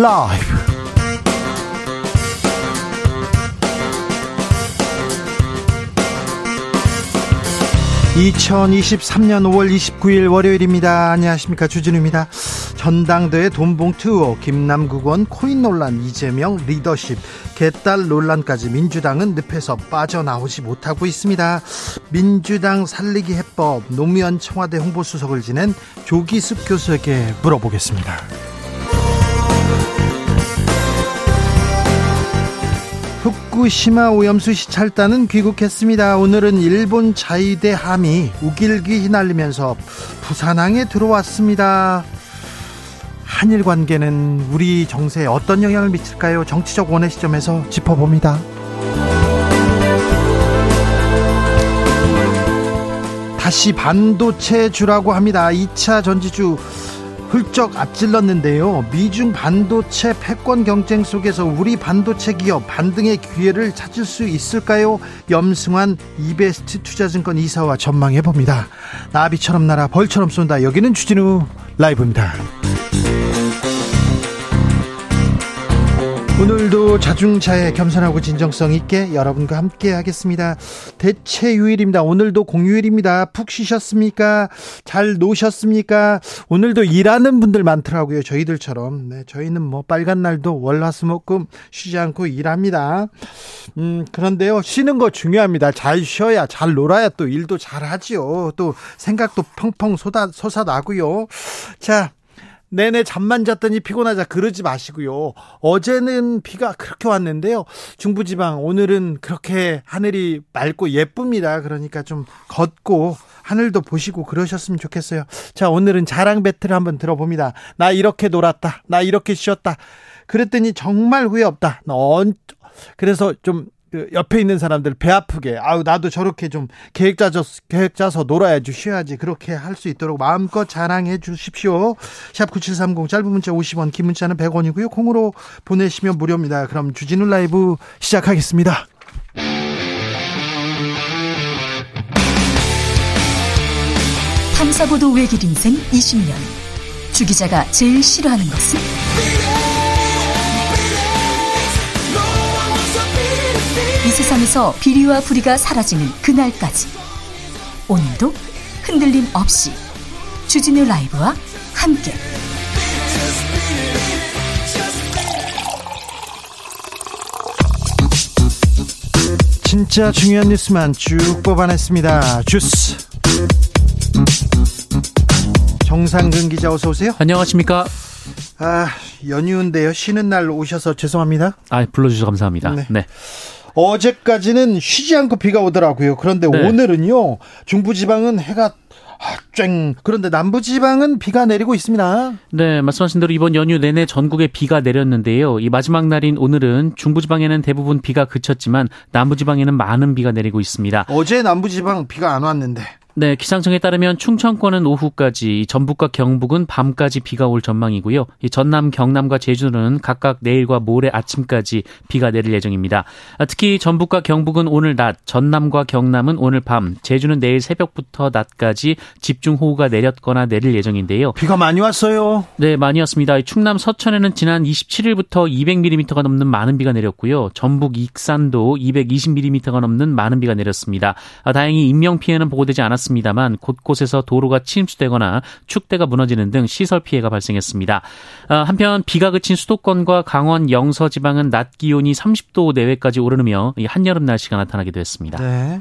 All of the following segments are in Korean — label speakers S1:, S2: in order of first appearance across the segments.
S1: 라이브. 2023년 5월 29일 월요일입니다. 안녕하십니까. 주진우입니다. 전당대회 돈봉투 의혹, 김남국원 코인 논란, 이재명 리더십, 개딸 논란까지 민주당은 늪에서 빠져나오지 못하고 있습니다. 민주당 살리기 해법, 노무현 청와대 홍보수석을 지낸 조기숙 교수에게 물어보겠습니다. 후쿠시마 오염수 시찰단은 귀국했습니다. 오늘은 일본 자위대 함이 우길기 휘날리면서 부산항에 들어왔습니다. 한일 관계는 우리 정세에 어떤 영향을 미칠까요? 정치적 원의 시점에서 짚어봅니다. 다시 반도체 주라고 합니다. 2차 전지주 훌쩍 앞질렀는데요. 미중 반도체 패권 경쟁 속에서 우리 반도체 기업 반등의 기회를 찾을 수 있을까요? 염승환 이베스트 투자증권 이사와 전망해 봅니다. 나비처럼 날아 벌처럼 쏜다. 여기는 주진우 라이브입니다. 자중차에 겸손하고 진정성 있게 여러분과 함께 하겠습니다. 대체휴일입니다. 오늘도 공휴일입니다. 푹 쉬셨습니까? 잘 노셨습니까? 오늘도 일하는 분들 많더라고요. 저희들처럼. 네, 저희는 뭐 빨간 날도 월화수목금 쉬지 않고 일합니다. 음, 그런데요. 쉬는 거 중요합니다. 잘 쉬어야 잘 놀아야 또 일도 잘 하지요. 또 생각도 펑펑 쏟아 솟아나고요. 자, 내내 잠만 잤더니 피곤하자 그러지 마시고요. 어제는 비가 그렇게 왔는데요. 중부지방 오늘은 그렇게 하늘이 맑고 예쁩니다. 그러니까 좀 걷고 하늘도 보시고 그러셨으면 좋겠어요. 자, 오늘은 자랑 배틀 한번 들어봅니다. 나 이렇게 놀았다. 나 이렇게 쉬었다. 그랬더니 정말 후회 없다. 넌 그래서 좀 그 옆에 있는 사람들 배 아프게 아우 나도 저렇게 좀 계획 짜서 계획 짜서 놀아야지 쉬어야지 그렇게 할 수 있도록 마음껏 자랑해 주십시오. 샵 9730 짧은 문자 50원 긴 문자는 100원이고요. 콩으로 보내시면 무료입니다. 그럼 주진우 라이브 시작하겠습니다.
S2: 탐사보도 외길 인생 20년 주 기자가 제일 싫어하는 것은? 이 세상에서 비리와 부리가 사라지는 그날까지 오늘도 흔들림 없이 주진우 라이브와 함께
S1: 진짜 중요한 뉴스만 쭉 뽑아냈습니다. 주스 정상근 기자 어서 오세요.
S3: 안녕하십니까?
S1: 아 연휴인데요. 쉬는 날 오셔서 죄송합니다.
S3: 아 불러주셔서 감사합니다. 네. 네.
S1: 어제까지는 쉬지 않고 비가 오더라고요. 그런데 네. 오늘은요, 중부지방은 해가 아, 쨍. 그런데 남부지방은 비가 내리고 있습니다.
S3: 네, 말씀하신 대로 이번 연휴 내내 전국에 비가 내렸는데요. 이 마지막 날인 오늘은 중부지방에는 대부분 비가 그쳤지만 남부지방에는 많은 비가 내리고 있습니다.
S1: 어제 남부지방 비가 안 왔는데.
S3: 네, 기상청에 따르면 충청권은 오후까지, 전북과 경북은 밤까지 비가 올 전망이고요. 전남, 경남과 제주는 각각 내일과 모레 아침까지 비가 내릴 예정입니다. 아, 특히 전북과 경북은 오늘 낮, 전남과 경남은 오늘 밤, 제주는 내일 새벽부터 낮까지 집중호우가 내렸거나 내릴 예정인데요.
S1: 비가 많이 왔어요.
S3: 네, 많이 왔습니다. 충남 서천에는 지난 27일부터 200mm가 넘는 많은 비가 내렸고요. 전북 익산도 220mm가 넘는 많은 비가 내렸습니다. 아, 다행히 인명 피해는 보고되지 않았습니다. 않았습니다만 곳곳에서 도로가 침수되거나 축대가 무너지는 등 시설 피해가 발생했습니다. 아, 한편 비가 그친 수도권과 강원 영서 지방은 낮 기온이 30도 내외까지 오르며 한여름 날씨가 나타나기도 했습니다.
S1: 네.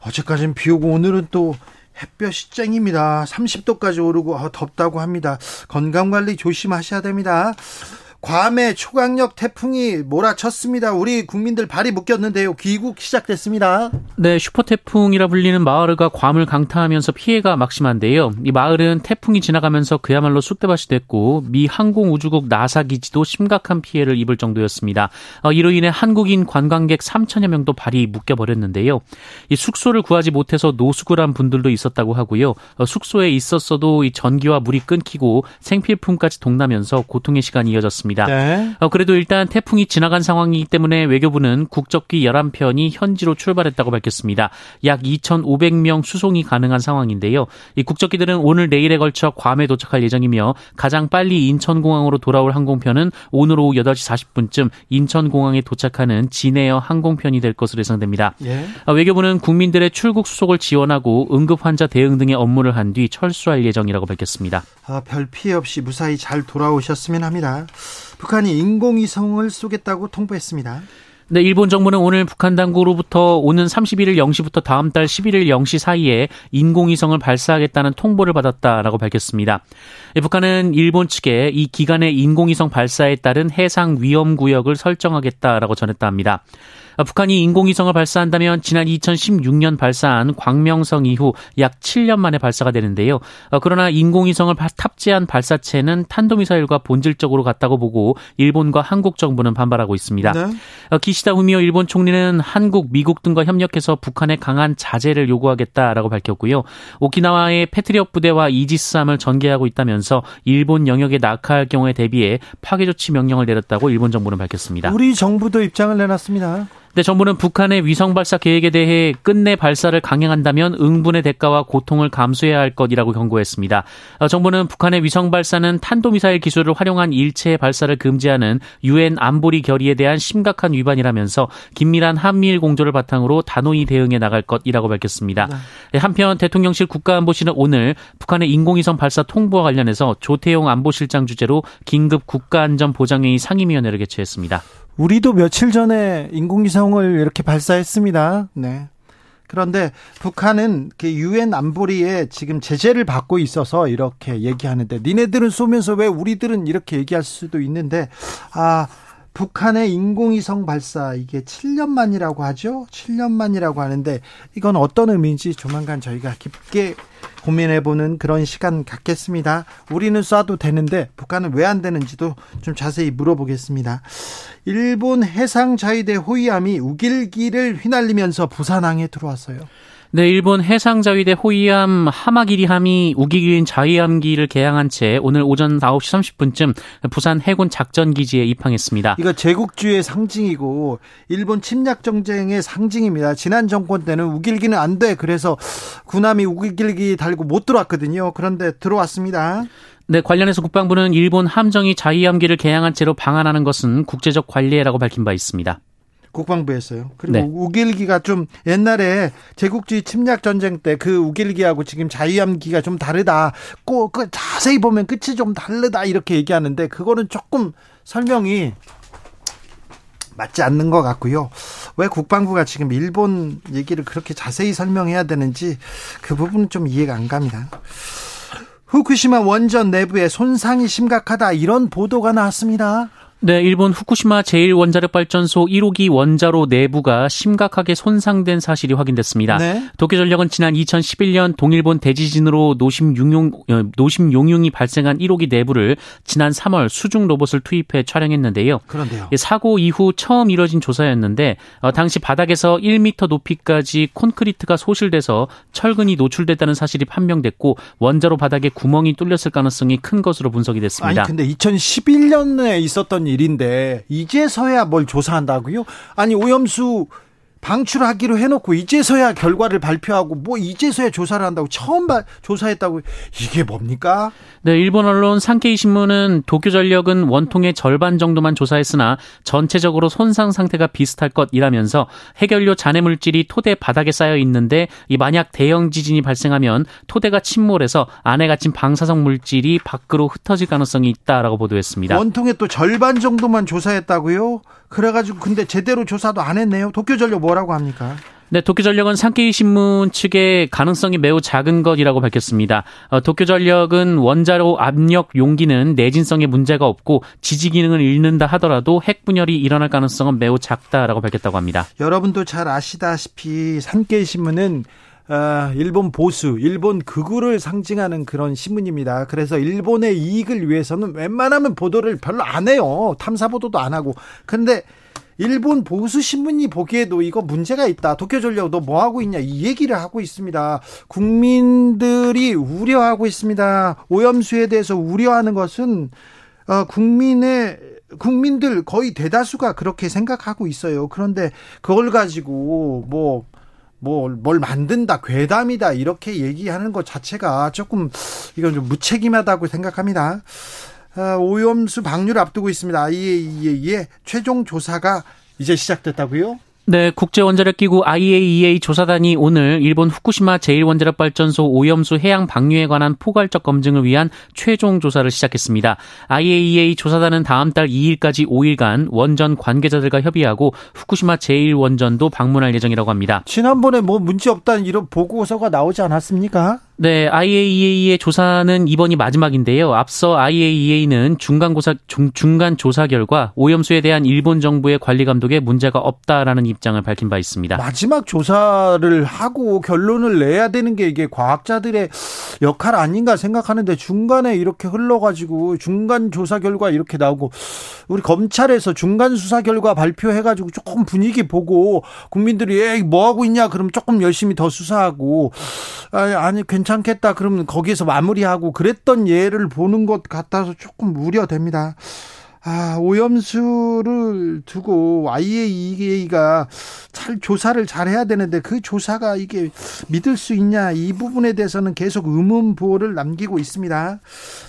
S1: 어제까지는 비 오고 오늘은 또 햇볕이 쨍입니다. 30도까지 오르고 아, 덥다고 합니다. 건강 관리 조심하셔야 됩니다. 괌에 초강력 태풍이 몰아쳤습니다. 우리 국민들 발이 묶였는데요. 귀국 시작됐습니다.
S3: 네, 슈퍼 태풍이라 불리는 마을가 괌을 강타하면서 피해가 막심한데요. 이 마을은 태풍이 지나가면서 그야말로 쑥대밭이 됐고 미 항공우주국 나사 기지도 심각한 피해를 입을 정도였습니다. 어, 이로 인해 한국인 관광객 3천여 명도 발이 묶여 버렸는데요. 이 숙소를 구하지 못해서 노숙을 한 분들도 있었다고 하고요. 어, 숙소에 있었어도 이 전기와 물이 끊기고 생필품까지 동나면서 고통의 시간이 이어졌습니다. 밝혔습니다. 네. 어, 그래도 일단 태풍이 지나간 상황이기 때문에 외교부는 국적기 11편이 현지로 출발했다고 밝혔습니다. 약 2,500명 수송이 가능한 상황인데요. 이 국적기들은 오늘 내일에 걸쳐 괌에 도착할 예정이며 가장 빨리 인천공항으로 돌아올 항공편은 오늘 오후 8시 40분쯤 인천공항에 도착하는 진에어 항공편이 될 것으로 예상됩니다. 예. 어, 외교부는 국민들의 출국 수속을 지원하고 응급 환자 대응 등의 업무를 한 뒤 철수할 예정이라고 밝혔습니다.
S1: 아, 별 피해 없이 무사히 잘 돌아오셨으면 합니다. 북한이 인공위성을 쏘겠다고 통보했습니다.
S3: 네, 일본 정부는 오늘 북한 당국으로부터 오는 31일 0시부터 다음 달 11일 0시 사이에 인공위성을 발사하겠다는 통보를 받았다라고 밝혔습니다. 북한은 일본 측에 이 기간의 인공위성 발사에 따른 해상 위험 구역을 설정하겠다라고 전했다 합니다. 어, 북한이 인공위성을 발사한다면 지난 2016년 발사한 광명성 이후 약 7년 만에 발사가 되는데요. 어, 그러나 인공위성을 탑재한 발사체는 탄도미사일과 본질적으로 같다고 보고 일본과 한국 정부는 반발하고 있습니다. 네. 어, 기시다 후미오 일본 총리는 한국, 미국 등과 협력해서 북한의 강한 자제를 요구하겠다라고 밝혔고요. 오키나와의 패트리엇 부대와 이지스함을 전개하고 있다면서 일본 영역에 낙하할 경우에 대비해 파괴 조치 명령을 내렸다고 일본 정부는 밝혔습니다.
S1: 우리 정부도 입장을 내놨습니다.
S3: 근데 정부는 북한의 위성 발사 계획에 대해 끝내 발사를 강행한다면 응분의 대가와 고통을 감수해야 할 것이라고 경고했습니다. 어, 정부는 북한의 위성 발사는 탄도미사일 기술을 활용한 일체 발사를 금지하는 유엔 안보리 결의에 대한 심각한 위반이라면서 긴밀한 한미일 공조를 바탕으로 단호히 대응해 나갈 것이라고 밝혔습니다. 네. 네 한편 대통령실 국가안보실은 오늘 북한의 인공위성 발사 통보와 관련해서 조태용 안보실장 주재로 긴급 국가안전보장회의 상임위원회를 개최했습니다.
S1: 우리도 며칠 전에 인공위성을 이렇게 발사했습니다. 네. 그런데 북한은 그 유엔 안보리에 지금 제재를 받고 있어서 이렇게 얘기하는데 니네들은 쏘면서 왜 우리들은 이렇게 얘기할 수도 있는데 아 북한의 인공위성 발사 이게 7년 만이라고 하죠. 7년 만이라고 하는데 이건 어떤 의미인지 조만간 저희가 깊게 고민해보는 그런 시간 갖겠습니다. 우리는 쏴도 되는데 북한은 왜 안 되는지도 좀 자세히 물어보겠습니다. 일본 해상자위대 호위함이 우길기를 휘날리면서 부산항에 들어왔어요.
S3: 네, 일본 해상자위대 호위함 하마기리함이 우기기인 자위함기를 개항한 채 오늘 오전 9시 30분쯤 부산 해군 작전기지에 입항했습니다.
S1: 이거 제국주의 상징이고 일본 침략 정쟁의 상징입니다. 지난 정권 때는 우길기는 안 돼. 그래서 군함이 우길기 달고 못 들어왔거든요. 그런데 들어왔습니다.
S3: 네, 관련해서 국방부는 일본 함정이 자위함기를 개항한 채로 방한하는 것은 국제적 관리라고 밝힌 바 있습니다.
S1: 국방부에서요. 그리고 네. 우길기가 좀 옛날에 제국주의 침략 전쟁 때 그 우길기하고 지금 자유함기가 좀 다르다. 꼭 그 자세히 보면 끝이 좀 다르다 이렇게 얘기하는데 그거는 조금 설명이 맞지 않는 것 같고요. 왜 국방부가 지금 일본 얘기를 그렇게 자세히 설명해야 되는지 그 부분은 좀 이해가 안 갑니다. 후쿠시마 원전 내부에 손상이 심각하다 이런 보도가 나왔습니다.
S3: 네, 일본 후쿠시마 제1원자력발전소 1호기 원자로 내부가 심각하게 손상된 사실이 확인됐습니다. 네. 도쿄전력은 지난 2011년 동일본 대지진으로 노심 용융 어, 노심 용융이 발생한 1호기 내부를 지난 3월 수중 로봇을 투입해 촬영했는데요.
S1: 그런데요.
S3: 사고 이후 처음 이뤄진 조사였는데 어, 당시 바닥에서 1m 높이까지 콘크리트가 소실돼서 철근이 노출됐다는 사실이 판명됐고 원자로 바닥에 구멍이 뚫렸을 가능성이 큰 것으로 분석이 됐습니다.
S1: 아니 근데 2011년에 있었던 일인데 이제서야 뭘 조사한다고요? 아니 오염수 방출하기로 해놓고 이제서야 결과를 발표하고 뭐 이제서야 조사를 한다고 처음 바, 조사했다고 이게 뭡니까?
S3: 네, 일본 언론 산케이 신문은 도쿄 전력은 원통의 절반 정도만 조사했으나 전체적으로 손상 상태가 비슷할 것이라면서 해결료 잔해 물질이 토대 바닥에 쌓여 있는데 이 만약 대형 지진이 발생하면 토대가 침몰해서 안에 갇힌 방사성 물질이 밖으로 흩어질 가능성이 있다라고 보도했습니다.
S1: 원통의 또 절반 정도만 조사했다고요? 그래가지고 근데 제대로 조사도 안 했네요. 도쿄 전력 뭐 라고 합니까?
S3: 네, 도쿄전력은 산케이 신문 측의 가능성이 매우 작은 것이라고 밝혔습니다. 어, 도쿄전력은 원자로 압력 용기는 내진성에 문제가 없고 지지 기능을 잃는다 하더라도 핵 분열이 일어날 가능성은 매우 작다라고 밝혔다고 합니다.
S1: 여러분도 잘 아시다시피 산케이 신문은 어, 일본 보수, 일본 극우를 상징하는 그런 신문입니다. 그래서 일본의 이익을 위해서는 웬만하면 보도를 별로 안 해요. 탐사 보도도 안 하고. 근데 일본 보수 신문이 보기에도 이거 문제가 있다. 도쿄 전력 너 뭐 하고 있냐 이 얘기를 하고 있습니다. 국민들이 우려하고 있습니다. 오염수에 대해서 우려하는 것은 어, 국민의 국민들 거의 대다수가 그렇게 생각하고 있어요. 그런데 그걸 가지고 뭐 뭐, 뭘 만든다, 괴담이다, 이렇게 얘기하는 것 자체가 조금, 이건 좀 무책임하다고 생각합니다. 아, 오염수 방류를 앞두고 있습니다. IAEA의 최종 조사가 이제 시작됐다고요?
S3: 네, 국제원자력기구 IAEA 조사단이 오늘 일본 후쿠시마 제1원자력발전소 오염수 해양 방류에 관한 포괄적 검증을 위한 최종 조사를 시작했습니다. IAEA 조사단은 다음 달 2일까지 5일간 원전 관계자들과 협의하고 후쿠시마 제1원전도 방문할 예정이라고 합니다.
S1: 지난번에 뭐 문제 없다는 이런 보고서가 나오지 않았습니까?
S3: 네, IAEA의 조사는 이번이 마지막인데요. 앞서 IAEA는 중간 고사 중간 조사 결과 오염수에 대한 일본 정부의 관리 감독에 문제가 없다라는 입장을 밝힌 바 있습니다.
S1: 마지막 조사를 하고 결론을 내야 되는 게 이게 과학자들의 역할 아닌가 생각하는데 중간에 이렇게 흘러가지고 중간 조사 결과 이렇게 나오고 우리 검찰에서 중간 수사 결과 발표해가지고 조금 분위기 보고 국민들이 에이 뭐 하고 있냐 그럼 조금 열심히 더 수사하고 아니, 아니 괜찮. 괜찮겠다 그러면 거기에서 마무리하고 그랬던 예를 보는 것 같아서 조금 우려됩니다. 아, 오염수를 두고 IAEA가 잘 조사를 잘 해야 되는데 그 조사가 이게 믿을 수 있냐 이 부분에 대해서는 계속 의문 부호를 남기고 있습니다.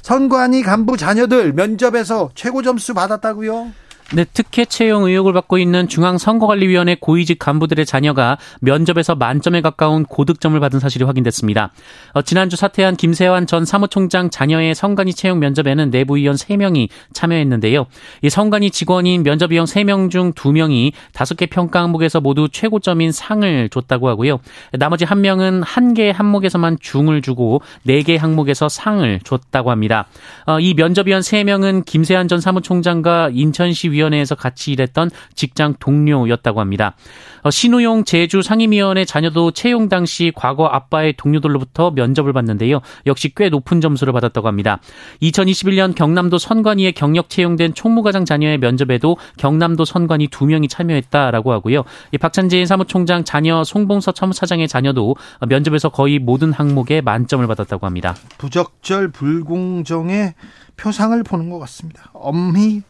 S1: 선관위 간부 자녀들 면접에서 최고 점수 받았다고요?
S3: 네, 특혜 채용 의혹을 받고 있는 중앙선거관리위원회 고위직 간부들의 자녀가 면접에서 만점에 가까운 고득점을 받은 사실이 확인됐습니다. 어, 지난주 사퇴한 김세환 전 사무총장 자녀의 선관위 채용 면접에는 내부위원 3명이 참여했는데요. 이 선관위 직원인 면접위원 3명 중 2명이 5개 평가 항목에서 모두 최고점인 상을 줬다고 하고요. 나머지 1명은 1개 항목에서만 중을 주고 4개 항목에서 상을 줬다고 합니다. 어, 이 면접위원 3명은 김세환 전 사무총장과 인천시 위 위원회에서 같이 일했던 직장 동료였다고 합니다. 어, 신우용 제주 상임위원회 자녀도 채용 당시 과거 아빠의 동료들로부터 면접을 봤는데요. 역시 꽤 높은 점수를 받았다고 합니다. 2021년 경남도 선관위에 경력 채용된 총무과장 자녀의 면접에도 경남도 선관위 2명이 참여했다라고 하고요. 박찬재 사무총장 자녀 송봉서 첨사장의 자녀도 면접에서 거의 모든 항목에 만점을 받았다고 합니다.
S1: 부적절 불공정의 표상을 보는 것 같습니다. 엄히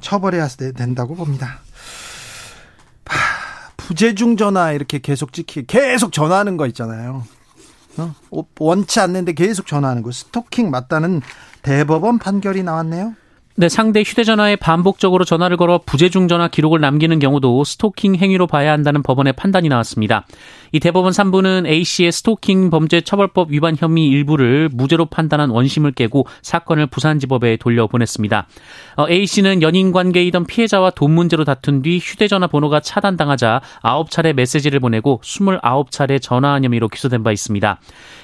S1: 처벌해야 된다고 봅니다. 부재중 전화 이렇게 계속 찍히 계속 전화하는 거 있잖아요. 어? 원치 않는데 계속 전화하는 거 스토킹 맞다는 대법원 판결이 나왔네요.
S3: 네, 상대 휴대전화에 반복적으로 전화를 걸어 부재중 전화 기록을 남기는 경우도 스토킹 행위로 봐야 한다는 법원의 판단이 나왔습니다. 이 대법원 3부는 A씨의 스토킹 범죄 처벌법 위반 혐의 일부를 무죄로 판단한 원심을 깨고 사건을 부산지법에 돌려보냈습니다. 어, A씨는 연인 관계이던 피해자와 돈 문제로 다툰 뒤 휴대전화 번호가 차단당하자 9차례 메시지를 보내고 29차례 전화한 혐의로 기소된 바 있습니다.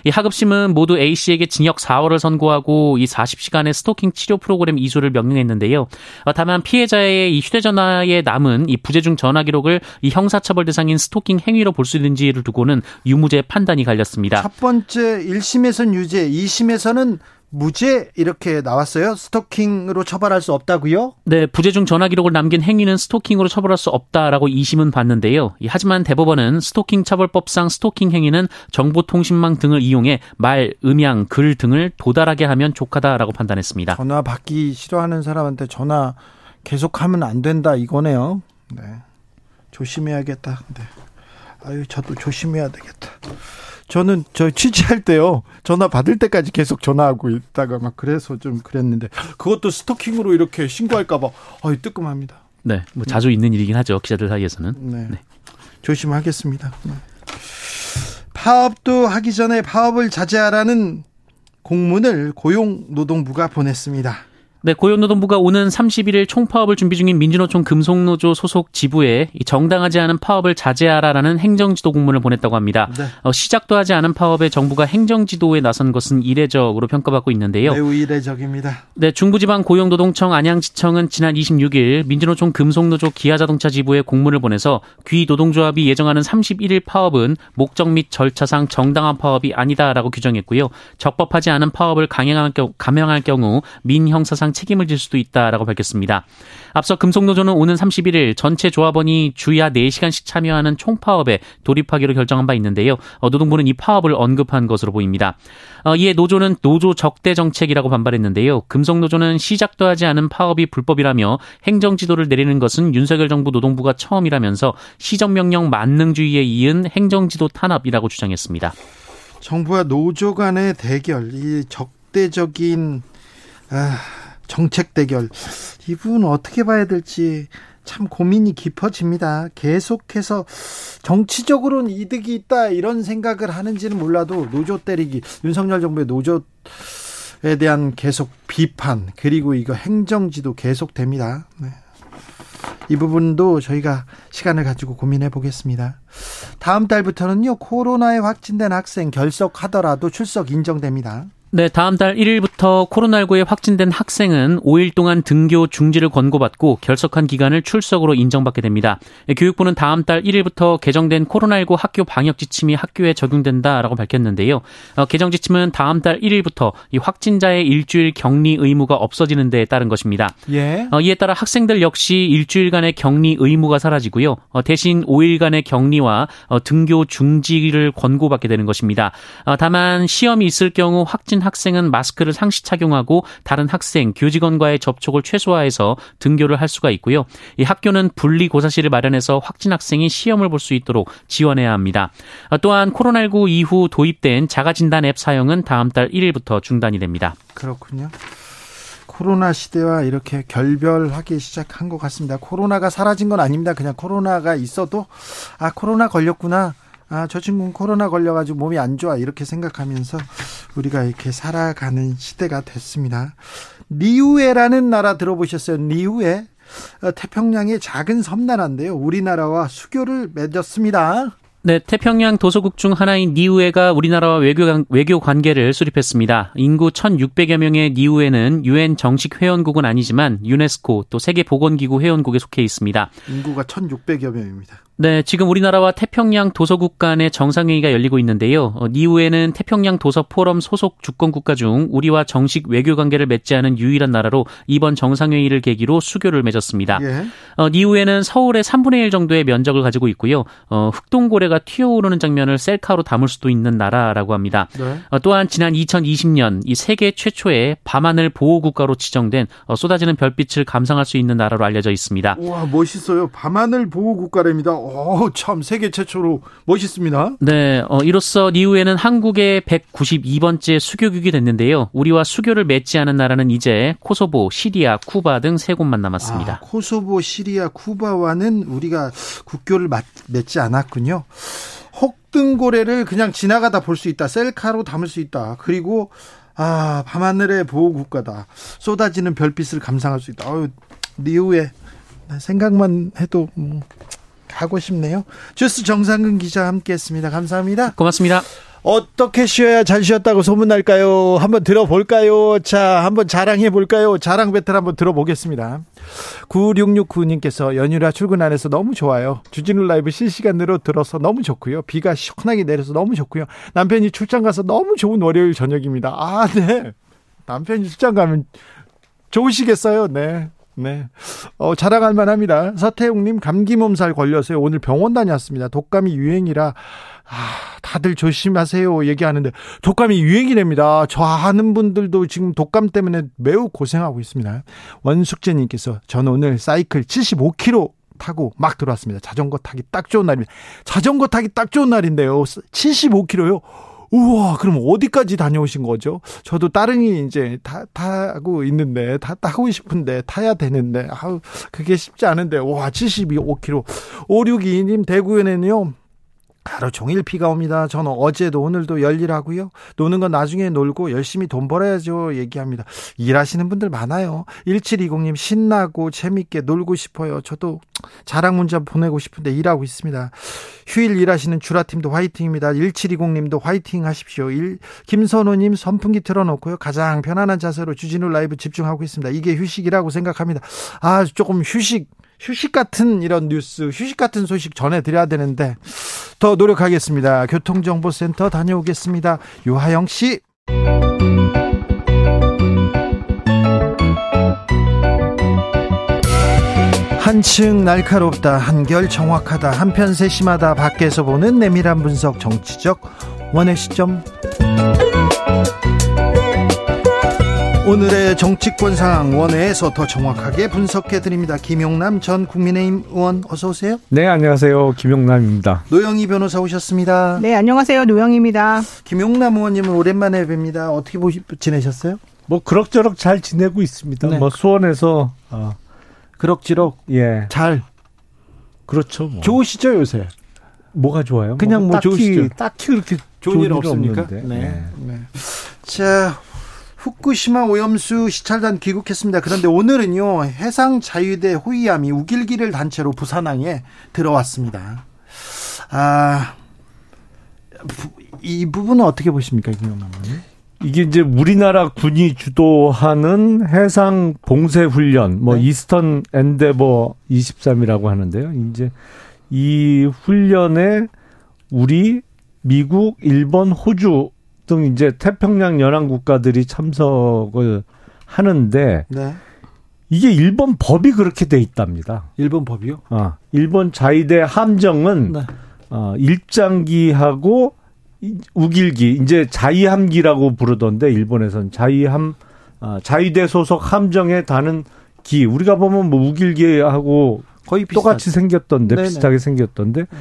S3: 이 하급심은 모두 A씨에게 징역 4월을 선고하고 이 40시간의 스토킹 치료 프로그램 이수를 명령했는데요. 어, 다만 피해자의 이 휴대전화에 남은 이 부재중 전화 기록을 이 형사처벌 대상인 스토킹 행위로 볼 수 있는지를 문제를 두고는 유무죄 판단이 갈렸습니다.
S1: 첫 번째 1심에서는 유죄, 2심에서는 무죄 이렇게 나왔어요. 스토킹으로 처벌할 수 없다고요?
S3: 네, 부재중 전화 기록을 남긴 행위는 스토킹으로 처벌할 수 없다라고 2심은 봤는데요. 하지만 대법원은 스토킹 처벌법상 스토킹 행위는 정보통신망 등을 이용해 말, 음향, 글 등을 도달하게 하면 족하다라고 판단했습니다.
S1: 전화 받기 싫어하는 사람한테 전화 계속하면 안 된다 이거네요. 네. 조심해야겠다. 네. 아유, 저도 조심해야 되겠다. 저는 저 취재할 때요 전화 받을 때까지 계속 전화하고 있다가 막 그래서 좀 그랬는데 그것도 스토킹으로 이렇게 신고할까 봐 아유 뜨끔합니다.
S3: 네, 뭐 자주 있는 일이긴 하죠 기자들 사이에서는.
S1: 네, 네. 조심하겠습니다. 네. 파업도 하기 전에 파업을 자제하라는 공문을 고용노동부가 보냈습니다.
S3: 네, 고용노동부가 오는 31일 총파업을 준비 중인 민주노총 금속노조 소속 지부에 정당하지 않은 파업을 자제하라라는 행정지도 공문을 보냈다고 합니다. 네. 어, 시작도 하지 않은 파업에 정부가 행정지도에 나선 것은 이례적으로 평가받고 있는데요.
S1: 매우 이례적입니다.
S3: 네, 중부지방 고용노동청 안양지청은 지난 26일 민주노총 금속노조 기아자동차 지부에 공문을 보내서 귀 노동조합이 예정하는 31일 파업은 목적 및 절차상 정당한 파업이 아니다라고 규정했고요. 적법하지 않은 파업을 강행할 경우, 민형사상 손해배상 책임을 질 수도 있다라고 밝혔습니다. 앞서 금속노조는 오는 31일 전체 조합원이 주야 4시간씩 참여하는 총파업에 돌입하기로 결정한 바 있는데요. 어, 노동부는 이 파업을 언급한 것으로 보입니다. 어, 이에 노조는 노조 적대 정책이라고 반발했는데요. 금속노조는 시작도 하지 않은 파업이 불법이라며 행정 지도를 내리는 것은 윤석열 정부 노동부가 처음이라면서 시정명령 만능주의에 이은 행정지도 탄압이라고 주장했습니다.
S1: 정부와 노조 간의 대결, 이 적대적인 아, 정책 대결 이 부분 어떻게 봐야 될지 참 고민이 깊어집니다. 계속해서 정치적으로는 이득이 있다 이런 생각을 하는지는 몰라도 노조 때리기 윤석열 정부의 노조에 대한 계속 비판 그리고 이거 행정지도 계속됩니다. 네. 이 부분도 저희가 시간을 가지고 고민해 보겠습니다. 다음 달부터는요 코로나에 확진된 학생 결석하더라도 출석 인정됩니다.
S3: 네, 다음 달 1일부터 코로나19에 확진된 학생은 5일 동안 등교 중지를 권고받고 결석한 기간을 출석으로 인정받게 됩니다. 네, 교육부는 다음 달 1일부터 개정된 코로나19 학교 방역 지침이 학교에 적용된다라고 밝혔는데요. 어, 개정 지침은 다음 달 1일부터 이 확진자의 일주일 격리 의무가 없어지는 데에 따른 것입니다. 예. 어, 이에 따라 학생들 역시 일주일간의 격리 의무가 사라지고요. 어, 대신 5일간의 격리와 어, 등교 중지를 권고받게 되는 것입니다. 어, 다만 시험이 있을 경우 확진 확진 학생은 마스크를 상시 착용하고 다른 학생, 교직원과의 접촉을 최소화해서 등교를 할 수가 있고요. 이 학교는 분리 고사실을 마련해서 확진 학생이 시험을 볼 수 있도록 지원해야 합니다. 또한 코로나19 이후 도입된 자가진단 앱 사용은 다음 달 1일부터 중단이 됩니다.
S1: 그렇군요. 코로나 시대와 이렇게 결별하기 시작한 것 같습니다. 코로나가 사라진 건 아닙니다. 그냥 코로나가 있어도 아 코로나 걸렸구나. 아, 저 친구는 코로나 걸려가지고 몸이 안 좋아. 이렇게 생각하면서 우리가 이렇게 살아가는 시대가 됐습니다. 니우에라는 나라 들어보셨어요? 니우에? 어, 태평양의 작은 섬나라인데요. 우리나라와 수교를 맺었습니다.
S3: 네, 태평양 도서국 중 하나인 니우에가 우리나라와 외교, 외교 관계를 수립했습니다. 인구 1,600여 명의 니우에는 유엔 정식 회원국은 아니지만 유네스코 또 세계보건기구 회원국에 속해 있습니다.
S1: 인구가 1,600여 명입니다.
S3: 네, 지금 우리나라와 태평양 도서국 간의 정상회의가 열리고 있는데요. 어, 이후에는 태평양 도서 포럼 소속 주권 국가 중 우리와 정식 외교 관계를 맺지 않은 유일한 나라로 이번 정상회의를 계기로 수교를 맺었습니다. 예. 어, 이후에는 서울의 3분의 1 정도의 면적을 가지고 있고요. 어, 흑동고래가 튀어오르는 장면을 셀카로 담을 수도 있는 나라라고 합니다. 네. 어, 또한 지난 2020년 이 세계 최초의 밤하늘 보호 국가로 지정된 어, 쏟아지는 별빛을 감상할 수 있는 나라로 알려져 있습니다.
S1: 와 멋있어요. 밤하늘 보호 국가랍니다. 어, 참 세계 최초로 멋있습니다.
S3: 네, 어, 이로써 이후에는 한국의 192번째 수교국이 됐는데요. 우리와 수교를 맺지 않은 나라는 이제 코소보, 시리아, 쿠바 등 세 곳만 남았습니다. 아,
S1: 코소보, 시리아, 쿠바와는 우리가 국교를 맺지 않았군요. 혹등고래를 그냥 지나가다 볼 수 있다. 셀카로 담을 수 있다. 그리고 아, 밤하늘의 보호 국가다. 쏟아지는 별빛을 감상할 수 있다. 어유, 니우에 생각만 해도 뭐 가고 싶네요. 주스 정상근 기자 함께했습니다. 감사합니다.
S3: 고맙습니다.
S1: 어떻게 쉬어야 잘 쉬었다고 소문날까요? 한번 들어볼까요? 자, 한번 자랑해 볼까요? 자랑 배틀 한번 들어보겠습니다. 9669님께서 연휴라 출근 안 해서 너무 좋아요. 주진우 라이브 실시간으로 들어서 너무 좋고요. 비가 시원하게 내려서 너무 좋고요. 남편이 출장 가서 너무 좋은 월요일 저녁입니다. 아, 네. 남편이 출장 가면 좋으시겠어요? 네. 네. 어, 자랑할 만합니다. 서태웅님 감기 몸살 걸려서요. 오늘 병원 다녔습니다. 독감이 유행이라 아, 다들 조심하세요 얘기하는데 독감이 유행이랍니다. 저 아는 분들도 지금 독감 때문에 매우 고생하고 있습니다. 원숙재님께서 저는 오늘 사이클 75km 타고 막 들어왔습니다. 자전거 타기 딱 좋은 날입니다. 자전거 타기 딱 좋은 날인데요. 75km요. 우와, 그럼 어디까지 다녀오신 거죠? 저도 따릉이 이제 타, 타고 있는데, 타, 타고 싶은데, 타야 되는데, 아우, 그게 쉽지 않은데, 와, 72km. 562님, 대구에는요, 하루 종일 비가 옵니다. 저는 어제도 오늘도 열일하고요. 노는 건 나중에 놀고 열심히 돈 벌어야죠. 얘기합니다. 일하시는 분들 많아요. 1720님 신나고 재밌게 놀고 싶어요. 저도 자랑 문자 보내고 싶은데 일하고 있습니다. 휴일 일하시는 주라팀도 화이팅입니다. 1720님도 화이팅 하십시오. 일, 김선호님 선풍기 틀어놓고요. 가장 편안한 자세로 주진우 라이브 집중하고 있습니다. 이게 휴식이라고 생각합니다. 아, 조금 휴식 휴식 같은 이런 뉴스, 휴식 같은 소식 전해드려야 되는데 더 노력하겠습니다. 교통정보센터 다녀오겠습니다. 유하영 씨. 한층 날카롭다, 한결 정확하다, 한편 세심하다, 밖에서 보는 내밀한 분석, 정치적 원의 시점. 오늘의 정치권 상황 원회에서 더 정확하게 분석해 드립니다. 김용남 전 국민의힘 의원 어서 오세요.
S4: 네, 안녕하세요. 김용남입니다.
S1: 노영희 변호사 오셨습니다.
S5: 네, 안녕하세요. 노영입니다.
S1: 김용남 의원님은 오랜만에 뵙니다. 어떻게 보시, 지내셨어요?
S4: 뭐 그럭저럭 잘 지내고 있습니다. 네. 뭐 수원에서 어.
S1: 그럭지럭 예. 잘
S4: 그렇죠. 뭐.
S1: 좋으시죠 요새?
S4: 뭐가 좋아요?
S1: 그냥 뭐, 뭐 딱히, 좋으시죠?
S4: 딱히 그렇게
S1: 좋은, 좋은 일 없습니까? 네. 네. 네. 자, 후쿠시마 오염수 시찰단 귀국했습니다. 그런데 오늘은요 해상 자유대 호위함이 우길기를 단체로 부산항에 들어왔습니다. 아, 이 부분은 어떻게 보십니까, 김영남 의원님?
S4: 이게 이제 우리나라 군이 주도하는 해상 봉쇄 훈련, 뭐 네. 이스턴 엔데버 23이라고 하는데요. 이제 이 훈련에 우리, 미국, 일본, 호주 등 이제 태평양 연안 국가들이 참석을 하는데 네. 이게 일본 법이 그렇게 돼 있답니다.
S1: 일본 법이요?
S4: 아, 일본 자위대 함정은 네. 어, 일장기하고 우길기 이제 자위함기라고 부르던데 일본에선 자위함 어, 자위대 소속 함정에 다는 기 우리가 보면 뭐 우길기하고 거의 비슷하죠. 똑같이 생겼던데 네네. 비슷하게 생겼던데 네.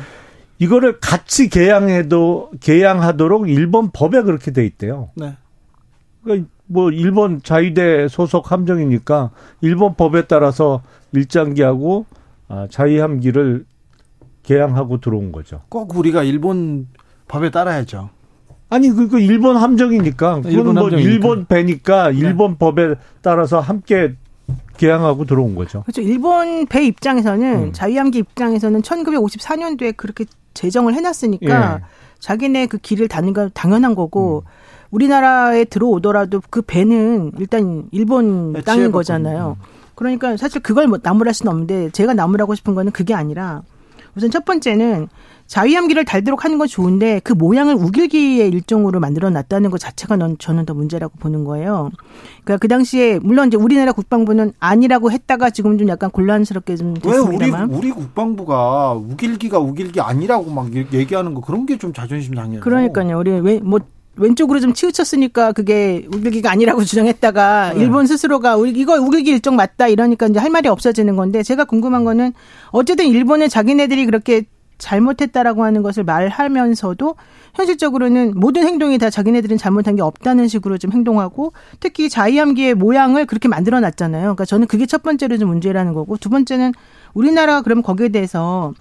S4: 이거를 같이 개양해도 개양하도록 일본 법에 그렇게 돼 있대요. 네. 그러니까 뭐 일본 자위대 소속 함정이니까 일본 법에 따라서 일장기하고 아, 자위함기를 개양하고 들어온 거죠.
S1: 꼭 우리가 일본 법에 따라야죠.
S4: 아니 그, 그 일본 함정이니까 일본 뭐 함정이니까. 일본 배니까 네. 일본 네. 법에 따라서 함께 개항하고 들어온 거죠.
S5: 그렇죠. 일본 배 입장에서는 음. 자위함기 입장에서는 1954년도에 그렇게 제정을 해놨으니까 예. 자기네 그 길을 다는 건 당연한 거고 음. 우리나라에 들어오더라도 그 배는 일단 일본 네, 땅인 거잖아요. 음. 그러니까 사실 그걸 뭐 나무랄 수는 없는데 제가 나무라고 싶은 거는 그게 아니라 우선 첫 번째는 자위함기를 달도록 하는 건 좋은데 그 모양을 우길기의 일종으로 만들어 놨다는 것 자체가 넌 저는 더 문제라고 보는 거예요. 그러니까 그 당시에 물론 이제 우리나라 국방부는 아니라고 했다가 지금 좀 약간 곤란스럽게 좀 됐습니다만
S1: 왜 우리, 우리 국방부가 우길기가 우길기 아니라고 막 얘기하는 거 그런 게 좀 자존심 상해요.
S5: 그러니까요. 우리 왜뭐 왼쪽으로 좀 치우쳤으니까 그게 우길기가 아니라고 주장했다가 네. 일본 스스로가 이거 우길기 일종 맞다 이러니까 이제 할 말이 없어지는 건데 제가 궁금한 거는 어쨌든 일본은 자기네들이 그렇게 잘못했다라고 하는 것을 말하면서도 현실적으로는 모든 행동이 다 자기네들은 잘못한 게 없다는 식으로 좀 행동하고 특히 자이함기의 모양을 그렇게 만들어 놨잖아요. 그러니까 저는 그게 첫 번째로 좀 문제라는 거고 두 번째는 우리나라가 그럼 거기에 대해서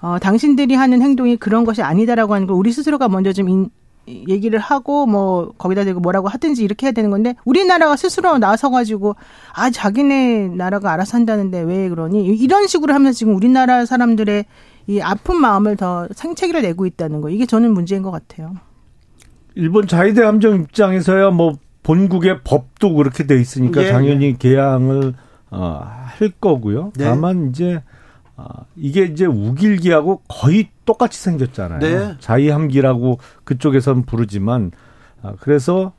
S5: 어, 당신들이 하는 행동이 그런 것이 아니다라고 하는 걸 우리 스스로가 먼저 좀 인, 얘기를 하고 뭐 거기다 대고 뭐라고 하든지 이렇게 해야 되는 건데 우리나라가 스스로 나서 가지고 아 자기네 나라가 알아서 한다는데 왜 그러니 이런 식으로 하면서 지금 우리나라 사람들의 이 아픈 마음을 더 상체기를 내고 있다는 거 이게 저는 문제인 것 같아요.
S4: 일본 자위대 함정 입장에서야 뭐 본국의 법도 그렇게 돼 있으니까 예, 당연히 예. 개항을 어, 할 거고요. 네. 다만 이제 어, 이게 이제 우길기하고 거의 똑같이 생겼잖아요. 네. 자위함기라고 그쪽에선 부르지만 아, 그래서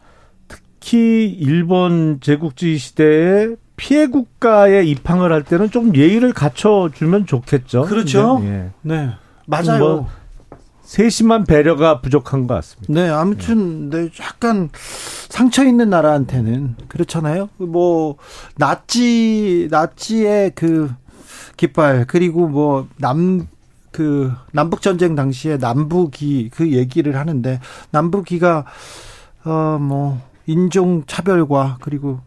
S4: 특히 일본 제국주의 시대에 피해 국가에 입항을 할 때는 좀 예의를 갖춰주면 좋겠죠.
S1: 그렇죠. 네, 네. 맞아요. 뭐
S4: 세심한 배려가 부족한 것 같습니다.
S1: 네, 아무튼 네, 약간 상처 있는 나라한테는 그렇잖아요. 뭐 나치 나치의 그 깃발 그리고 뭐 남 그 남북 전쟁 당시에 남북이 그 얘기를 하는데 남북이가 어 뭐 인종 차별과 그리고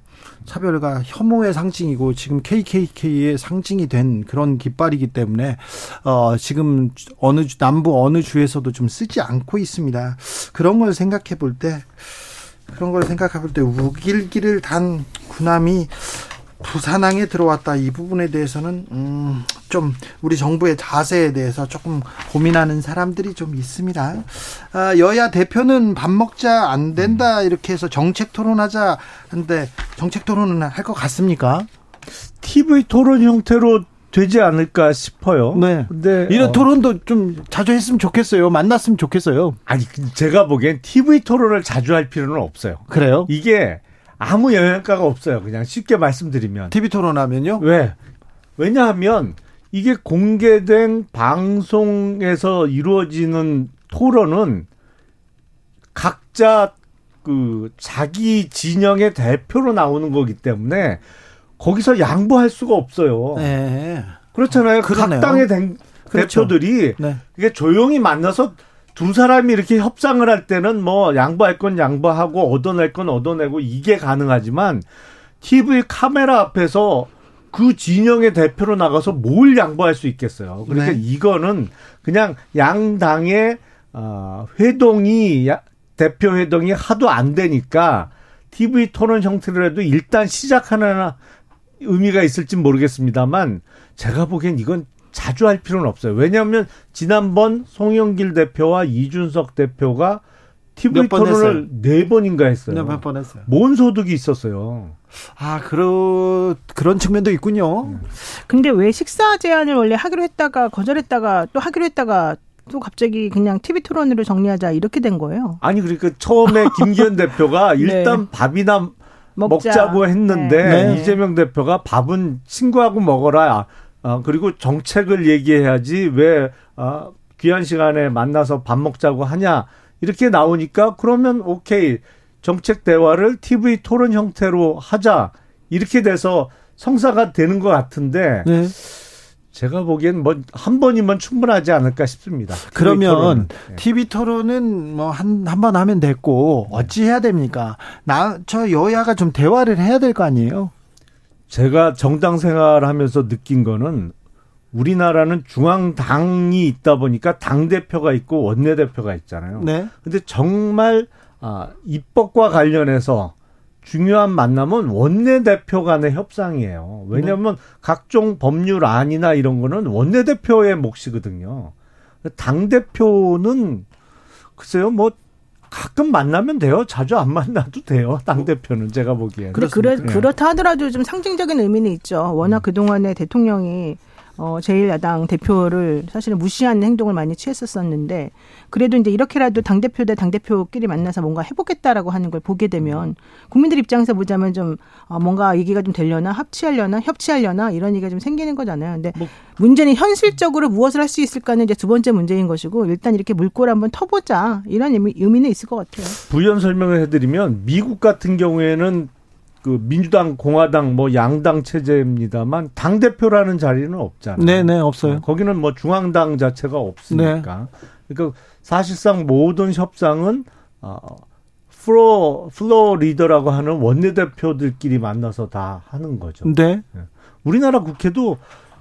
S1: 차별과 혐오의 상징이고 지금 KKK의 상징이 된 그런 깃발이기 때문에 어 지금 어느 주 남부 어느 주에서도 좀 쓰지 않고 있습니다. 그런 걸 생각해 볼 때 그런 걸 생각해 볼 때 우길기를 단 군함이 부산항에 들어왔다 이 부분에 대해서는 음, 좀 우리 정부의 자세에 대해서 조금 고민하는 사람들이 좀 있습니다. 아, 여야 대표는 밥 먹자 안 된다 이렇게 해서 정책 토론하자 하는데 정책 토론은 할 것 같습니까?
S4: TV 토론 형태로 되지 않을까 싶어요.
S1: 네. 근데 이런 어. 토론도 좀 자주 했으면 좋겠어요. 만났으면 좋겠어요.
S4: 아니 제가 보기엔 TV 토론을 자주 할 필요는 없어요.
S1: 그래요?
S4: 이게 아무 영향가가 없어요. 그냥 쉽게 말씀드리면.
S1: TV 토론하면요?
S4: 왜? 왜냐하면 이게 공개된 방송에서 이루어지는 토론은 각자 그 자기 진영의 대표로 나오는 거기 때문에 거기서 양보할 수가 없어요.
S1: 네.
S4: 그렇잖아요.
S1: 그러네요.
S4: 각 당의 대,
S1: 그렇죠.
S4: 대표들이
S1: 네.
S4: 이게 조용히 만나서 두 사람이 이렇게 협상을 할 때는 뭐 양보할 건 양보하고 얻어낼 건 얻어내고 이게 가능하지만 TV 카메라 앞에서 그 진영의 대표로 나가서 뭘 양보할 수 있겠어요. 그러니까
S1: 네.
S4: 이거는 그냥 양당의 어, 회동이 야- 대표 회동이 하도 안 되니까 TV 토론 형태로라도 일단 시작하는 의미가 있을지 모르겠습니다만 제가 보기엔 이건 자주 할 필요는 없어요. 왜냐하면 지난번 송영길 대표와 이준석 대표가 TV 토론을 네 번인가 했어요.
S1: 네, 몇번 했어요.
S4: 뭔 소득이 있었어요.
S1: 아, 그런 그런 측면도 있군요.
S5: 근데 왜 식사 제안을 원래 하기로 했다가 거절했다가 또 하기로 했다가 또 갑자기 그냥 TV 토론으로 정리하자 이렇게 된 거예요.
S4: 아니 그러니까 처음에 김기현 대표가
S5: 네.
S4: 일단 밥이나
S5: 먹자.
S4: 먹자 고 했는데
S1: 네.
S4: 이재명 대표가 밥은 친구하고 먹어라. 아, 그리고 정책을 얘기해야지 왜 아, 귀한 시간에 만나서 밥 먹자고 하냐 이렇게 나오니까 그러면 오케이 정책 대화를 TV 토론 형태로 하자 이렇게 돼서 성사가 되는 것 같은데
S1: 네.
S4: 제가 보기엔 뭐 한 번이면 충분하지 않을까 싶습니다. TV
S1: 그러면
S4: 토론은. 네.
S1: TV 토론은 뭐 한 한 번 하면 됐고 어찌 해야 됩니까? 나 저 여야가 좀 대화를 해야 될 거 아니에요?
S4: 제가 정당 생활하면서 느낀 거는 우리나라는 중앙당이 있다 보니까 당 대표가 있고 원내 대표가 있잖아요.
S1: 네.
S4: 근데 정말 아, 입법과 관련해서 중요한 만남은 원내 대표 간의 협상이에요. 왜냐하면 각종 법률안이나 이런 거는 원내 대표의 몫이거든요. 당 대표는 글쎄요, 뭐 가끔 만나면 돼요. 자주 안 만나도 돼요. 당 대표는 제가 보기에는.
S5: 그래, 그래,
S4: 예.
S5: 그렇다 하더라도 좀 상징적인 의미는 있죠. 워낙 그 동안에 대통령이 어, 제1야당 대표를 사실은 무시하는 행동을 많이 취했었었는데, 그래도 이제 이렇게라도 당대표 대 당대표끼리 만나서 뭔가 해보겠다라고 하는 걸 보게 되면, 국민들 입장에서 보자면 좀, 어, 뭔가 얘기가 좀 되려나, 합치하려나, 협치하려나, 이런 얘기가 좀 생기는 거잖아요. 근데
S4: 뭐
S5: 문제는 현실적으로 무엇을 할 수 있을까는 이제 두 번째 문제인 것이고, 일단 이렇게 물꼬를 한번 터보자, 이런 의미, 의미는 있을 것 같아요.
S4: 부연 설명을 해드리면 미국 같은 경우에는 그 민주당, 공화당, 뭐 양당 체제입니다만 당 대표라는 자리는 없잖아요.
S1: 네, 네, 없어요.
S4: 거기는 뭐 중앙당 자체가 없으니까. 그러니까 사실상 모든 협상은 어 플로 플로 리더라고 하는 원내 대표들끼리 만나서 다 하는 거죠.
S1: 네.
S4: 우리나라 국회도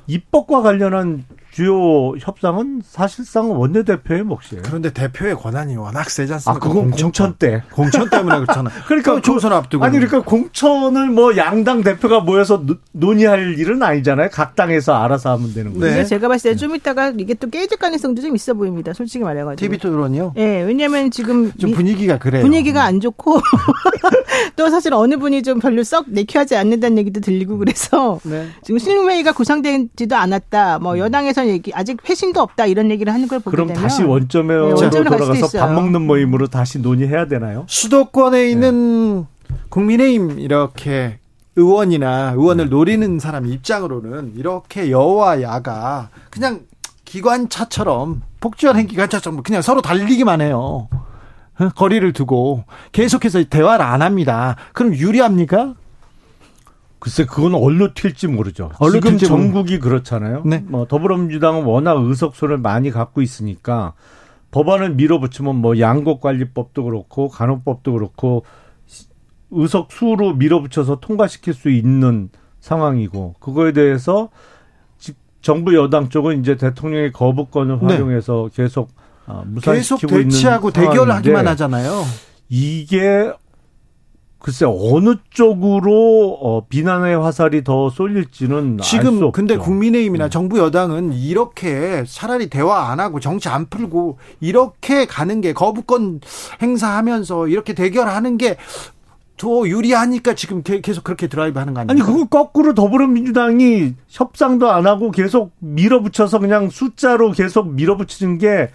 S4: 입법과 관련한 주요 협상은 사실상 원내 대표의 몫이에요.
S1: 그런데 대표의 권한이 워낙 세지
S4: 아,
S1: 않습니까?
S4: 그건 공천 때.
S1: 공천 때문에 그렇잖아요.
S4: 그러니까
S1: 또 총선 앞두고.
S4: 아니 그러니까 공천을 뭐 양당 대표가 모여서 노- 논의할 일은 아니잖아요. 각 당에서 알아서 하면 되는 거죠.
S1: 네.
S5: 근데 제가 봤을 때 좀 이따가 이게 또 깨질 가능성도 좀 있어 보입니다. 솔직히 말해가지고.
S1: TV 토론이요?
S5: 예, 왜냐면 지금
S1: 좀
S5: 미-
S1: 분위기가 그래요.
S5: 분위기가 안 좋고 또 사실 어느 분이 좀 별로 썩 내켜하지 않는다는 얘기도 들리고 그래서
S1: 네.
S5: 지금 실무회의가 구성되지도 않았다. 뭐 여당에서 얘기 아직 회신도 없다 이런 얘기를 하는 걸 보게
S4: 그럼
S5: 되면
S4: 다시 원점으로
S5: 네, 원점으로
S4: 돌아가서 밥
S5: 있어요.
S4: 먹는 모임으로 다시 논의해야 되나요?
S1: 수도권에 있는 국민의힘 이렇게 의원이나 의원을 노리는 사람 입장으로는 이렇게 여와 야가 그냥 기관차처럼 폭주하는 기관차처럼 그냥 서로 달리기만 해요. 어? 거리를 두고 계속해서 대화를 안 합니다. 그럼 유리합니까?
S4: 글쎄 그건 얼로 튈지 모르죠.
S1: 얼로
S4: 지금
S1: 튈지
S4: 전국이 그렇잖아요.
S1: 네.
S4: 뭐 더불어민주당은 워낙 의석수를 많이 갖고 있으니까 법안을 밀어붙이면 뭐 양곡관리법도 그렇고 간호법도 그렇고 의석 수로 밀어붙여서 통과시킬 수 있는 상황이고 그거에 대해서 지- 정부 여당 쪽은 이제 대통령의 거부권을
S1: 네.
S4: 활용해서 계속 아,
S1: 계속
S4: 무산시키고 있는
S1: 대치하고
S4: 상황인데
S1: 대결하기만 하잖아요.
S4: 이게 글쎄 어느 쪽으로 어, 비난의 화살이 더 쏠릴지는
S1: 지금. 근데 국민의힘이나
S4: 네.
S1: 정부 여당은 이렇게 차라리 대화 안 하고 정치 안 풀고 이렇게 가는 게 거부권 행사하면서 이렇게 대결하는 게 더 유리하니까 지금 게- 계속 그렇게 드라이브 하는 거
S4: 아니
S1: 아닙니까?
S4: 그거 거꾸로 더불어민주당이 협상도 안 하고 계속 밀어붙여서 그냥 숫자로 계속 밀어붙이는 게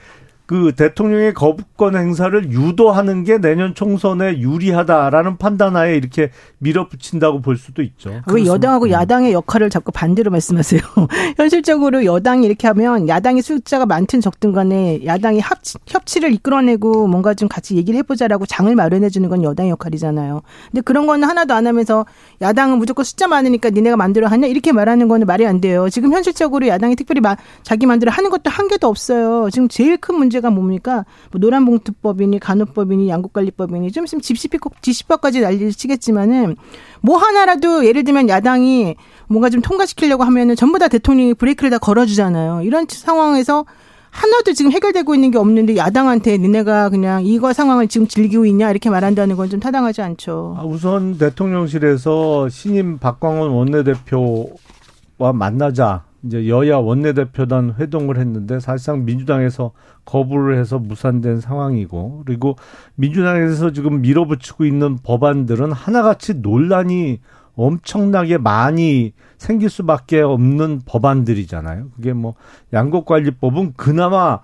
S4: 그 대통령의 거부권 행사를 유도하는 게 내년 총선에 유리하다라는 판단하에 이렇게 밀어붙인다고 볼 수도 있죠.
S5: 왜 그렇습니다. 여당하고 음. 야당의 역할을 자꾸 반대로 말씀하세요? 현실적으로 여당이 이렇게 하면 야당이 숫자가 많든 적든 간에 야당이 합치, 협치를 이끌어내고 뭔가 좀 같이 얘기를 해보자라고 장을 마련해 주는 건 여당의 역할이잖아요. 근데 그런 거는 하나도 안 하면서 야당은 무조건 숫자 많으니까 니네가 만들어 하냐 이렇게 말하는 거는 말이 안 돼요. 지금 현실적으로 야당이 특별히 자기 만들어 하는 것도 한 개도 없어요. 지금 제일 큰 문제 문제가 뭡니까? 뭐 노란봉투법이니 간호법이니 양국관리법이니 좀 있으면 집시법, 집시법까지 난리를 치겠지만은 뭐 하나라도 예를 들면 야당이 뭔가 좀 통과시키려고 하면은 전부 다 대통령이 브레이크를 다 걸어주잖아요. 이런 상황에서 하나도 지금 해결되고 있는 게 없는데 야당한테 니네가 그냥 이거 상황을 지금 즐기고 있냐 이렇게 말한다는 건 좀 타당하지 않죠.
S4: 아, 우선 대통령실에서 신임 박광원 원내대표와 만나자 이제 여야 원내대표단 회동을 했는데 사실상 민주당에서 거부를 해서 무산된 상황이고 그리고 민주당에서 지금 밀어붙이고 있는 법안들은 하나같이 논란이 엄청나게 많이 생길 수밖에 없는 법안들이잖아요. 그게 뭐 양곡관리법은 그나마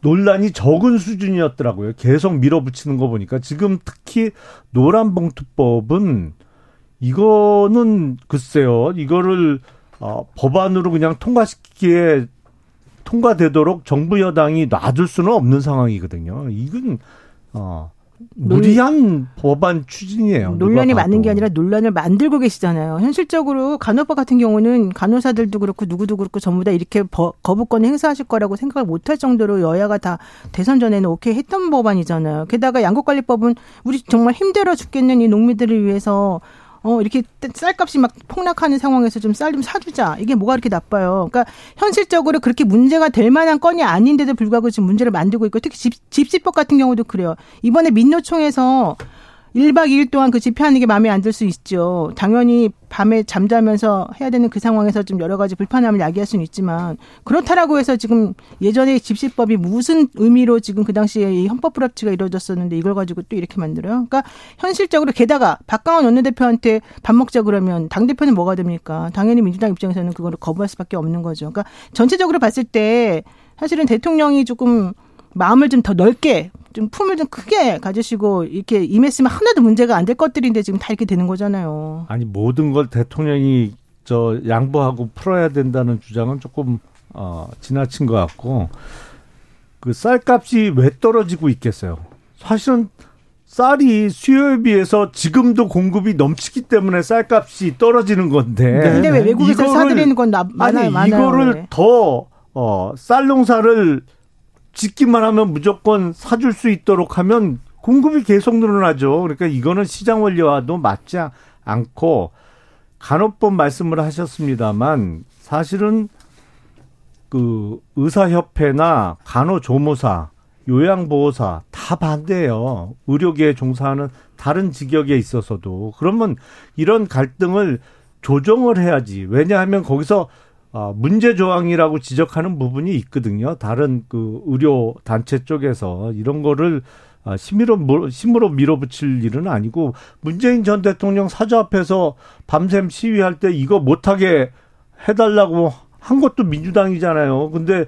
S4: 논란이 적은 수준이었더라고요. 계속 밀어붙이는 거 보니까 지금 특히 노란봉투법은 이거는 글쎄요. 이거를 어, 법안으로 그냥 통과시키기에 통과되도록 정부 여당이 놔둘 수는 없는 상황이거든요. 이건 어 무리한 법안 추진이에요.
S5: 논란이 많은 게 아니라 논란을 만들고 계시잖아요. 현실적으로 간호법 같은 경우는 간호사들도 그렇고 누구도 그렇고 전부 다 이렇게 거부권 행사하실 거라고 생각을 못할 정도로 여야가 다 대선 전에는 오케이 했던 법안이잖아요. 게다가 양곡관리법은 우리 정말 힘들어 죽겠는 이 농민들을 위해서 어, 이렇게 쌀값이 막 폭락하는 상황에서 좀 쌀 좀 사주자. 이게 뭐가 이렇게 나빠요. 그러니까 현실적으로 그렇게 문제가 될 만한 건이 아닌데도 불구하고 지금 문제를 만들고 있고 특히 집, 집시법 같은 경우도 그래요. 이번에 민노총에서 1박 2일 동안 그 집회하는 게 마음에 안 들 수 있죠. 당연히 밤에 잠자면서 해야 되는 그 상황에서 좀 여러 가지 불편함을 야기할 수는 있지만 그렇다라고 해서 지금 예전에 집시법이 무슨 의미로 지금 그 당시에 이 헌법 불합치가 이루어졌었는데 이걸 가지고 또 이렇게 만들어요. 그러니까 현실적으로 게다가 박강원 원내대표한테 밥 먹자 그러면 당 대표는 뭐가 됩니까? 당연히 민주당 입장에서는 그거를 거부할 수밖에 없는 거죠. 그러니까 전체적으로 봤을 때 사실은 대통령이 조금 마음을 좀 더 넓게 좀 품을 좀 크게 가지시고 이렇게 임했으면 하나도 문제가 안 될 것들인데 지금 다 이렇게 되는 거잖아요.
S4: 아니 모든 걸 대통령이 저 양보하고 풀어야 된다는 주장은 조금 어 지나친 것 같고 그 쌀값이 왜 떨어지고 있겠어요? 사실은 쌀이 수요에 비해서 지금도 공급이 넘치기 때문에 쌀값이 떨어지는 건데.
S5: 네. 근데 왜 외국에서 사들이는 건 나, 많아요,
S4: 아니,
S5: 많아요.
S4: 이거를 네. 더, 어, 쌀 농사를 짓기만 하면 무조건 사줄 수 있도록 하면 공급이 계속 늘어나죠. 그러니까 이거는 시장 원리와도 맞지 않고 간호법 말씀을 하셨습니다만 사실은 그 의사협회나 간호조무사, 요양보호사 다 반대해요. 의료계에 종사하는 다른 직역에 있어서도 그러면 이런 갈등을 조정을 해야지. 왜냐하면 거기서 어, 문제 조항이라고 지적하는 부분이 있거든요. 다른 그 의료 단체 쪽에서 이런 거를 아, 심으로 심으로 밀어붙일 일은 아니고 문재인 전 대통령 사저 앞에서 밤샘 시위할 때 이거 못하게 해달라고 한 것도 민주당이잖아요. 근데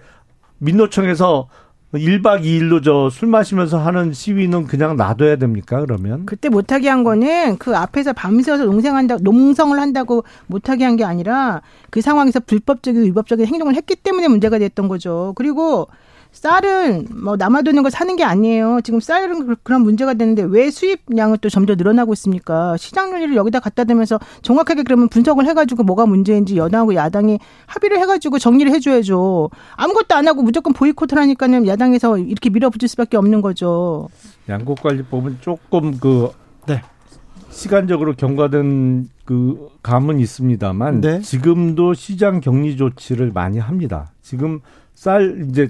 S4: 민노총에서 1박 2일로 저 술 마시면서 하는 시위는 그냥 놔둬야 됩니까, 그러면?
S5: 그때 못하게 한 거는 그 앞에서 밤새워서 농생한다, 농성을 한다고 못하게 한 게 아니라 그 상황에서 불법적인 위법적인 행동을 했기 때문에 문제가 됐던 거죠. 그리고 쌀은 뭐 남아도는 걸 사는 게 아니에요. 지금 쌀은 그런 문제가 되는데 왜 수입량은 또 점점 늘어나고 있습니까? 시장 논리를 여기다 갖다 대면서 정확하게 그러면 분석을 해가지고 뭐가 문제인지 여당하고 야당이 합의를 해가지고 정리를 해줘야죠. 아무것도 안 하고 무조건 보이콧을 하니까는 야당에서 이렇게 밀어붙일 수밖에 없는 거죠.
S4: 양곡관리법은 조금 그 네. 시간적으로 경과된 그 감은 있습니다만 네. 지금도 시장 격리 조치를 많이 합니다. 지금 쌀 이제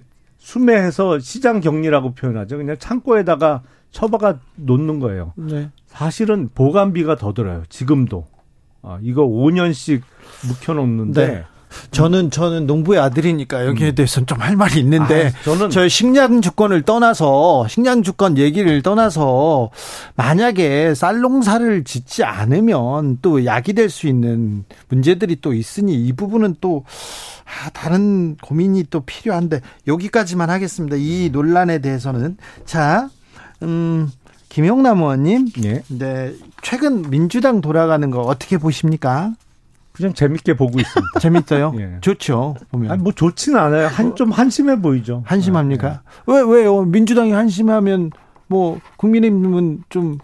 S4: 수매해서 시장 격리라고 표현하죠. 그냥 창고에다가 처박아 놓는 거예요. 네. 사실은 보관비가 더 들어요. 지금도. 아, 이거 5년씩 묵혀놓는데 네.
S1: 저는 저는 농부의 아들이니까 여기에 음. 대해서는 좀 할 말이 있는데 아, 저는 저희 식량 주권을 떠나서 식량 주권 얘기를 떠나서 만약에 쌀 농사를 짓지 않으면 또 약이 될 수 있는 문제들이 또 있으니 이 부분은 또 아, 다른 고민이 또 필요한데 여기까지만 하겠습니다. 이 논란에 대해서는 자, 음. 김용남 의원님, 예. 네, 최근 민주당 돌아가는 거 어떻게 보십니까?
S4: 그냥 재밌게 보고 있습니다.
S1: 재밌어요? 예. 좋죠.
S4: 보면. 아니, 뭐 좋지는 않아요. 한 좀 한심해 보이죠.
S1: 한심합니까? 네. 왜 왜요? 민주당이 한심하면 뭐 국민의힘은 좀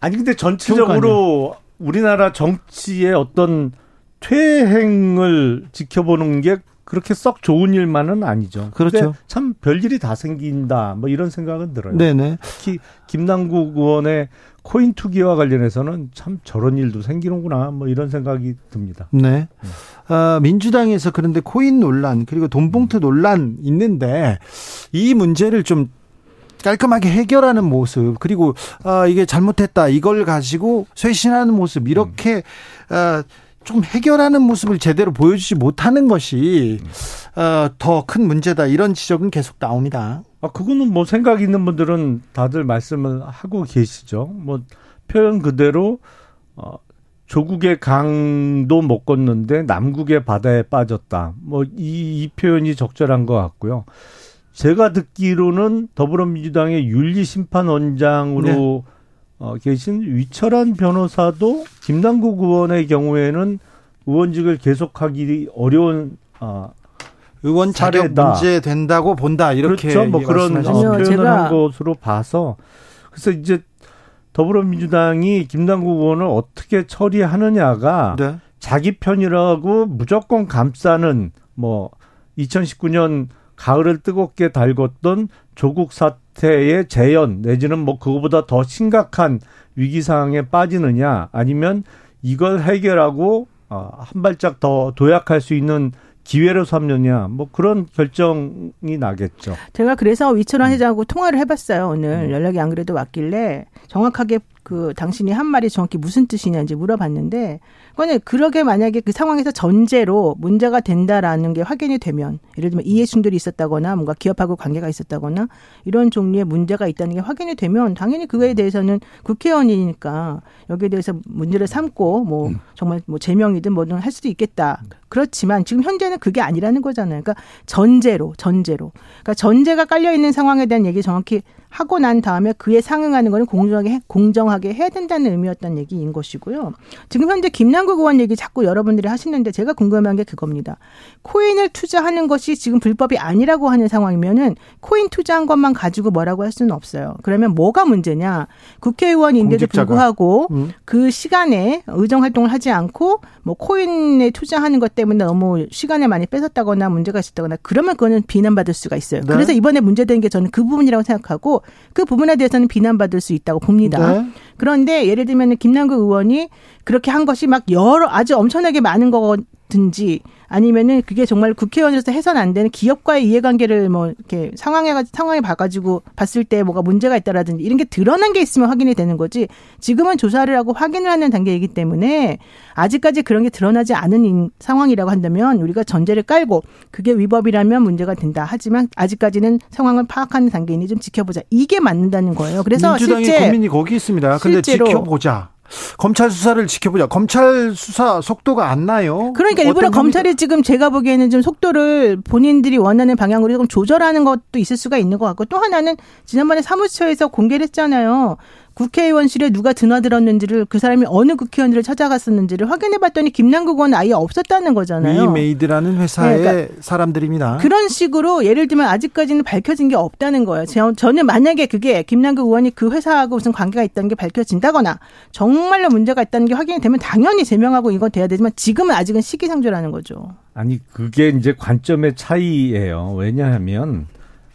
S4: 아니 근데 전체적으로 우리나라 정치의 어떤 퇴행을 지켜보는 게 그렇게 썩 좋은 일만은 아니죠.
S1: 그렇죠.
S4: 참 별일이 다 생긴다. 뭐 이런 생각은 들어요.
S1: 네네.
S4: 특히 김남국 의원의 코인 투기와 관련해서는 참 저런 일도 생기는구나. 뭐 이런 생각이 듭니다.
S1: 네. 어, 민주당에서 그런데 코인 논란 그리고 돈봉투 논란 있는데 이 문제를 좀 깔끔하게 해결하는 모습 그리고 어, 이게 잘못했다 이걸 가지고 쇄신하는 모습 이렇게 음. 어, 좀 해결하는 모습을 제대로 보여주지 못하는 것이 어, 더 큰 문제다 이런 지적은 계속 나옵니다.
S4: 아 그거는 뭐 생각 있는 분들은 다들 말씀을 하고 계시죠. 뭐 표현 그대로 어, 조국의 강도 못 걷는데 남국의 바다에 빠졌다. 뭐이 이 표현이 적절한 것 같고요. 제가 듣기로는 더불어민주당의 윤리심판원장으로 네. 어, 계신 위철한 변호사도 김남국 의원의 경우에는 의원직을 계속하기 어려운 어,
S1: 의원 자격 문제 된다고 본다 이렇게
S4: 그렇죠. 뭐 그런 표현을 한 것으로 봐서 그래서 이제 더불어민주당이 김남국 의원을 어떻게 처리하느냐가 네. 자기 편이라고 무조건 감싸는 뭐 2019년 가을을 뜨겁게 달궜던 조국 사태의 재현 내지는 뭐 그거보다 더 심각한 위기 상황에 빠지느냐 아니면 이걸 해결하고 어, 한 발짝 더 도약할 수 있는 기회로 삼느냐 뭐 그런 결정이 나겠죠.
S5: 제가 그래서 위철원 음. 회장하고 통화를 해봤어요 오늘 음. 연락이 안 그래도 왔길래 정확하게 그 당신이 한 말이 정확히 무슨 뜻이냐인지 물어봤는데 그거는 그러게 만약에 그 상황에서 전제로 문제가 된다라는 게 확인이 되면 예를 들면 이해 충돌이 있었다거나 뭔가 기업하고 관계가 있었다거나 이런 종류의 문제가 있다는 게 확인이 되면 당연히 그거에 대해서는 국회의원이니까 여기에 대해서 문제를 삼고 뭐 음. 정말 뭐 제명이든 뭐든 할 수도 있겠다. 그렇지만 지금 현재는 그게 아니라는 거잖아요. 그러니까 전제로 전제로 그러니까 전제가 깔려 있는 상황에 대한 얘기 정확히 하고 난 다음에 그에 상응하는 거는 공정하게 공정하게 해야 된다는 의미였던 얘기인 것이고요. 지금 현재 김남국 의원 얘기 자꾸 여러분들이 하시는데 제가 궁금한 게 그겁니다. 코인을 투자하는 것이 지금 불법이 아니라고 하는 상황이면은 코인 투자한 것만 가지고 뭐라고 할 수는 없어요. 그러면 뭐가 문제냐? 국회의원인데도. 불구하고 음. 그 시간에 의정 활동을 하지 않고 뭐 코인에 투자하는 것 때문에 너무 시간을 많이 뺏었다거나 문제가 있었다거나 그러면 그거는 비난받을 수가 있어요. 네. 그래서 이번에 문제된 게 저는 그 부분이라고 생각하고 그 부분에 대해서는 비난받을 수 있다고 봅니다. 네. 그런데 예를 들면 김남국 의원이 그렇게 한 것이 막 여러 아주 엄청나게 많은 거든지 아니면은 그게 정말 국회의원으로서 해선 안 되는 기업과의 이해관계를 뭐 이렇게 상황에 상황에 봐가지고 봤을 때 뭐가 문제가 있다라든지 이런 게 드러난 게 있으면 확인이 되는 거지 지금은 조사를 하고 확인을 하는 단계이기 때문에 아직까지 그런 게 드러나지 않은 상황이라고 한다면 우리가 전제를 깔고 그게 위법이라면 문제가 된다 하지만 아직까지는 상황을 파악하는 단계이니 좀 지켜보자 이게 맞는다는 거예요. 그래서
S1: 민주당의
S5: 실제
S1: 고민이 거기 있습니다. 근데 지켜보자. 검찰 수사를 지켜보자. 검찰 수사 속도가 안 나요.
S5: 그러니까 일부러 검찰이 지금 제가 보기에는 좀 속도를 본인들이 원하는 방향으로 조금 조절하는 것도 있을 수가 있는 것 같고 또 하나는 지난번에 사무처에서 공개를 했잖아요. 국회의원실에 누가 드나들었는지를 그 사람이 어느 국회의원들을 찾아갔었는지를 확인해 봤더니 김남국 의원 아예 없었다는 거잖아요.
S1: 위메이드라는 회사의 그러니까 사람들입니다.
S5: 그런 식으로 예를 들면 아직까지는 밝혀진 게 없다는 거예요. 저는 만약에 그게 김남국 의원이 그 회사하고 무슨 관계가 있다는 게 밝혀진다거나 정말로 문제가 있다는 게 확인이 되면 당연히 제명하고 이건 돼야 되지만 지금은 아직은 시기상조라는 거죠.
S4: 아니 그게 이제 관점의 차이예요. 왜냐하면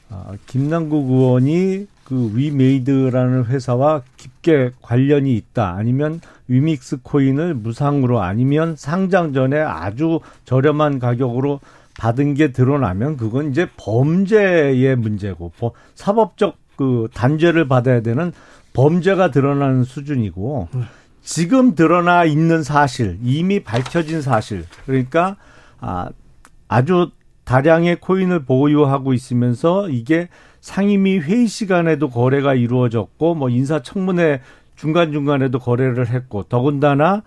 S4: 어, 김남국 의원이 그 위메이드라는 회사와 깊게 관련이 있다. 아니면 위믹스 코인을 무상으로 아니면 상장 전에 아주 저렴한 가격으로 받은 게 드러나면 그건 이제 범죄의 문제고 사법적 그 단죄를 받아야 되는 범죄가 드러나는 수준이고 지금 드러나 있는 사실 이미 밝혀진 사실 그러니까 아, 아주 다량의 코인을 보유하고 있으면서 이게 상임위 회의 시간에도 거래가 이루어졌고 뭐 인사청문회 중간중간에도 거래를 했고 더군다나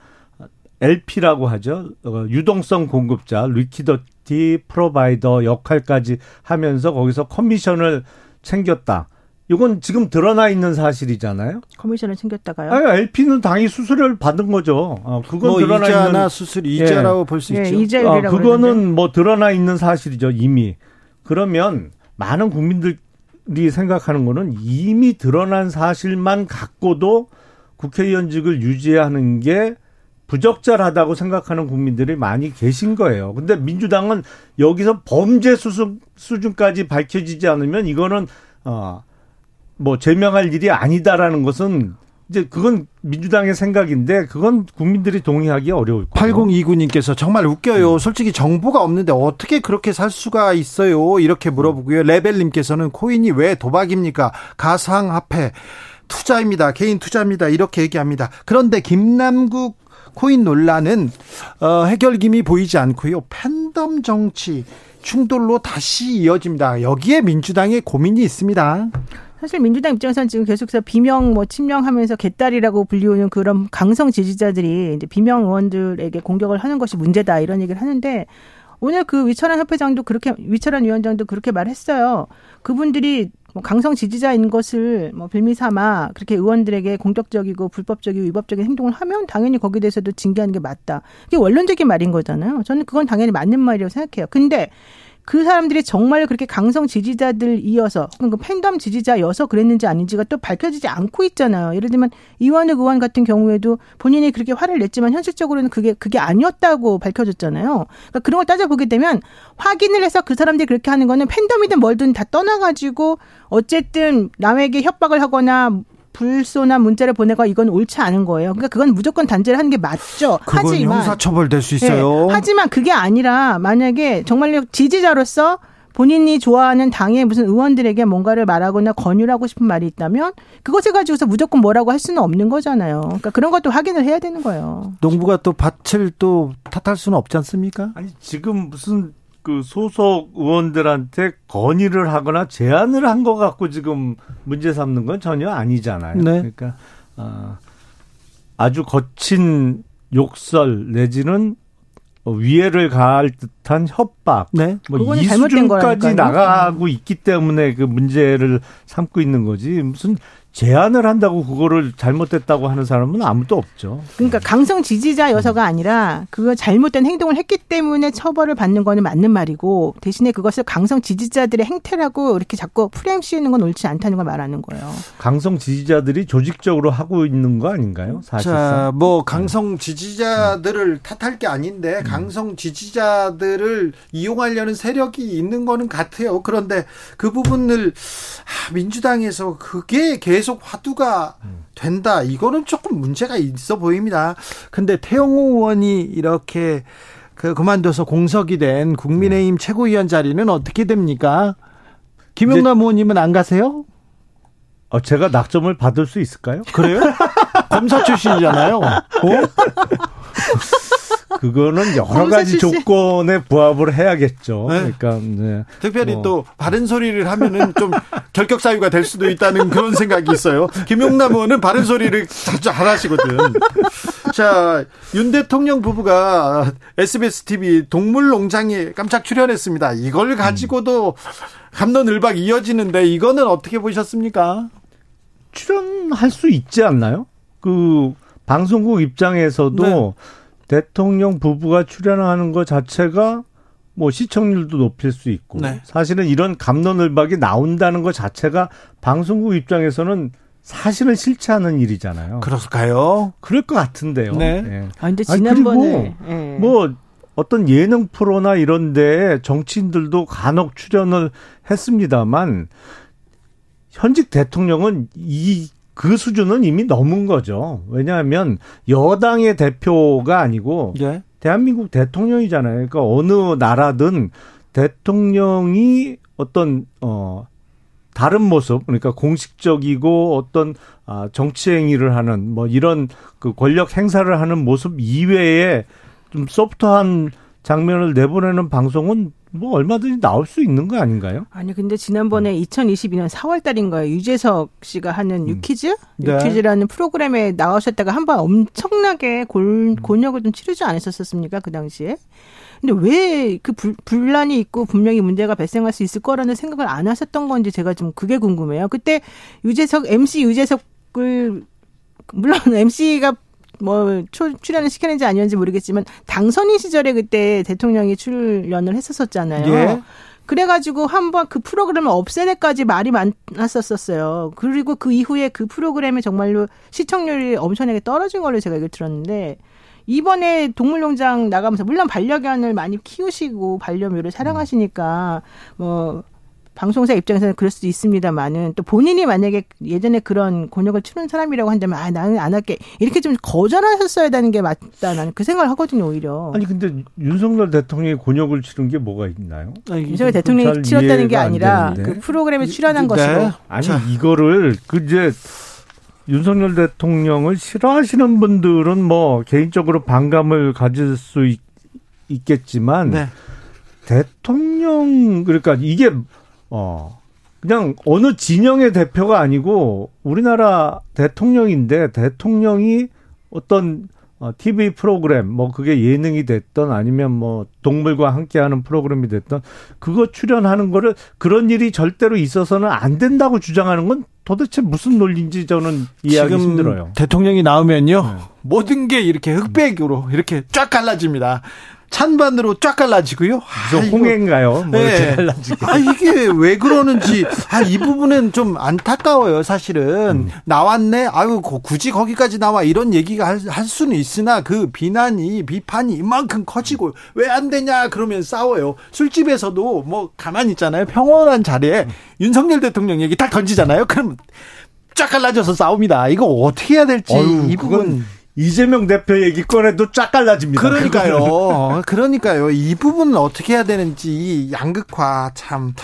S4: LP라고 하죠. 어, 유동성 공급자, 리퀴더티 프로바이더 역할까지 하면서 거기서 커미션을 챙겼다. 이건 지금 드러나 있는 사실이잖아요.
S5: 커미션을 챙겼다가요?
S4: 아니, LP는 당연히 수수료를 받은 거죠. 어, 그건
S1: 뭐
S4: 드러나
S1: 이자나
S4: 있는
S1: 수수료 이자라고
S4: 예.
S1: 볼수
S5: 예,
S1: 있죠.
S5: 이자율이라고
S4: 어, 그거는
S5: 그러는데.
S4: 뭐 드러나 있는 사실이죠 이미. 그러면 많은 국민들 이 생각하는 거는 이미 드러난 사실만 갖고도 국회의원직을 유지하는 게 부적절하다고 생각하는 국민들이 많이 계신 거예요. 근데 민주당은 여기서 범죄 수준 수준까지 밝혀지지 않으면 이거는 어 뭐 제명할 일이 아니다라는 것은 이제 그건 민주당의 생각인데 그건 국민들이 동의하기 어려울 거예요.
S1: 8029님께서 정말 웃겨요. 솔직히 정보가 없는데 어떻게 그렇게 살 수가 있어요? 이렇게 물어보고요. 레벨님께서는 코인이 왜 도박입니까? 가상화폐 투자입니다. 개인 투자입니다. 이렇게 얘기합니다. 그런데 김남국 코인 논란은 어, 해결김이 보이지 않고요. 팬덤 정치 충돌로 다시 이어집니다. 여기에 민주당의 고민이 있습니다.
S5: 사실 민주당 입장에서는 지금 계속해서 비명 뭐 침명하면서 개딸이라고 불리우는 그런 강성 지지자들이 이제 비명 의원들에게 공격을 하는 것이 문제다 이런 얘기를 하는데 오늘 그 위철한 협회장도 그렇게 위철한 위원장도 그렇게 말했어요. 그분들이 뭐 강성 지지자인 것을 뭐 빌미 삼아 그렇게 의원들에게 공격적이고 불법적이고 위법적인 행동을 하면 당연히 거기에 대해서도 징계하는 게 맞다. 이게 원론적인 말인 거잖아요. 저는 그건 당연히 맞는 말이라고 생각해요. 근데 그 사람들이 정말 그렇게 강성 지지자들이어서 그 팬덤 지지자여서 그랬는지 아닌지가 또 밝혀지지 않고 있잖아요. 예를 들면 이완욱 의원 같은 경우에도 본인이 그렇게 화를 냈지만 현실적으로는 그게 그게 아니었다고 밝혀졌잖아요. 그러니까 그런 걸 따져 보게 되면 확인을 해서 그 사람들이 그렇게 하는 거는 팬덤이든 뭘든 다 떠나가지고 어쨌든 남에게 협박을 하거나 불소나 문자를 보내고 이건 옳지 않은 거예요. 그러니까 그건 무조건 단죄를 하는 게 맞죠.
S1: 그건
S5: 하지만
S1: 형사처벌될 수 있어요.
S5: 네, 하지만 그게 아니라 만약에 정말로 지지자로서 본인이 좋아하는 당의 무슨 의원들에게 뭔가를 말하거나 권유를 하고 싶은 말이 있다면 그것을 가지고서 무조건 뭐라고 할 수는 없는 거잖아요. 그러니까 그런 것도 확인을 해야 되는 거예요.
S1: 농부가 또 밭을 또 탓할 수는 없지 않습니까?
S4: 아니 지금 무슨 그 소속 의원들한테 건의를 하거나 제안을 한것 갖고 지금 문제 삼는 건 전혀 아니잖아요.
S1: 네.
S4: 그러니까 어, 아주 거친 욕설 내지는 위해를 가할 듯한 협박,
S1: 네.
S4: 뭐
S5: 그거는
S4: 이
S5: 잘못된
S4: 수준까지. 나가고 있기 때문에 그 문제를 삼고 있는 거지 무슨 제안을 한다고 그거를 잘못됐다고 하는 사람은 아무도 없죠.
S5: 그러니까 강성 지지자 여서가 아니라 그거 잘못된 행동을 했기 때문에 처벌을 받는 거는 맞는 말이고 대신에 그것을 강성 지지자들의 행태라고 이렇게 자꾸 프레임 씌우는 건 옳지 않다는 걸 말하는 거예요.
S4: 강성 지지자들이 조직적으로 하고 있는 거 아닌가요? 사실상.
S1: 자, 뭐 강성 지지자들을 탓할 게 아닌데 강성 지지자들을 이용하려는 세력이 있는 거는 같아요. 그런데 그 부분을 아, 민주당에서 그게 계속 화두가 된다. 이거는 조금 문제가 있어 보입니다. 근데 태영호 의원이 이렇게 그 그만둬서 공석이 된 국민의힘 최고위원 자리는 어떻게 됩니까? 김용남 의원님은 안 가세요?
S4: 어, 제가 낙점을 받을 수 있을까요?
S1: 그래요? 검사 출신이잖아요. 어?
S4: 그거는 여러 가지. 조건에 부합을 해야겠죠.
S1: 네.
S4: 그러니까 네.
S1: 특별히
S4: 뭐.
S1: 또 바른 소리를 하면은 좀 결격 사유가 될 수도 있다는 그런 생각이 있어요. 김용남 의원은 바른 소리를 자주 안 하시거든. 자, 윤 대통령 부부가 SBS TV 동물 농장에 깜짝 출연했습니다. 이걸 가지고도 감론을박 이어지는데 이거는 어떻게 보셨습니까?
S4: 출연할 수 있지 않나요? 그 방송국 입장에서도
S1: 네.
S4: 대통령 부부가 출연하는 것 자체가 뭐 시청률도 높일 수 있고
S1: 네.
S4: 사실은 이런 감론을박이 나온다는 것 자체가 방송국 입장에서는 사실은 싫지 않은 일이잖아요.
S1: 그럴까요?
S4: 그럴 것 같은데요.
S1: 네.
S4: 예.
S5: 아 근데
S4: 아니,
S5: 지난번에
S4: 그리고
S5: 예.
S4: 뭐 어떤 예능 프로나 이런 데 정치인들도 간혹 출연을 했습니다만 현직 대통령은 이 그 수준은 이미 넘은 거죠. 왜냐하면 여당의 대표가 아니고
S1: 예.
S4: 대한민국 대통령이잖아요. 그러니까 어느 나라든 대통령이 어떤 어 다른 모습 그러니까 공식적이고 어떤 아 정치 행위를 하는 뭐 이런 그 권력 행사를 하는 모습 이외에 좀 소프트한 장면을 내보내는 방송은 뭐 얼마든지 나올 수 있는 거 아닌가요?
S5: 아니 근데 지난번에 음. 2022년 4월 달인가요? 유재석 씨가 하는 음. 유퀴즈?
S1: 네.
S5: 유퀴즈라는 프로그램에 나오셨다가 한 번 엄청나게 골, 음. 곤욕을 좀 치르지 않으셨었습니까? 그 당시에? 근데 왜 그 분란이 있고 분명히 문제가 발생할 수 있을 거라는 생각을 안 하셨던 건지 제가 좀 그게 궁금해요. 그때 유재석 MC 유재석을 물론 MC가 뭐 출연을 시켰는지 아니었는지 모르겠지만 당선인 시절에 그때 대통령이 출연을 했었었잖아요. 예. 그래가지고 한번 그 프로그램을 없애내까지 말이 많았었었어요. 그리고 그 이후에 그 프로그램에 정말로 시청률이 엄청나게 떨어진 걸로 제가 얘기를 들었는데 이번에 동물농장 나가면서 물론 반려견을 많이 키우시고 반려묘를 사랑하시니까 뭐 방송사 입장에서는 그럴 수도 있습니다만은 또 본인이 만약에 예전에 그런 곤욕을 치른 사람이라고 한다면 아 나는 안 할게 이렇게 좀 거절하셨어야 되는 게 맞다 나는 그 생각을 하거든요 오히려
S4: 아니 근데 윤석열 대통령이 곤욕을 치른 게 뭐가 있나요?
S5: 윤석열 대통령이 치렀다는 게 아니라 그 프로그램에 출연한 네. 것으로
S4: 아니 이거를 그 이제 윤석열 대통령을 싫어하시는 분들은 뭐 개인적으로 반감을 가질 수 있, 겠지만 네. 대통령 그러니까 이게 어 그냥 어느 진영의 대표가 아니고 우리나라 대통령인데 대통령이 어떤 TV 어, 프로그램 뭐 그게 예능이 됐던 아니면 뭐 동물과 함께하는 프로그램이 됐던 그거 출연하는 거를 그런 일이 절대로 있어서는 안 된다고 주장하는 건 도대체 무슨 논리인지 저는 이해하기 힘들어요.
S1: 대통령이 나오면요 네. 모든 게 이렇게 흑백으로 이렇게 쫙 갈라집니다. 찬반으로 쫙 갈라지고요.
S4: 아, 홍해인가요? 뭐 네.
S1: 아 이게 왜 그러는지 아 이 부분은 좀 안타까워요. 사실은 음. 나왔네. 아유 굳이 거기까지 나와 이런 얘기가 할, 할 수는 있으나 그 비난이 비판이 이만큼 커지고 왜 안 되냐 그러면 싸워요. 술집에서도 뭐 가만히 있잖아요. 평온한 자리에 음. 윤석열 대통령 얘기 딱 던지잖아요. 그럼 쫙 갈라져서 싸웁니다. 이거 어떻게 해야 될지 어휴, 이 부분
S4: 이재명 대표 얘기 꺼내도 쫙 갈라집니다.
S1: 그러니까요. 그러니까요. 이 부분은 어떻게 해야 되는지 양극화 참.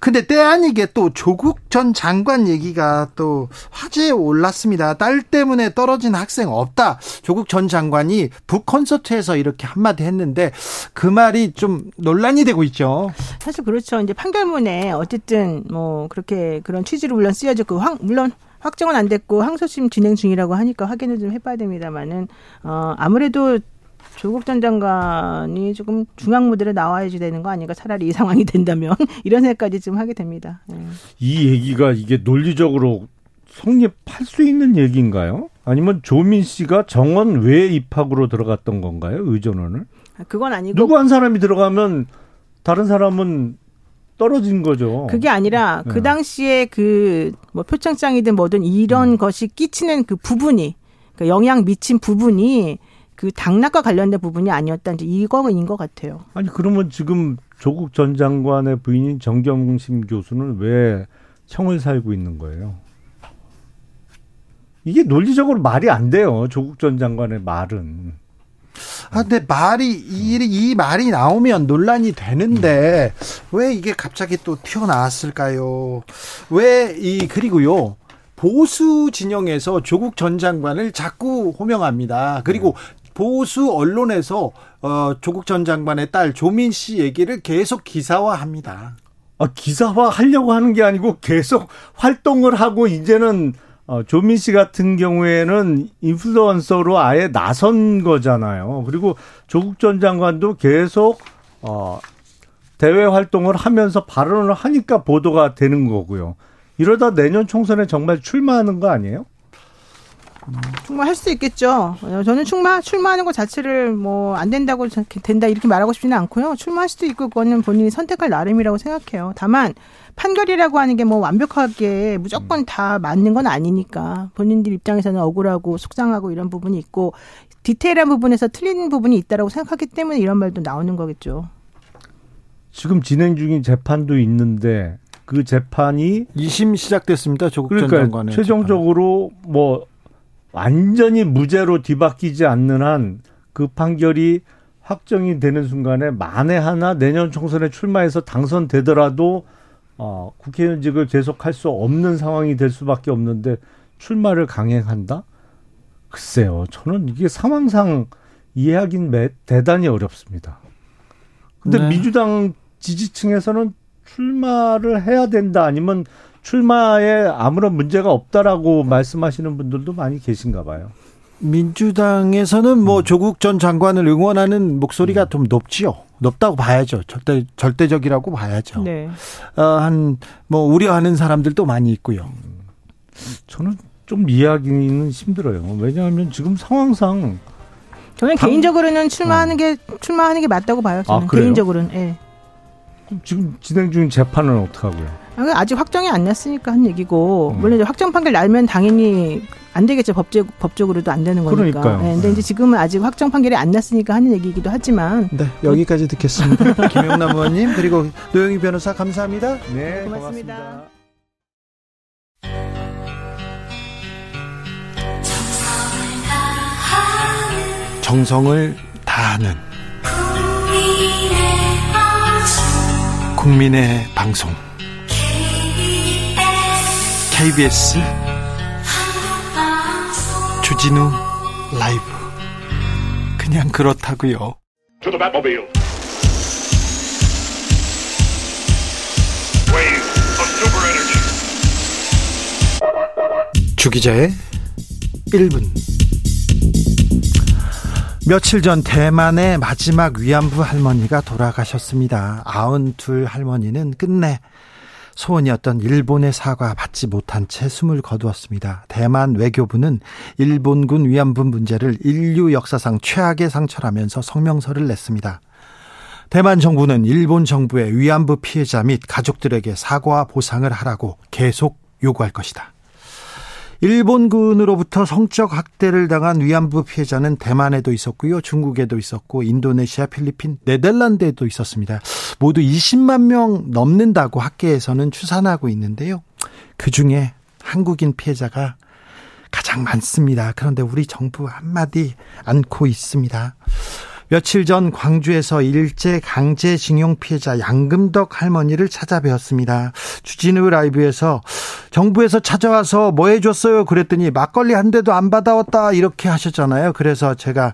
S1: 근데 때 아니게 또 조국 전 장관 얘기가 또 화제에 올랐습니다. 딸 때문에 떨어진 학생 없다. 조국 전 장관이 북 콘서트에서 이렇게 한마디 했는데 그 말이 좀 논란이 되고 있죠.
S5: 사실 그렇죠. 이제 판결문에 어쨌든 뭐 그렇게 그런 취지로 물론 쓰여졌고 물론 확정은 안 됐고 항소심 진행 중이라고 하니까 확인을 좀 해봐야 됩니다만은 어 아무래도 조국 전 장관이 조금 중앙 무대로 나와야지 되는 거 아닌가 차라리 이 상황이 된다면 이런 생각까지 좀 하게 됩니다. 네.
S4: 이 얘기가 이게 논리적으로 성립할 수 있는 얘기인가요? 아니면 조민 씨가 정원 외 입학으로 들어갔던 건가요? 의전원을?
S5: 아, 그건 아니고
S4: 누구 한 사람이 들어가면 다른 사람은 떨어진 거죠.
S5: 그게 아니라 네. 그 당시에 그 뭐 표창장이든 뭐든 이런 음. 것이 끼치는 그 부분이 그 영향 미친 부분이 그 당락과 관련된 부분이 아니었다는 이거인 것 같아요.
S4: 아니 그러면 지금 조국 전 장관의 부인인 정경심 교수는 왜 청을 살고 있는 거예요? 이게 논리적으로 말이 안 돼요. 조국 전 장관의 말은.
S1: 아, 근데 말이 이, 이 말이 나오면 논란이 되는데 왜 이게 갑자기 또 튀어나왔을까요? 왜 이 그리고요. 보수 진영에서 조국 전 장관을 자꾸 호명합니다. 그리고 보수 언론에서 어, 조국 전 장관의 딸 조민 씨 얘기를 계속 기사화합니다.
S4: 아, 기사화 하려고 하는 게 아니고 계속 활동을 하고 이제는 어, 조민 씨 같은 경우에는 인플루언서로 아예 나선 거잖아요. 그리고 조국 전 장관도 계속 어, 대외 활동을 하면서 발언을 하니까 보도가 되는 거고요. 이러다 내년 총선에 정말 출마하는 거 아니에요?
S5: 출마할 수 있겠죠. 저는 출마 출마하는 것 자체를 뭐 안 된다고 된다 이렇게 말하고 싶지는 않고요. 출마할 수도 있고 그거는 본인이 선택할 나름이라고 생각해요. 다만 판결이라고 하는 게 뭐 완벽하게 무조건 다 맞는 건 아니니까 본인들 입장에서는 억울하고 속상하고 이런 부분이 있고 디테일한 부분에서 틀린 부분이 있다라고 생각하기 때문에 이런 말도 나오는 거겠죠.
S4: 지금 진행 중인 재판도 있는데 그 재판이
S1: 2심 시작됐습니다. 조국
S4: 그러니까
S1: 전 장관의
S4: 최종적으로 재판. 뭐 완전히 무죄로 뒤바뀌지 않는 한 그 판결이 확정이 되는 순간에 만에 하나 내년 총선에 출마해서 당선되더라도 어, 국회의원직을 계속할 수 없는 상황이 될 수밖에 없는데 출마를 강행한다? 글쎄요, 저는 이게 상황상 이해하긴 매, 대단히 어렵습니다. 근데 네. 민주당 지지층에서는 출마를 해야 된다 아니면 출마에 아무런 문제가 없다라고 말씀하시는 분들도 많이 계신가 봐요.
S1: 민주당에서는 뭐 음. 조국 전 장관을 응원하는 목소리가 음. 좀 높지요. 높다고 봐야죠. 절대 절대적이라고 봐야죠. 네. 어, 한뭐 우려하는 사람들도 많이 있고요.
S4: 저는 좀 이해하기는 힘들어요. 왜냐하면 지금 상황상
S5: 저는 당... 개인적으로는 출마하는 어. 게 출마하는 게 맞다고 봐요. 저는 아, 개인적으로는. 예.
S4: 지금 진행 중인 재판은 어떻게 하고요?
S5: 아직 확정이 안 났으니까 한 얘기고 음. 물론 이제 확정 판결 날면 당연히 안 되겠죠 법적 법적으로도 안 되는 거니까. 그러니까요. 네, 근데 네. 이제 지금은 아직 확정 판결이 안 났으니까 하는 얘기이기도 하지만.
S1: 네 여기까지 듣겠습니다. 김영남 의원님 그리고 노영희 변호사 감사합니다.
S5: 네 고맙습니다. 고맙습니다.
S1: 정성을 다하는 국민의 방송 KBS 주진우 라이브 그냥 그렇다고요. 주기자의 1분 며칠 전 대만의 마지막 위안부 할머니가 돌아가셨습니다. 아흔둘 할머니는 끝내 소원이었던 일본의 사과 받지 못한 채 숨을 거두었습니다. 대만 외교부는 일본군 위안부 문제를 인류 역사상 최악의 상처라면서 성명서를 냈습니다. 대만 정부는 일본 정부의 위안부 피해자 및 가족들에게 사과와 보상을 하라고 계속 요구할 것이다. 일본군으로부터 성적 학대를 당한 위안부 피해자는 대만에도 있었고요. 중국에도 있었고 인도네시아, 필리핀, 네덜란드에도 있었습니다. 모두 20만 명 넘는다고 학계에서는 추산하고 있는데요. 그중에 한국인 피해자가 가장 많습니다. 그런데 우리 정부 한마디 않고 있습니다. 며칠 전 광주에서 일제 강제징용 피해자 양금덕 할머니를 찾아뵈었습니다. 주진우 라이브에서 정부에서 찾아와서 뭐 해줬어요? 그랬더니 막걸리 한 대도 안 받아왔다 이렇게 하셨잖아요. 그래서 제가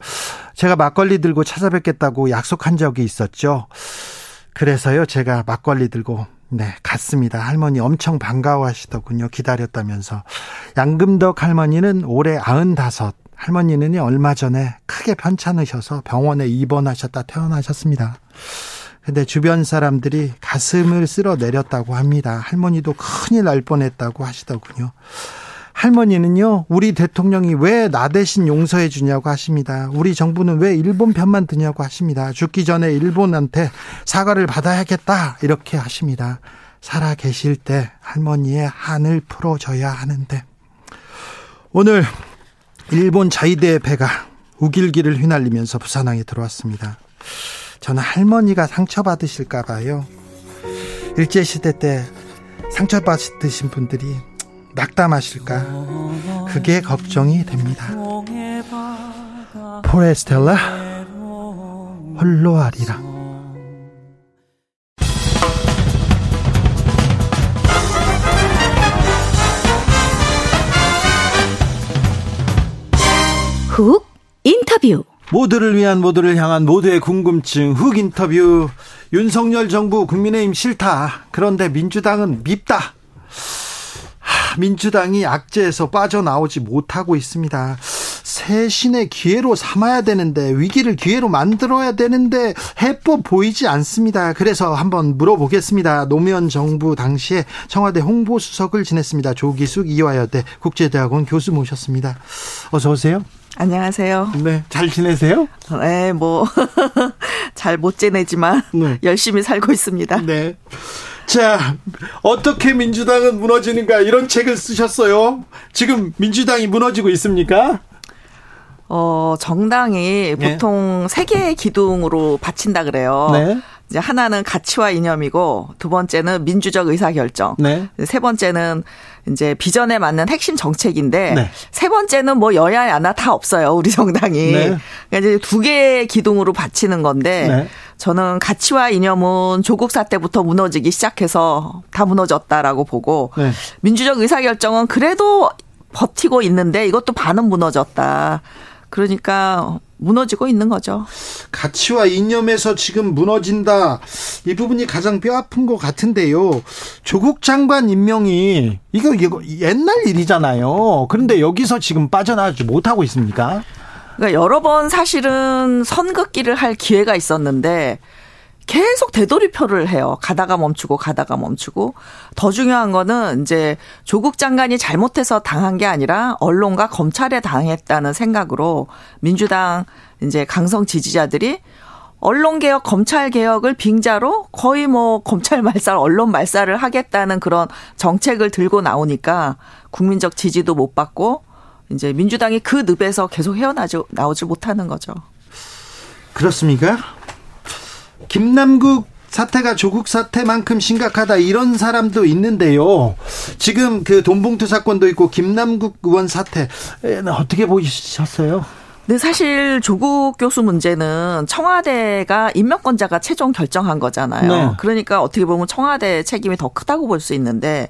S1: 제가 막걸리 들고 찾아뵙겠다고 약속한 적이 있었죠. 그래서요 제가 막걸리 들고 네, 갔습니다. 할머니 엄청 반가워하시더군요. 기다렸다면서. 양금덕 할머니는 올해 95, 할머니는 얼마 전에 크게 편찮으셔서 병원에 입원하셨다 퇴원하셨습니다. 근데 주변 사람들이 가슴을 쓸어 내렸다고 합니다. 할머니도 큰일 날 뻔했다고 하시더군요. 할머니는요, 우리 대통령이 왜 나 대신 용서해 주냐고 하십니다. 우리 정부는 왜 일본 편만 드냐고 하십니다. 죽기 전에 일본한테 사과를 받아야겠다. 이렇게 하십니다. 살아 계실 때 할머니의 한을 풀어줘야 하는데. 오늘 일본 자위대 배가 우길기를 휘날리면서 부산항에 들어왔습니다. 저는 할머니가 상처받으실까 봐요. 일제시대 때 상처받으신 분들이 낙담하실까 그게 걱정이 됩니다. 포레스텔라 홀로 아리라
S2: 훅 인터뷰
S1: 모두를 위한 모두를 향한 모두의 궁금증 훅 인터뷰 윤석열 정부 국민의힘 싫다 그런데 민주당은 밉다 민주당이 악재에서 빠져나오지 못하고 있습니다. 새 신의 기회로 삼아야 되는데 위기를 기회로 만들어야 되는데 해법 보이지 않습니다. 그래서 한번 물어보겠습니다. 노무현 정부 당시에 청와대 홍보수석을 지냈습니다. 조기숙 이화여대 국제대학원 교수 모셨습니다. 어서 오세요.
S6: 안녕하세요.
S1: 네, 잘 지내세요?
S6: 네, 뭐 잘 못 지내지만 네. 열심히 살고 있습니다.
S1: 네. 자, 어떻게 민주당은 무너지는가 이런 책을 쓰셨어요. 지금 민주당이 무너지고 있습니까?
S6: 어, 정당이 네. 보통 세 개의 기둥으로 바친다 그래요. 네. 이제 하나는 가치와 이념이고 두 번째는 민주적 의사 결정. 네. 세 번째는 이제 비전에 맞는 핵심 정책인데 네. 세 번째는 뭐 여야 야나 다 없어요. 우리 정당이. 네. 그러니까 이제 두 개의 기둥으로 바치는 건데 네. 저는 가치와 이념은 조국 사태부터 무너지기 시작해서 다 무너졌다라고 보고 네. 민주적 의사 결정은 그래도 버티고 있는데 이것도 반은 무너졌다. 그러니까 무너지고 있는 거죠.
S1: 가치와 이념에서 지금 무너진다. 이 부분이 가장 뼈 아픈 것 같은데요. 조국 장관 임명이 이거 이거 옛날 일이잖아요. 그런데 여기서 지금 빠져나가지 못하고 있습니까?
S6: 그러니까 여러 번 사실은 선긋기를 할 기회가 있었는데 계속 되돌이표를 해요. 가다가 멈추고 가다가 멈추고. 더 중요한 거는 이제 조국 장관이 잘못해서 당한 게 아니라 언론과 검찰에 당했다는 생각으로 민주당 이제 강성 지지자들이 언론 개혁, 검찰 개혁을 빙자로 거의 뭐 검찰 말살, 언론 말살을 하겠다는 그런 정책을 들고 나오니까 국민적 지지도 못 받고 이제 민주당이 그 늪에서 계속 헤어나지 나오지 못하는 거죠.
S1: 그렇습니까? 김남국 사태가 조국 사태만큼 심각하다 이런 사람도 있는데요. 지금 그 돈봉투 사건도 있고 김남국 의원 사태 어떻게 보셨어요?
S6: 네, 사실 조국 교수 문제는 청와대가 임명권자가 최종 결정한 거잖아요. 네. 그러니까 어떻게 보면 청와대 책임이 더 크다고 볼 수 있는데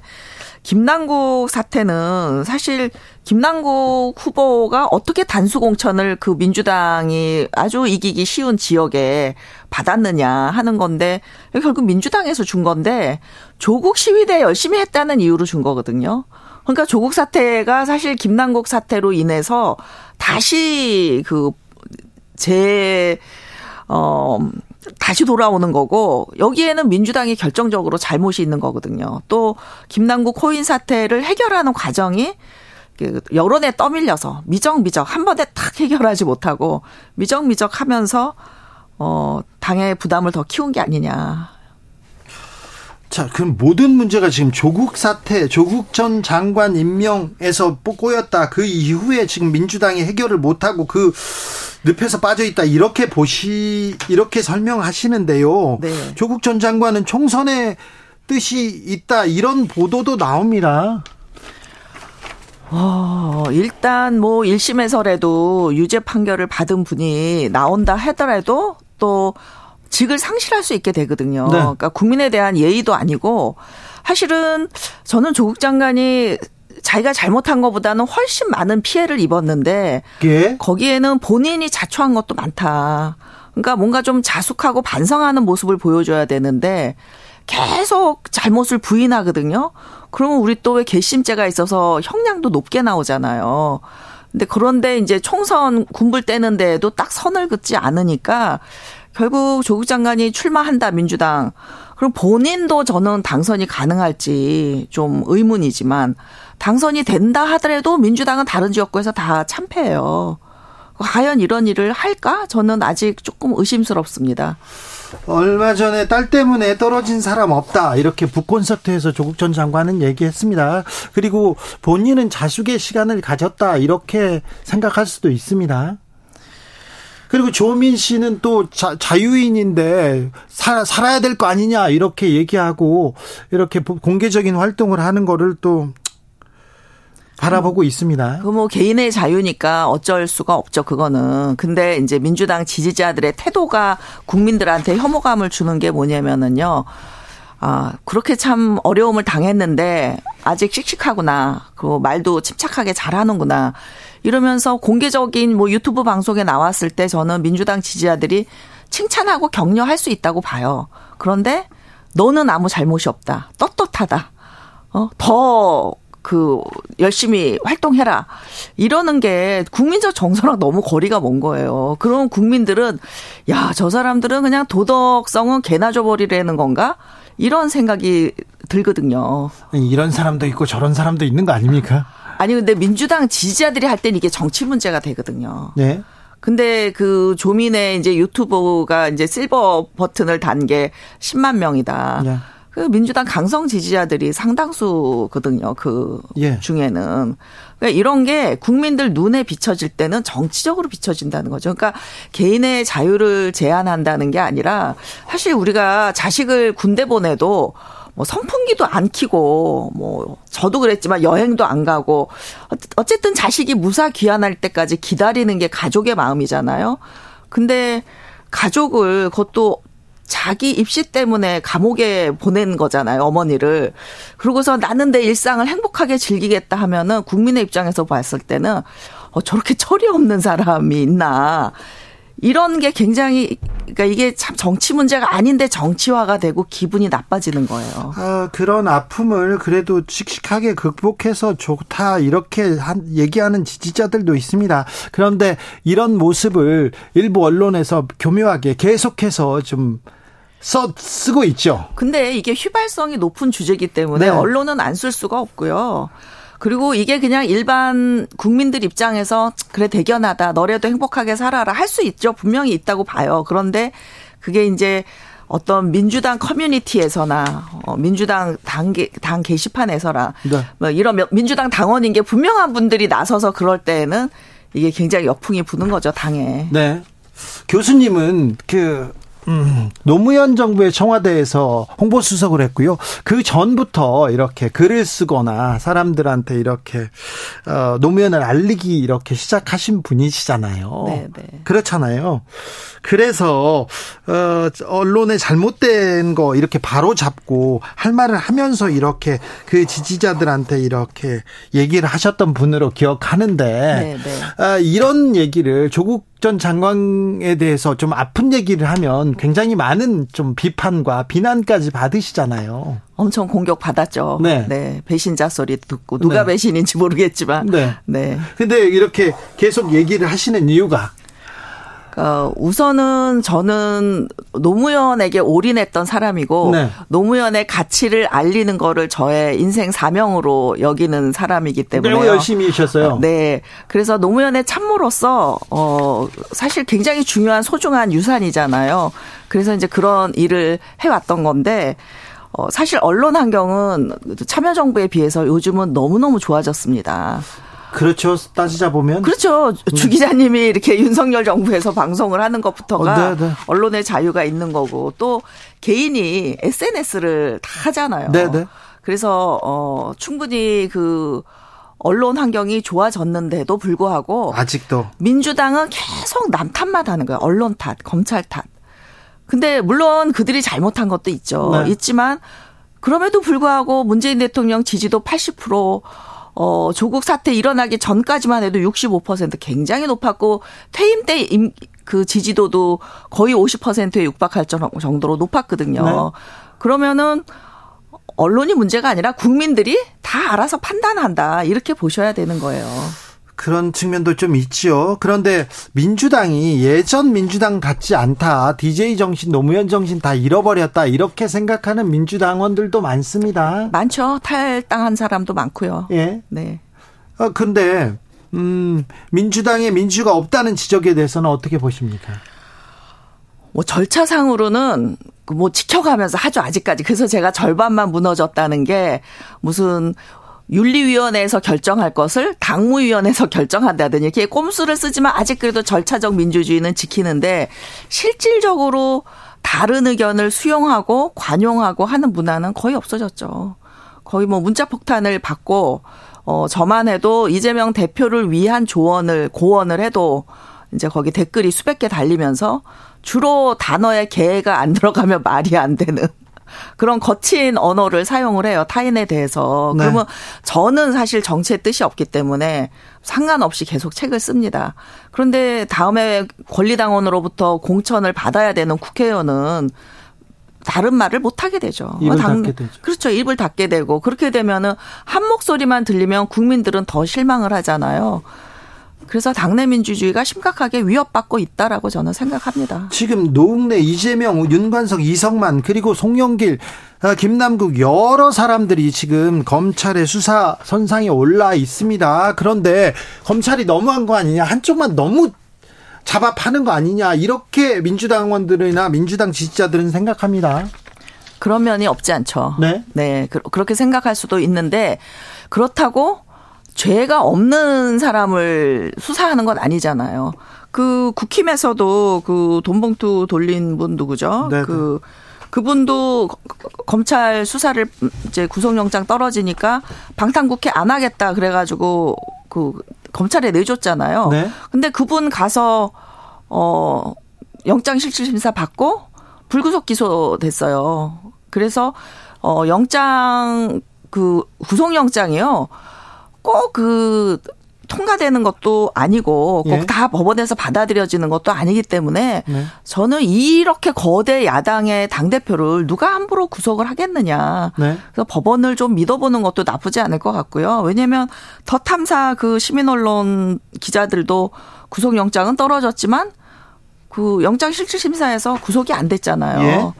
S6: 김남국 사태는 사실 김남국 후보가 어떻게 단수 공천을 그 민주당이 아주 이기기 쉬운 지역에 받았느냐 하는 건데 결국 민주당에서 준 건데 조국 시위대 열심히 했다는 이유로 준 거거든요. 그러니까 조국 사태가 사실 김남국 사태로 인해서 다시 그 제 어, 다시 돌아오는 거고 여기에는 민주당이 결정적으로 잘못이 있는 거거든요. 또 김남국 코인 사태를 해결하는 과정이 그 여론에 떠밀려서 미적미적 한 번에 탁 해결하지 못하고 미적미적 하면서 어 당의 부담을 더 키운 게 아니냐.
S1: 자, 그럼 모든 문제가 지금 조국 사태, 조국 전 장관 임명에서 꼬였다. 그 이후에 지금 민주당이 해결을 못하고 그 늪에서 빠져 있다. 이렇게 보시, 이렇게 설명하시는데요. 네. 조국 전 장관은 총선에 뜻이 있다. 이런 보도도 나옵니다.
S6: 어, 일단 뭐 1심에서라도 유죄 판결을 받은 분이 나온다 하더라도 또 직을 상실할 수 있게 되거든요. 네. 그러니까 국민에 대한 예의도 아니고 사실은 저는 조국 장관이 자기가 잘못한 것보다는 훨씬 많은 피해를 입었는데 예? 거기에는 본인이 자초한 것도 많다. 그러니까 뭔가 좀 자숙하고 반성하는 모습을 보여줘야 되는데 계속 잘못을 부인하거든요. 그러면 우리 또 왜 개심죄가 있어서 형량도 높게 나오잖아요. 근데 그런데 이제 총선 군불 떼는 데에도 딱 선을 긋지 않으니까 결국 조국 장관이 출마한다 민주당. 그럼 본인도 저는 당선이 가능할지 좀 의문이지만 당선이 된다 하더라도 민주당은 다른 지역구에서 다 참패해요. 과연 이런 일을 할까? 저는 아직 조금 의심스럽습니다.
S1: 얼마 전에 딸 때문에 떨어진 사람 없다. 이렇게 북콘서트에서 조국 전 장관은 얘기했습니다. 그리고 본인은 자숙의 시간을 가졌다. 이렇게 생각할 수도 있습니다. 그리고 조민 씨는 또 자, 자유인인데 살, 살아야 될 거 아니냐 이렇게 얘기하고 이렇게 공개적인 활동을 하는 거를 또 바라보고 음, 있습니다.
S6: 그 뭐 개인의 자유니까 어쩔 수가 없죠. 그거는. 근데 이제 민주당 지지자들의 태도가 국민들한테 혐오감을 주는 게 뭐냐면은요. 아, 그렇게 참 어려움을 당했는데 아직 씩씩하구나. 그 말도 침착하게 잘하는구나. 이러면서 공개적인 뭐 유튜브 방송에 나왔을 때 저는 민주당 지지자들이 칭찬하고 격려할 수 있다고 봐요. 그런데 너는 아무 잘못이 없다. 떳떳하다. 어, 더, 그, 열심히 활동해라. 이러는 게 국민적 정서랑 너무 거리가 먼 거예요. 그런 국민들은, 야, 저 사람들은 그냥 도덕성은 개나 줘버리라는 건가? 이런 생각이 들거든요.
S1: 이런 사람도 있고 저런 사람도 있는 거 아닙니까?
S6: 아니 근데 민주당 지지자들이 할 때는 이게 정치 문제가 되거든요. 네. 근데 그 조민의 이제 유튜브가 이제 실버 버튼을 단 게 10만 명이다. 네. 그 민주당 강성 지지자들이 상당수거든요. 그 예. 중에는. 그러니까 이런 게 국민들 눈에 비춰질 때는 정치적으로 비춰진다는 거죠. 그러니까 개인의 자유를 제한한다는 게 아니라 사실 우리가 자식을 군대 보내도 뭐 선풍기도 안 키고 뭐 저도 그랬지만 여행도 안 가고 어쨌든 자식이 무사 귀환할 때까지 기다리는 게 가족의 마음이잖아요. 근데 가족을 그것도 자기 입시 때문에 감옥에 보낸 거잖아요, 어머니를. 그러고서 나는 내 일상을 행복하게 즐기겠다 하면은 국민의 입장에서 봤을 때는 어, 저렇게 철이 없는 사람이 있나. 이런 게 굉장히 그러니까 이게 참 정치 문제가 아닌데 정치화가 되고 기분이 나빠지는 거예요.
S1: 어, 그런 아픔을 그래도 씩씩하게 극복해서 좋다 이렇게 한, 얘기하는 지지자들도 있습니다. 그런데 이런 모습을 일부 언론에서 교묘하게 계속해서 좀 써, 쓰고 있죠.
S6: 근데 이게 휘발성이 높은 주제이기 때문에 네. 언론은 안 쓸 수가 없고요. 그리고 이게 그냥 일반 국민들 입장에서 그래 대견하다. 너래도 행복하게 살아라. 할 수 있죠. 분명히 있다고 봐요. 그런데 그게 이제 어떤 민주당 커뮤니티에서나 어, 민주당 당, 당 게시판에서나 네. 뭐 이런 민주당 당원인 게 분명한 분들이 나서서 그럴 때에는 이게 굉장히 역풍이 부는 거죠 당에.
S1: 네. 교수님은 그 음, 노무현 정부의 청와대에서 홍보수석을 했고요. 그 전부터 이렇게 글을 쓰거나 사람들한테 이렇게 어, 노무현을 알리기 이렇게 시작하신 분이시잖아요. 네, 네. 그렇잖아요. 그래서 어, 언론의 잘못된 거 이렇게 바로 잡고 할 말을 하면서 이렇게 그 지지자들한테 이렇게 얘기를 하셨던 분으로 기억하는데 네, 네. 어, 이런 얘기를 조국 전 장관에 대해서 좀 아픈 얘기를 하면 굉장히 많은 좀 비판과 비난까지 받으시잖아요.
S6: 엄청 공격 받았죠. 네. 네. 배신자 소리 듣고 누가 네. 배신인지 모르겠지만. 네.
S1: 네. 근데 이렇게 계속 얘기를 하시는 이유가
S6: 어, 우선은 저는 노무현에게 올인했던 사람이고 네. 노무현의 가치를 알리는 거를 저의 인생 사명으로 여기는 사람이기 때문에
S1: 매우 열심히 하셨어요.
S6: 네. 그래서 노무현의 참모로서 어 사실 굉장히 중요한 소중한 유산이잖아요. 그래서 이제 그런 일을 해 왔던 건데 어 사실 언론 환경은 참여정부에 비해서 요즘은 너무너무 좋아졌습니다.
S1: 그렇죠. 따지자 보면.
S6: 그렇죠. 음. 주 기자님이 이렇게 윤석열 정부에서 방송을 하는 것부터가 어, 네, 네. 언론의 자유가 있는 거고 또 개인이 SNS를 다 하잖아요. 네, 네. 그래서 어 충분히 그 언론 환경이 좋아졌는데도 불구하고
S1: 아직도
S6: 민주당은 계속 남 탓만 하는 거예요. 언론 탓, 검찰 탓. 근데 물론 그들이 잘못한 것도 있죠. 네. 있지만 그럼에도 불구하고 문재인 대통령 지지도 80% 어, 조국 사태 일어나기 전까지만 해도 65% 굉장히 높았고 퇴임 때그 지지도도 거의 50%에 육박할 정도로 높았거든요. 네. 그러면은 언론이 문제가 아니라 국민들이 다 알아서 판단한다. 이렇게 보셔야 되는 거예요.
S1: 그런 측면도 좀 있지요. 그런데 민주당이 예전 민주당 같지 않다. DJ 정신, 노무현 정신 다 잃어버렸다. 이렇게 생각하는 민주당원들도 많습니다.
S6: 많죠. 탈당한 사람도 많고요. 예. 네.
S1: 어, 근데, 음, 민주당에 민주가 없다는 지적에 대해서는 어떻게 보십니까?
S6: 뭐 절차상으로는 뭐 지켜가면서 하죠 아직까지 그래서 제가 절반만 무너졌다는 게 무슨 윤리위원회에서 결정할 것을 당무위원회에서 결정한다든지 이렇게 꼼수를 쓰지만 아직 그래도 절차적 민주주의는 지키는데 실질적으로 다른 의견을 수용하고 관용하고 하는 문화는 거의 없어졌죠. 거의 뭐 문자 폭탄을 받고 어 저만 해도 이재명 대표를 위한 조언을 고언을 해도 이제 거기 댓글이 수백 개 달리면서 주로 단어에 개가 안 들어가면 말이 안 되는 그런 거친 언어를 사용을 해요. 타인에 대해서. 네. 그러면 저는 사실 정치의 뜻이 없기 때문에 상관없이 계속 책을 씁니다. 그런데 다음에 권리당원으로부터 공천을 받아야 되는 국회의원은 다른 말을 못 하게 되죠.
S1: 입을 당, 닫게 되죠.
S6: 그렇죠. 입을 닫게 되고 그렇게 되면은 한 목소리만 들리면 국민들은 더 실망을 하잖아요. 그래서 당내 민주주의가 심각하게 위협받고 있다라고 저는 생각합니다.
S1: 지금 노웅래, 이재명, 윤관석, 이성만 그리고 송영길, 아, 김남국 여러 사람들이 지금 검찰의 수사 선상에 올라 있습니다. 그런데 검찰이 너무한 거 아니냐? 한쪽만 너무 잡아 파는 거 아니냐? 이렇게 민주당원들이나 민주당 지지자들은 생각합니다.
S6: 그런 면이 없지 않죠. 네. 네. 그렇게 생각할 수도 있는데 그렇다고 죄가 없는 사람을 수사하는 건 아니잖아요. 그 국힘에서도 그 돈봉투 돌린 분 누구죠? 네네. 그 그분도 검찰 수사를 이제 구속영장 떨어지니까 방탄국회 안 하겠다 그래가지고 그 검찰에 내줬잖아요. 네. 근데 그분 가서 어 영장 실질 심사 받고 불구속 기소됐어요. 그래서 어 영장 그 구속영장이요. 꼭그 통과되는 것도 아니고 꼭다 예. 법원에서 받아들여지는 것도 아니기 때문에 네. 저는 이렇게 거대 야당의 당 대표를 누가 함부로 구속을 하겠느냐. 네. 그래서 법원을 좀 믿어보는 것도 나쁘지 않을 것 같고요. 왜냐하면 더 탐사 그 시민 언론 기자들도 구속영장은 떨어졌지만 그 영장 실질 심사에서 구속이 안 됐잖아요. 예.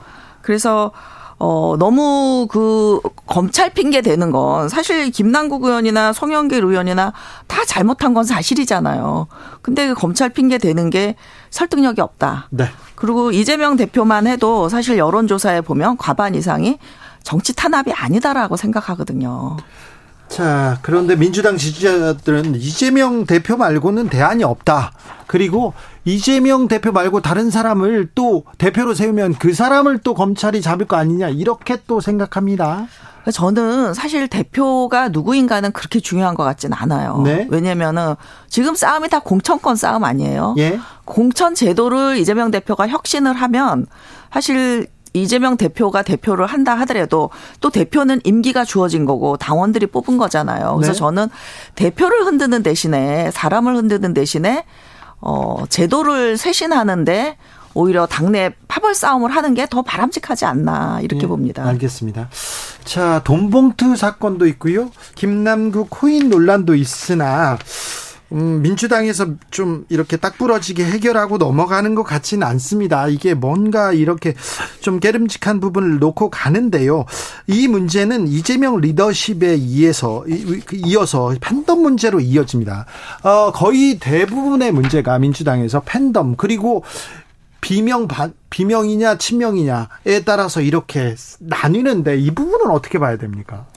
S6: 그래서 어, 너무 그 검찰 핑계 대는 건 사실 김남국 의원이나 송영길 의원이나 다 잘못한 건 사실이잖아요. 근데 그 검찰 핑계 대는 게 설득력이 없다. 네. 그리고 이재명 대표만 해도 사실 여론조사에 보면 과반 이상이 정치 탄압이 아니다라고 생각하거든요.
S1: 자, 그런데 민주당 지지자들은 이재명 대표 말고는 대안이 없다. 그리고 이재명 대표 말고 다른 사람을 또 대표로 세우면 그 사람을 또 검찰이 잡을 거 아니냐. 이렇게 또 생각합니다.
S6: 저는 사실 대표가 누구인가는 그렇게 중요한 것 같진 않아요. 네? 왜냐면은 지금 싸움이 다 공천권 싸움 아니에요. 예? 공천 제도를 이재명 대표가 혁신을 하면 사실 이재명 대표가 대표를 한다 하더라도 또 대표는 임기가 주어진 거고 당원들이 뽑은 거잖아요. 그래서 네. 저는 대표를 흔드는 대신에 사람을 흔드는 대신에 어 제도를 쇄신하는데 오히려 당내 파벌 싸움을 하는 게 더 바람직하지 않나 이렇게 네, 봅니다.
S1: 알겠습니다. 자, 돈봉투 사건도 있고요. 김남국 코인 논란도 있으나 음, 민주당에서 좀 이렇게 딱 부러지게 해결하고 넘어가는 것 같지는 않습니다. 이게 뭔가 이렇게 좀 깨름직한 부분을 놓고 가는데요. 이 문제는 이재명 리더십에 의해서 이어서 팬덤 문제로 이어집니다. 어, 거의 대부분의 문제가 민주당에서 팬덤 그리고 비명 비명이냐 친명이냐에 따라서 이렇게 나뉘는데 이 부분은 어떻게 봐야 됩니까?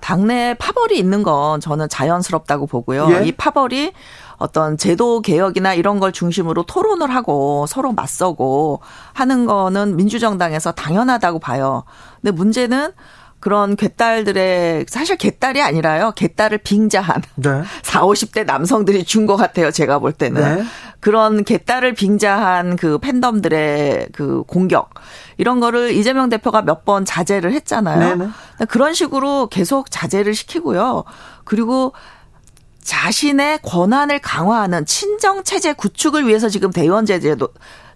S6: 당내 파벌이 있는 건 저는 자연스럽다고 보고요. 예? 이 파벌이 어떤 제도 개혁이나 이런 걸 중심으로 토론을 하고 서로 맞서고 하는 거는 민주정당에서 당연하다고 봐요. 근데 문제는 그런 개딸들의 사실 개딸이 아니라요. 개딸을 빙자한 네. 4, 50대 남성들이 준 것 같아요. 제가 볼 때는. 네. 그런 개딸을 빙자한 그 팬덤들의 그 공격 이런 거를 이재명 대표가 몇 번 자제를 했잖아요. 네네. 네. 그런 식으로 계속 자제를 시키고요. 그리고 자신의 권한을 강화하는 친정 체제 구축을 위해서 지금 대의원 제제도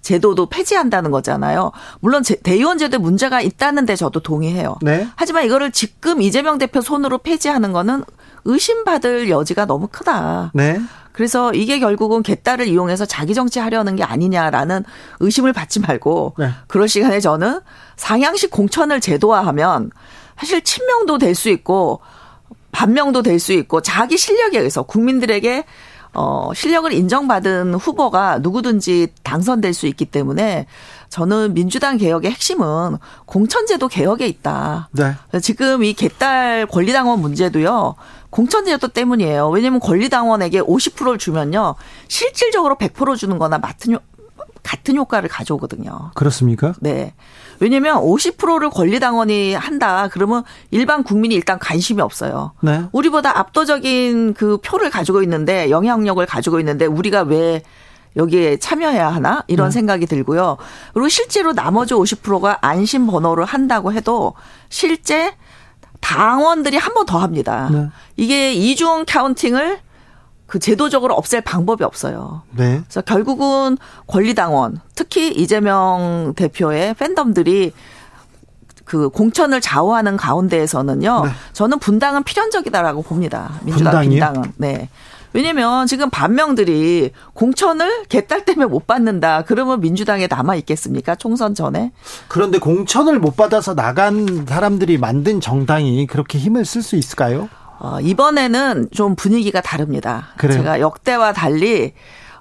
S6: 제도도 폐지한다는 거잖아요. 물론 대의원 제도에 문제가 있다는데 저도 동의해요. 네. 하지만 이거를 지금 이재명 대표 손으로 폐지하는 거는 의심받을 여지가 너무 크다. 네. 그래서 이게 결국은 개딸을 이용해서 자기 정치하려는 게 아니냐라는 의심을 받지 말고 네. 그럴 시간에 저는 상향식 공천을 제도화하면 사실 친명도 될 수 있고 반명도 될 수 있고 자기 실력에 의해서 국민들에게 어, 실력을 인정받은 후보가 누구든지 당선될 수 있기 때문에 저는 민주당 개혁의 핵심은 공천제도 개혁에 있다. 네. 지금 이 개딸 권리당원 문제도요. 공천제도 때문이에요. 왜냐하면 권리당원에게 50%를 주면요. 실질적으로 100% 주는 거나 같은, 같은 효과를 가져오거든요.
S1: 그렇습니까?
S6: 네. 왜냐면 50%를 권리당원이 한다. 그러면 일반 국민이 일단 관심이 없어요. 네. 우리보다 압도적인 그 표를 가지고 있는데 영향력을 가지고 있는데 우리가 왜 여기에 참여해야 하나 이런 네. 생각이 들고요. 그리고 실제로 나머지 50%가 안심 번호를 한다고 해도 실제 당원들이 한 번 더 합니다. 네. 이게 이중 카운팅을 그 제도적으로 없앨 방법이 없어요. 네. 그래서 결국은 권리당원, 특히 이재명 대표의 팬덤들이 그 공천을 좌우하는 가운데에서는요. 네. 저는 분당은 필연적이다라고 봅니다. 민주당 분당이요? 분당은. 네. 왜냐면 지금 반명들이 공천을 개딸 때문에 못 받는다. 그러면 민주당에 남아 있겠습니까? 총선 전에.
S1: 그런데 공천을 못 받아서 나간 사람들이 만든 정당이 그렇게 힘을 쓸 수 있을까요?
S6: 어, 이번에는 좀 분위기가 다릅니다. 그래요? 제가 역대와 달리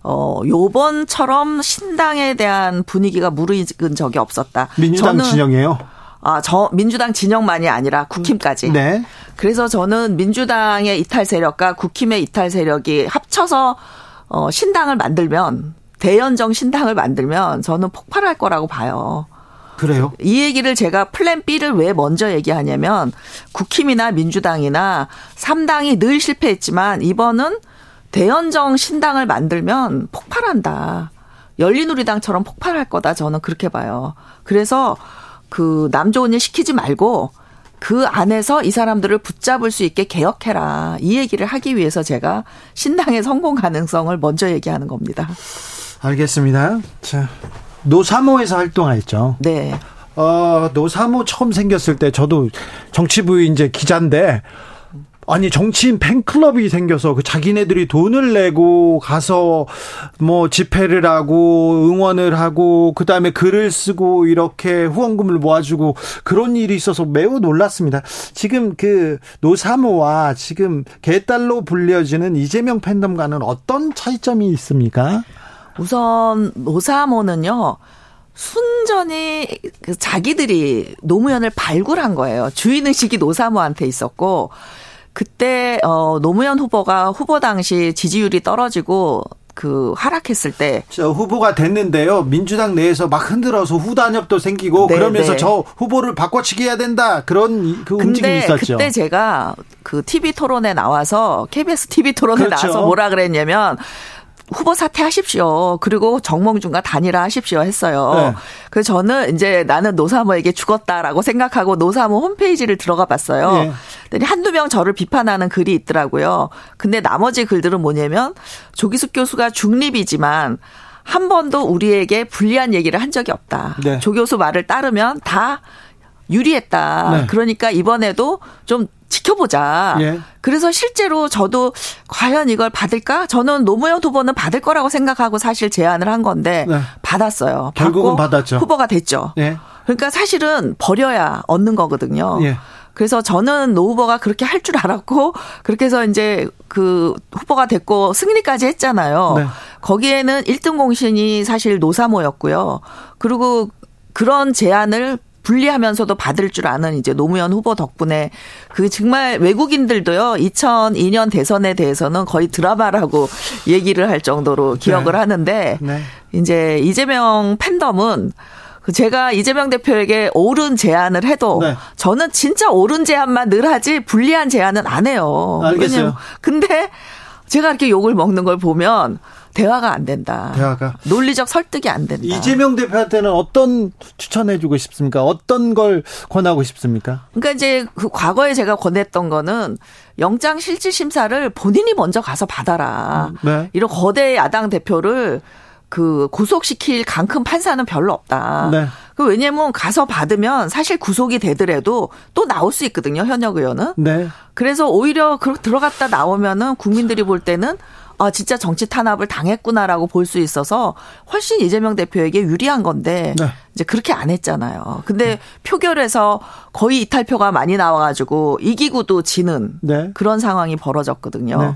S6: 어, 요번처럼 신당에 대한 분위기가 무르익은 적이 없었다.
S1: 민주당 진영이에요?
S6: 아, 저 민주당 진영만이 아니라 국힘까지. 네. 그래서 저는 민주당의 이탈 세력과 국힘의 이탈 세력이 합쳐서 어, 신당을 만들면 대연정 신당을 만들면 저는 폭발할 거라고 봐요.
S1: 그래요?
S6: 이 얘기를 제가 플랜 B를 왜 먼저 얘기하냐면 국힘이나 민주당이나 3당이 늘 실패했지만 이번은 대연정 신당을 만들면 폭발한다. 열린우리당처럼 폭발할 거다. 저는 그렇게 봐요. 그래서 그 남 좋은 일 시키지 말고 그 안에서 이 사람들을 붙잡을 수 있게 개혁해라. 이 얘기를 하기 위해서 제가 신당의 성공 가능성을 먼저 얘기하는 겁니다.
S1: 알겠습니다. 자, 노사모에서 활동했죠.
S6: 네.
S1: 어, 노사모 처음 생겼을 때 저도 정치부 이제 기자인데 아니 정치인 팬클럽이 생겨서 그 자기네들이 돈을 내고 가서 뭐 집회를 하고 응원을 하고 그다음에 글을 쓰고 이렇게 후원금을 모아주고 그런 일이 있어서 매우 놀랐습니다. 지금 그 노사모와 지금 개딸로 불려지는 이재명 팬덤과는 어떤 차이점이 있습니까?
S6: 우선 노사모는요. 순전히 그 자기들이 노무현을 발굴한 거예요. 주인의식이 노사모한테 있었고 그때 어 노무현 후보가 후보 당시 지지율이 떨어지고 그 하락했을 때.
S1: 저 후보가 됐는데요. 민주당 내에서 막 흔들어서 후단협도 생기고 네, 그러면서 네. 저 후보를 바꿔치기 해야 된다. 그런 그 움직임이 있었죠.
S6: 그때 제가 그 TV 토론에 나와서 KBS TV 토론에 그렇죠. 나와서 뭐라 그랬냐면 후보 사퇴하십시오. 그리고 정몽준과 단일화하십시오 했어요. 네. 그래서 저는 이제 나는 노사모에게 죽었다라고 생각하고 노사모 홈페이지를 들어가 봤어요. 네. 한두 명 저를 비판하는 글이 있더라고요. 근데 나머지 글들은 뭐냐면 조기숙 교수가 중립이지만 한 번도 우리에게 불리한 얘기를 한 적이 없다. 네. 조 교수 말을 따르면 다 유리했다. 네. 그러니까 이번에도 좀 지켜보자. 예. 그래서 실제로 저도 과연 이걸 받을까? 저는 노무현 후보는 받을 거라고 생각하고 사실 제안을 한 건데 네. 받았어요.
S1: 결국은 받았죠.
S6: 후보가 됐죠. 예. 그러니까 사실은 버려야 얻는 거거든요. 예. 그래서 저는 노 후보가 그렇게 할 줄 알았고 그렇게 해서 이제 그 후보가 됐고 승리까지 했잖아요. 네. 거기에는 1등 공신이 사실 노사모였고요. 그리고 그런 제안을 분리하면서도 받을 줄 아는 이제 노무현 후보 덕분에 그 정말 외국인들도요 2002년 대선에 대해서는 거의 드라마라고 얘기를 할 정도로 기억을 네. 하는데 네. 이제 이재명 팬덤은 그 제가 이재명 대표에게 옳은 제안을 해도 네. 저는 진짜 옳은 제안만 늘 하지 불리한 제안은 안 해요.
S1: 알겠어요.
S6: 근데 제가 이렇게 욕을 먹는 걸 보면 대화가 안 된다.
S1: 대화가
S6: 논리적 설득이 안 된다.
S1: 이재명 대표한테는 어떤 추천해 주고 싶습니까? 어떤 걸 권하고 싶습니까?
S6: 그러니까 이제 그 과거에 제가 권했던 거는 영장 실질 심사를 본인이 먼저 가서 받아라. 네. 이런 거대 야당 대표를 그 구속시킬 강큰 판사는 별로 없다. 네. 그 왜냐면 가서 받으면 사실 구속이 되더라도 또 나올 수 있거든요 현역 의원은. 네. 그래서 오히려 그 들어갔다 나오면은 국민들이 볼 때는 아, 진짜 정치 탄압을 당했구나라고 볼 수 있어서 훨씬 이재명 대표에게 유리한 건데 네. 이제 그렇게 안 했잖아요. 근데 네. 표결에서 거의 이탈표가 많이 나와가지고 이기고도 지는 네. 그런 상황이 벌어졌거든요. 네.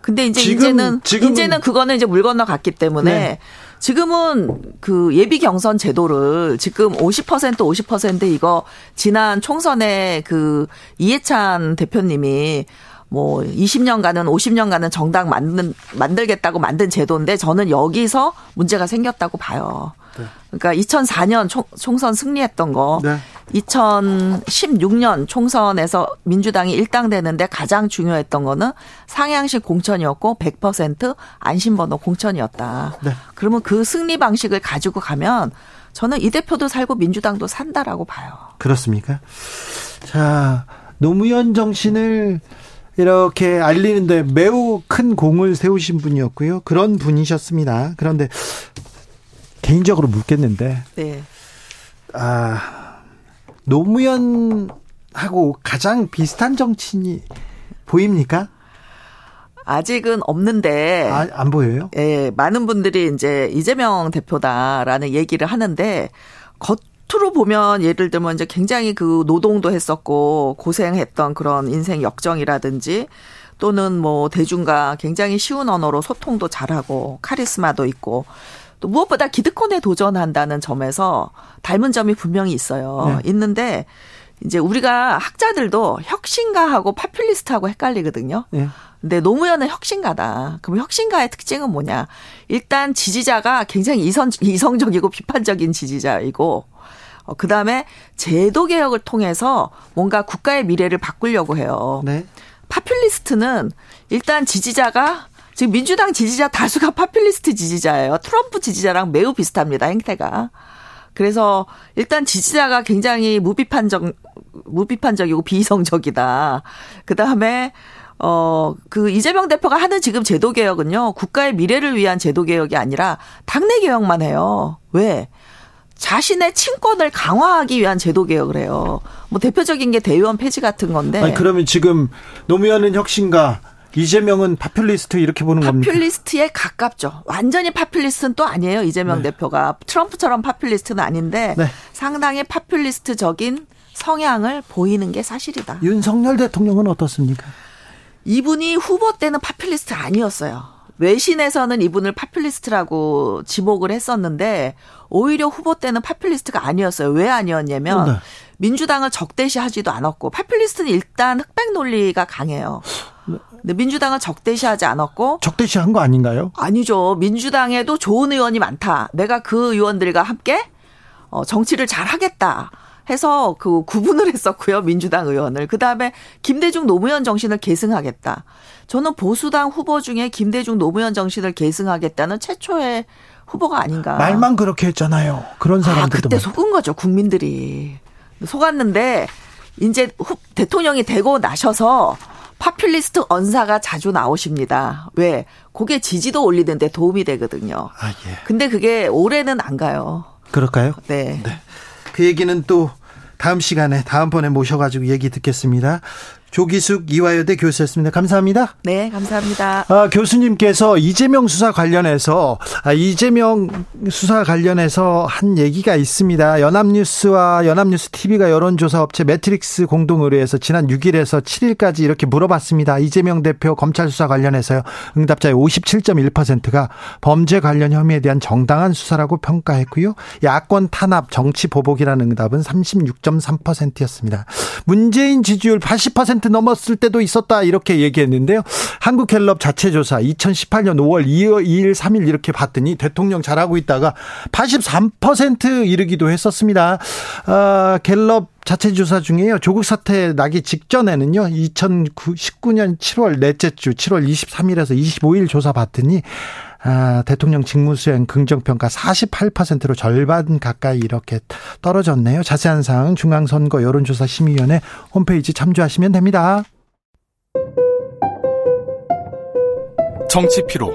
S6: 근데 이제 지금, 이제는 지금은. 이제는 그거는 이제 물 건너 갔기 때문에 네. 지금은 그 예비 경선 제도를 지금 50% 50% 이거 지난 총선에 그 이해찬 대표님이 뭐 20년간은 50년간은 정당 만든 만들겠다고 만든 제도인데 저는 여기서 문제가 생겼다고 봐요. 네. 그러니까 2004년 총, 총선 승리했던 거, 네. 2016년 총선에서 민주당이 일당되는데 가장 중요했던 거는 상향식 공천이었고 100% 안심번호 공천이었다. 네. 그러면 그 승리 방식을 가지고 가면 저는 이 대표도 살고 민주당도 산다라고 봐요.
S1: 그렇습니까? 자, 노무현 정신을 이렇게 알리는데 매우 큰 공을 세우신 분이었고요. 그런 분이셨습니다. 그런데 개인적으로 묻겠는데, 네. 아 노무현하고 가장 비슷한 정치인이 보입니까?
S6: 아직은 없는데
S1: 아, 안 보여요?
S6: 예, 많은 분들이 이제 이재명 대표다라는 얘기를 하는데 겉 겉으로 보면 예를 들면 이제 굉장히 그 노동도 했었고 고생했던 그런 인생 역정이라든지 또는 뭐 대중과 굉장히 쉬운 언어로 소통도 잘하고 카리스마도 있고 또 무엇보다 기득권에 도전한다는 점에서 닮은 점이 분명히 있어요. 네. 있는데 이제 우리가 학자들도 혁신가하고 파퓰리스트하고 헷갈리거든요. 네. 근데 노무현은 혁신가다. 그럼 혁신가의 특징은 뭐냐? 일단 지지자가 굉장히 이성, 이성적이고 비판적인 지지자이고 어, 그 다음에 제도 개혁을 통해서 뭔가 국가의 미래를 바꾸려고 해요. 네. 파퓰리스트는 일단 지지자가 지금 민주당 지지자 다수가 파퓰리스트 지지자예요. 트럼프 지지자랑 매우 비슷합니다. 행태가. 그래서 일단 지지자가 굉장히 무비판적 무비판적이고 비이성적이다. 그 다음에 어, 그 이재명 대표가 하는 지금 제도 개혁은요, 국가의 미래를 위한 제도 개혁이 아니라 당내 개혁만 해요. 왜? 자신의 친권을 강화하기 위한 제도 개혁을 해요. 뭐 대표적인 게 대의원 폐지 같은 건데.
S1: 아니, 그러면 지금 노무현은 혁신가, 이재명은 파퓰리스트 이렇게 보는 겁니까?
S6: 파퓰리스트에 가깝죠. 완전히 파퓰리스트는 또 아니에요. 이재명 네. 대표가 트럼프처럼 파퓰리스트는 아닌데 네. 상당히 파퓰리스트적인 성향을 보이는 게 사실이다.
S1: 윤석열 대통령은 어떻습니까?
S6: 이분이 후보 때는 파퓰리스트 아니었어요. 외신에서는 이분을 파퓰리스트라고 지목을 했었는데 오히려 후보 때는 파퓰리스트가 아니었어요. 왜 아니었냐면 네. 민주당을 적대시하지도 않았고 파퓰리스트는 일단 흑백 논리가 강해요. 근데 민주당을 적대시하지 않았고
S1: 적대시한 거 아닌가요?
S6: 아니죠. 민주당에도 좋은 의원이 많다. 내가 그 의원들과 함께 어 정치를 잘 하겠다. 해서 그 구분을 했었고요. 민주당 의원을. 그다음에 김대중 노무현 정신을 계승하겠다. 저는 보수당 후보 중에 김대중 노무현 정신을 계승하겠다는 최초의 후보가 아닌가.
S1: 말만 그렇게 했잖아요. 그런 사람들도.
S6: 아, 그때 속은 거죠. 국민들이. 속았는데 이제 대통령이 되고 나셔서 파퓰리스트 언사가 자주 나오십니다. 왜? 그게 지지도 올리는데 도움이 되거든요. 아, 예. 근데 그게 올해는 안 가요.
S1: 그럴까요?
S6: 네. 네.
S1: 그 얘기는 또 다음 시간에 다음번에 모셔가지고 얘기 듣겠습니다. 조기숙 이화여대 교수였습니다. 감사합니다.
S6: 네, 감사합니다.
S1: 아, 교수님께서 이재명 수사 관련해서 아, 이재명 수사 관련해서 한 얘기가 있습니다. 연합뉴스와 연합뉴스 TV가 여론조사 업체 메트릭스 공동 의뢰에서 지난 6일에서 7일까지 이렇게 물어봤습니다. 이재명 대표 검찰 수사 관련해서요. 응답자의 57.1%가 범죄 관련 혐의에 대한 정당한 수사라고 평가했고요. 야권 탄압 정치 보복이라는 응답은 36.3%였습니다. 문재인 지지율 80% 50% 넘었을 때도 있었다 이렇게 얘기했는데요. 한국갤럽 자체 조사 2018년 5월 2일, 2일, 3일 이렇게 봤더니 대통령 잘하고 있다가 83% 이르기도 했었습니다. 어, 갤럽 자체 조사 중에요. 조국 사태 나기 직전에는요. 2019년 7월 넷째 주 7월 23일에서 25일 조사 봤더니 아, 대통령 직무수행 긍정평가 48%로 절반 가까이 이렇게 떨어졌네요. 자세한 사항 중앙선거 여론조사 심의위원회 홈페이지 참조하시면 됩니다.
S7: 정치 피로,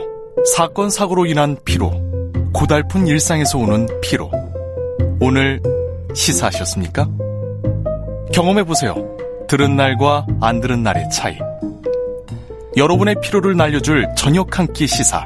S7: 사건 사고로 인한 피로, 고달픈 일상에서 오는 피로. 오늘 시사하셨습니까? 경험해 보세요. 들은 날과 안 들은 날의 차이. 여러분의 피로를 날려줄 저녁 한 끼 시사.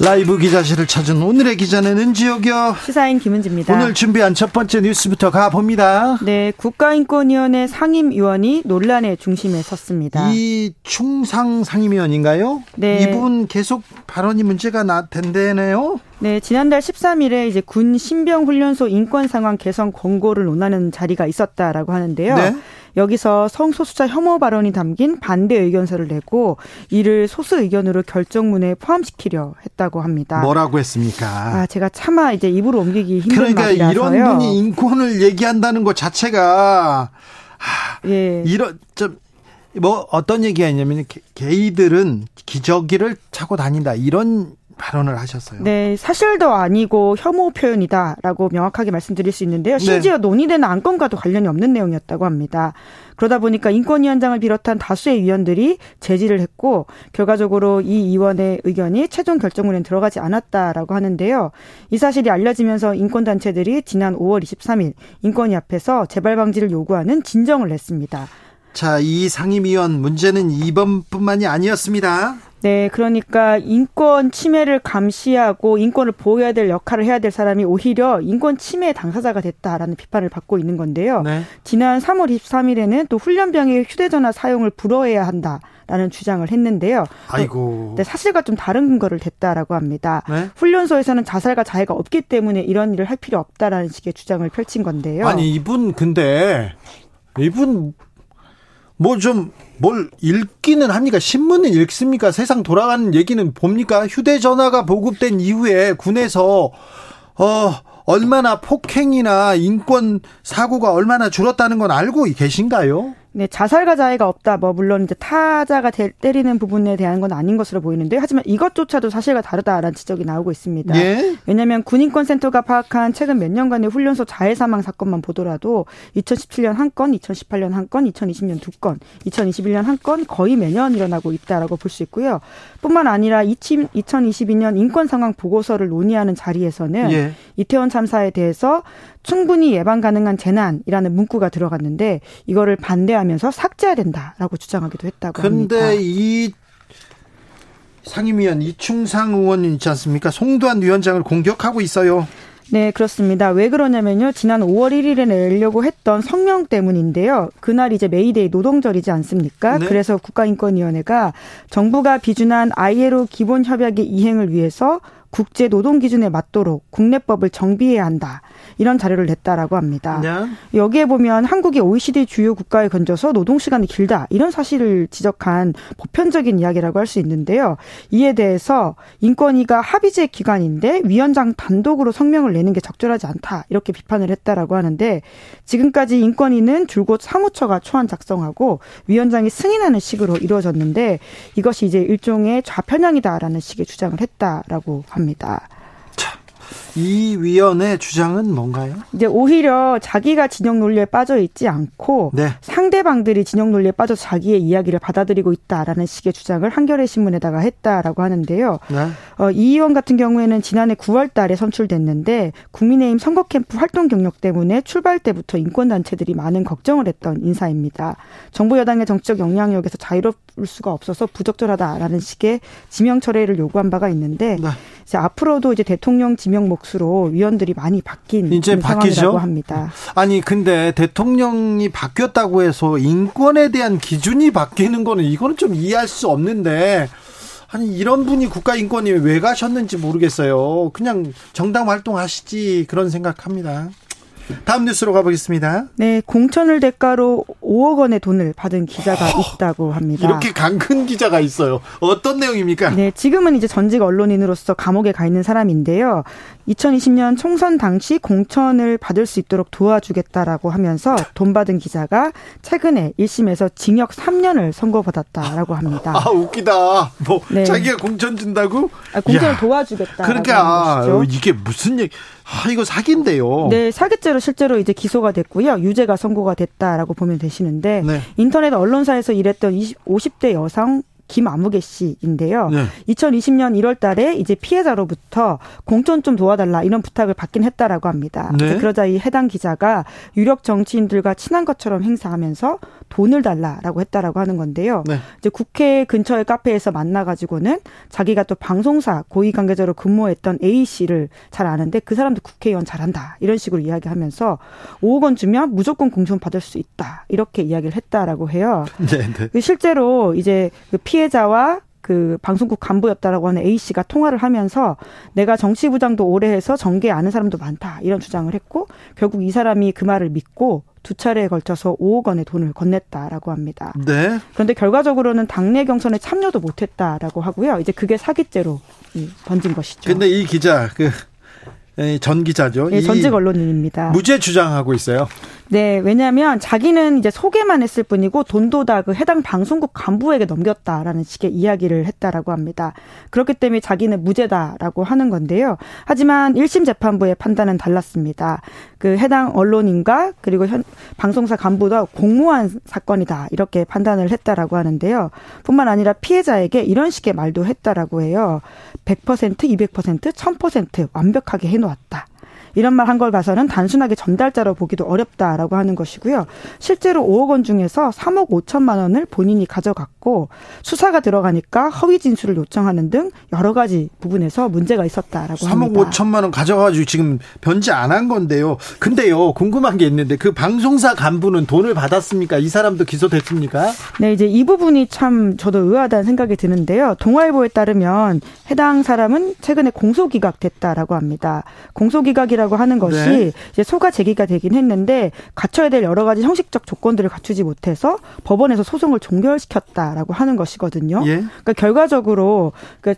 S1: 라이브 기자실을 찾은 오늘의 기자는 은지혁이요.
S8: 시사인 김은지입니다.
S1: 오늘 준비한 첫 번째 뉴스부터 가봅니다.
S8: 네, 국가인권위원회 상임위원이 논란의 중심에 섰습니다.
S1: 이 충상 상임위원인가요? 네. 이분 계속 발언이 문제가 나 된대네요.
S8: 네, 지난달 13일에 이제 군 신병훈련소 인권 상황 개선 권고를 논하는 자리가 있었다라고 하는데요. 네. 여기서 성소수자 혐오 발언이 담긴 반대 의견서를 내고 이를 소수 의견으로 결정문에 포함시키려 했다고 합니다.
S1: 뭐라고 했습니까?
S8: 아, 제가 차마 이제 입으로 옮기기 힘든
S1: 그러니까
S8: 말이라서요.
S1: 이런 분이 인권을 얘기한다는 것 자체가 하, 예. 이런 좀뭐 어떤 얘기가 있냐면 게이들은 기저귀를 차고 다닌다 이런 발언을 하셨어요.
S8: 네, 사실도 아니고 혐오 표현이다라고 명확하게 말씀드릴 수 있는데요. 네. 심지어 네. 논의되는 안건과도 관련이 없는 내용이었다고 합니다. 그러다 보니까 인권위원장을 비롯한 다수의 위원들이 제지를 했고 결과적으로 이 위원의 의견이 최종 결정문에 들어가지 않았다라고 하는데요. 이 사실이 알려지면서 인권단체들이 지난 5월 23일 인권위 앞에서 재발 방지를 요구하는 진정을 냈습니다.
S1: 자, 이 상임위원 문제는 이번뿐만이 아니었습니다.
S8: 네, 그러니까 인권 침해를 감시하고 인권을 보호해야 될 역할을 해야 될 사람이 오히려 인권 침해 당사자가 됐다라는 비판을 받고 있는 건데요. 네. 지난 3월 23일에는 또 훈련병의 휴대전화 사용을 불허해야 한다. 라는 주장을 했는데요.
S1: 아이고.
S8: 네, 사실과 좀 다른 근거를 댔다라고 합니다. 네? 훈련소에서는 자살과 자해가 없기 때문에 이런 일을 할 필요 없다라는 식의 주장을 펼친 건데요.
S1: 아니, 이분 근데 이분 뭐 좀 뭘 읽기는 합니까? 신문은 읽습니까? 세상 돌아가는 얘기는 봅니까? 휴대전화가 보급된 이후에 군에서 어 얼마나 폭행이나 인권 사고가 얼마나 줄었다는 건 알고 계신가요?
S8: 네, 자살과 자해가 없다. 뭐 물론 이제 타자가 대, 때리는 부분에 대한 건 아닌 것으로 보이는데 하지만 이것조차도 사실과 다르다라는 지적이 나오고 있습니다. 예? 왜냐하면 군인권 센터가 파악한 최근 몇 년간의 훈련소 자해 사망 사건만 보더라도 2017년 한 건, 2018년 한 건, 2020년 두 건, 2021년 한 건 거의 매년 일어나고 있다라고 볼 수 있고요. 뿐만 아니라 2022년 인권 상황 보고서를 논의하는 자리에서는 예. 이태원 참사에 대해서 충분히 예방 가능한 재난이라는 문구가 들어갔는데 이거를 반대하면서 삭제해야 된다라고 주장하기도 했다고
S1: 근데
S8: 합니다.
S1: 이 상임위원 이충상 의원 있지 않습니까? 송두환 위원장을 공격하고 있어요.
S8: 네, 그렇습니다. 왜 그러냐면요. 지난 5월 1일에 내려고 했던 성명 때문인데요. 그날 이제 메이데이 노동절이지 않습니까? 네. 그래서 국가인권위원회가 정부가 비준한 ILO 기본협약의 이행을 위해서 국제 노동 기준에 맞도록 국내법을 정비해야 한다. 이런 자료를 냈다라고 합니다. 네. 여기에 보면 한국이 OECD 주요 국가에 건져서 노동 시간이 길다 이런 사실을 지적한 보편적인 이야기라고 할 수 있는데요. 이에 대해서 인권위가 합의제 기관인데 위원장 단독으로 성명을 내는 게 적절하지 않다 이렇게 비판을 했다라고 하는데 지금까지 인권위는 줄곧 사무처가 초안 작성하고 위원장이 승인하는 식으로 이루어졌는데 이것이 이제 일종의 좌편향이다라는 식의 주장을 했다라고 합니다.
S1: 이 위원의 주장은 뭔가요?
S8: 이제 오히려 자기가 진영 논리에 빠져 있지 않고 네. 상대방들이 진영 논리에 빠져 자기의 이야기를 받아들이고 있다라는 식의 주장을 한겨레 신문에다가 했다라고 하는데요. 네. 어, 이 의원 같은 경우에는 지난해 9월달에 선출됐는데 국민의힘 선거 캠프 활동 경력 때문에 출발 때부터 인권 단체들이 많은 걱정을 했던 인사입니다. 정부 여당의 정치적 영향력에서 자유로울 수가 없어서 부적절하다라는 식의 지명 철회를 요구한 바가 있는데 네. 이제 앞으로도 이제 대통령 지명 몫으로 위원들이 많이 바뀐 이제 바뀌죠 합니다.
S1: 아니 근데 대통령이 바뀌었다고 해서 인권에 대한 기준이 바뀌는 거는 이거는 좀 이해할 수 없는데 아니 이런 분이 국가인권위에 왜 가셨는지 모르겠어요. 그냥 정당 활동하시지 그런 생각합니다. 다음 뉴스로 가보겠습니다.
S8: 네, 공천을 대가로 5억 원의 돈을 받은 기자가 어, 있다고 합니다.
S1: 이렇게 강큰 기자가 있어요. 어떤 내용입니까?
S8: 네, 지금은 이제 전직 언론인으로서 감옥에 가 있는 사람인데요. 2020년 총선 당시 공천을 받을 수 있도록 도와주겠다라고 하면서 돈 받은 기자가 최근에 1심에서 징역 3년을 선고받았다라고 합니다.
S1: 아, 웃기다. 뭐 네. 자기가 공천 준다고?
S8: 아, 공천을 야. 도와주겠다.
S1: 그러니까 이게 무슨 얘기? 아, 이거 사기인데요.
S8: 네, 사기죄로 실제로 이제 기소가 됐고요. 유죄가 선고가 됐다라고 보면 되시는데 네. 인터넷 언론사에서 일했던 20, 50대 여성 김아무개 씨인데요. 네. 2020년 1월 달에 이제 피해자로부터 공천 좀 도와달라 이런 부탁을 받긴 했다라고 합니다. 네. 그러자 이 해당 기자가 유력 정치인들과 친한 것처럼 행사하면서 돈을 달라라고 했다라고 하는 건데요. 네. 이제 국회 근처의 카페에서 만나가지고는 자기가 또 방송사 고위 관계자로 근무했던 A 씨를 잘 아는데 그 사람도 국회의원 잘한다 이런 식으로 이야기하면서 5억 원 주면 무조건 공천 받을 수 있다 이렇게 이야기를 했다라고 해요. 네, 네. 실제로 이제 그 피해자와 그 방송국 간부였다라고 하는 A 씨가 통화를 하면서 내가 정치부장도 오래 해서 정계 아는 사람도 많다 이런 주장을 했고 결국 이 사람이 그 말을 믿고 두 차례에 걸쳐서 5억 원의 돈을 건넸다라고 합니다. 네. 그런데 결과적으로는 당내 경선에 참여도 못했다라고 하고요. 이제 그게 사기죄로 번진 것이죠.
S1: 근데 이 기자 그 전 기자죠.
S8: 네, 전직 언론인입니다.
S1: 무죄 주장하고 있어요.
S8: 네, 왜냐하면 자기는 이제 소개만 했을 뿐이고 돈도 다 그 해당 방송국 간부에게 넘겼다라는 식의 이야기를 했다라고 합니다. 그렇기 때문에 자기는 무죄다라고 하는 건데요. 하지만 1심 재판부의 판단은 달랐습니다. 그 해당 언론인과 그리고 현 방송사 간부도 공모한 사건이다 이렇게 판단을 했다라고 하는데요. 뿐만 아니라 피해자에게 이런 식의 말도 했다라고 해요. 100%, 200%, 1000% 완벽하게 해놓았다. 이런 말 한 걸 봐서는 단순하게 전달자로 보기도 어렵다라고 하는 것이고요. 실제로 5억 원 중에서 3억 5천만 원을 본인이 가져갔고 있었고 수사가 들어가니까 허위 진술을 요청하는 등 여러 가지 부분에서 문제가 있었다라고 3억
S1: 합니다. 3억 5천만 원 가져가지고 지금 변제 안 한 건데요. 근데요 궁금한 게 있는데 그 방송사 간부는 돈을 받았습니까? 이 사람도 기소됐습니까?
S8: 네, 이제 이 부분이 참 저도 의아하다는 생각이 드는데요. 동아일보에 따르면 해당 사람은 최근에 공소기각됐다라고 합니다. 공소기각이라고 하는 것이 네. 이제 소가 제기가 되긴 했는데 갖춰야 될 여러 가지 형식적 조건들을 갖추지 못해서 법원에서 소송을 종결시켰다 라고 하는 것이거든요. 예? 그러니까 결과적으로 그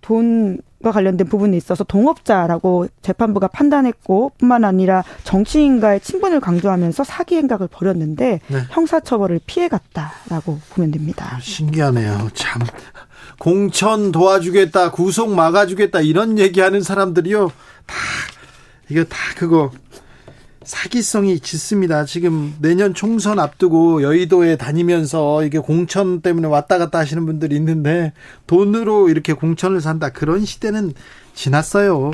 S8: 돈 과 관련된 부분이 있어서 동업자라고 재판부가 판단했고 뿐만 아니라 정치인과의 친분을 강조하면서 사기 행각을 벌였는데 네. 형사처벌을 피해갔다라고 보면 됩니다.
S1: 신기하네요. 참 공천 도와주겠다, 구속 막아주겠다 이런 얘기하는 사람들이요 다 이거 다 그거 사기성이 짙습니다. 지금 내년 총선 앞두고 여의도에 다니면서 이게 공천 때문에 왔다 갔다 하시는 분들이 있는데 돈으로 이렇게 공천을 산다. 그런 시대는 지났어요.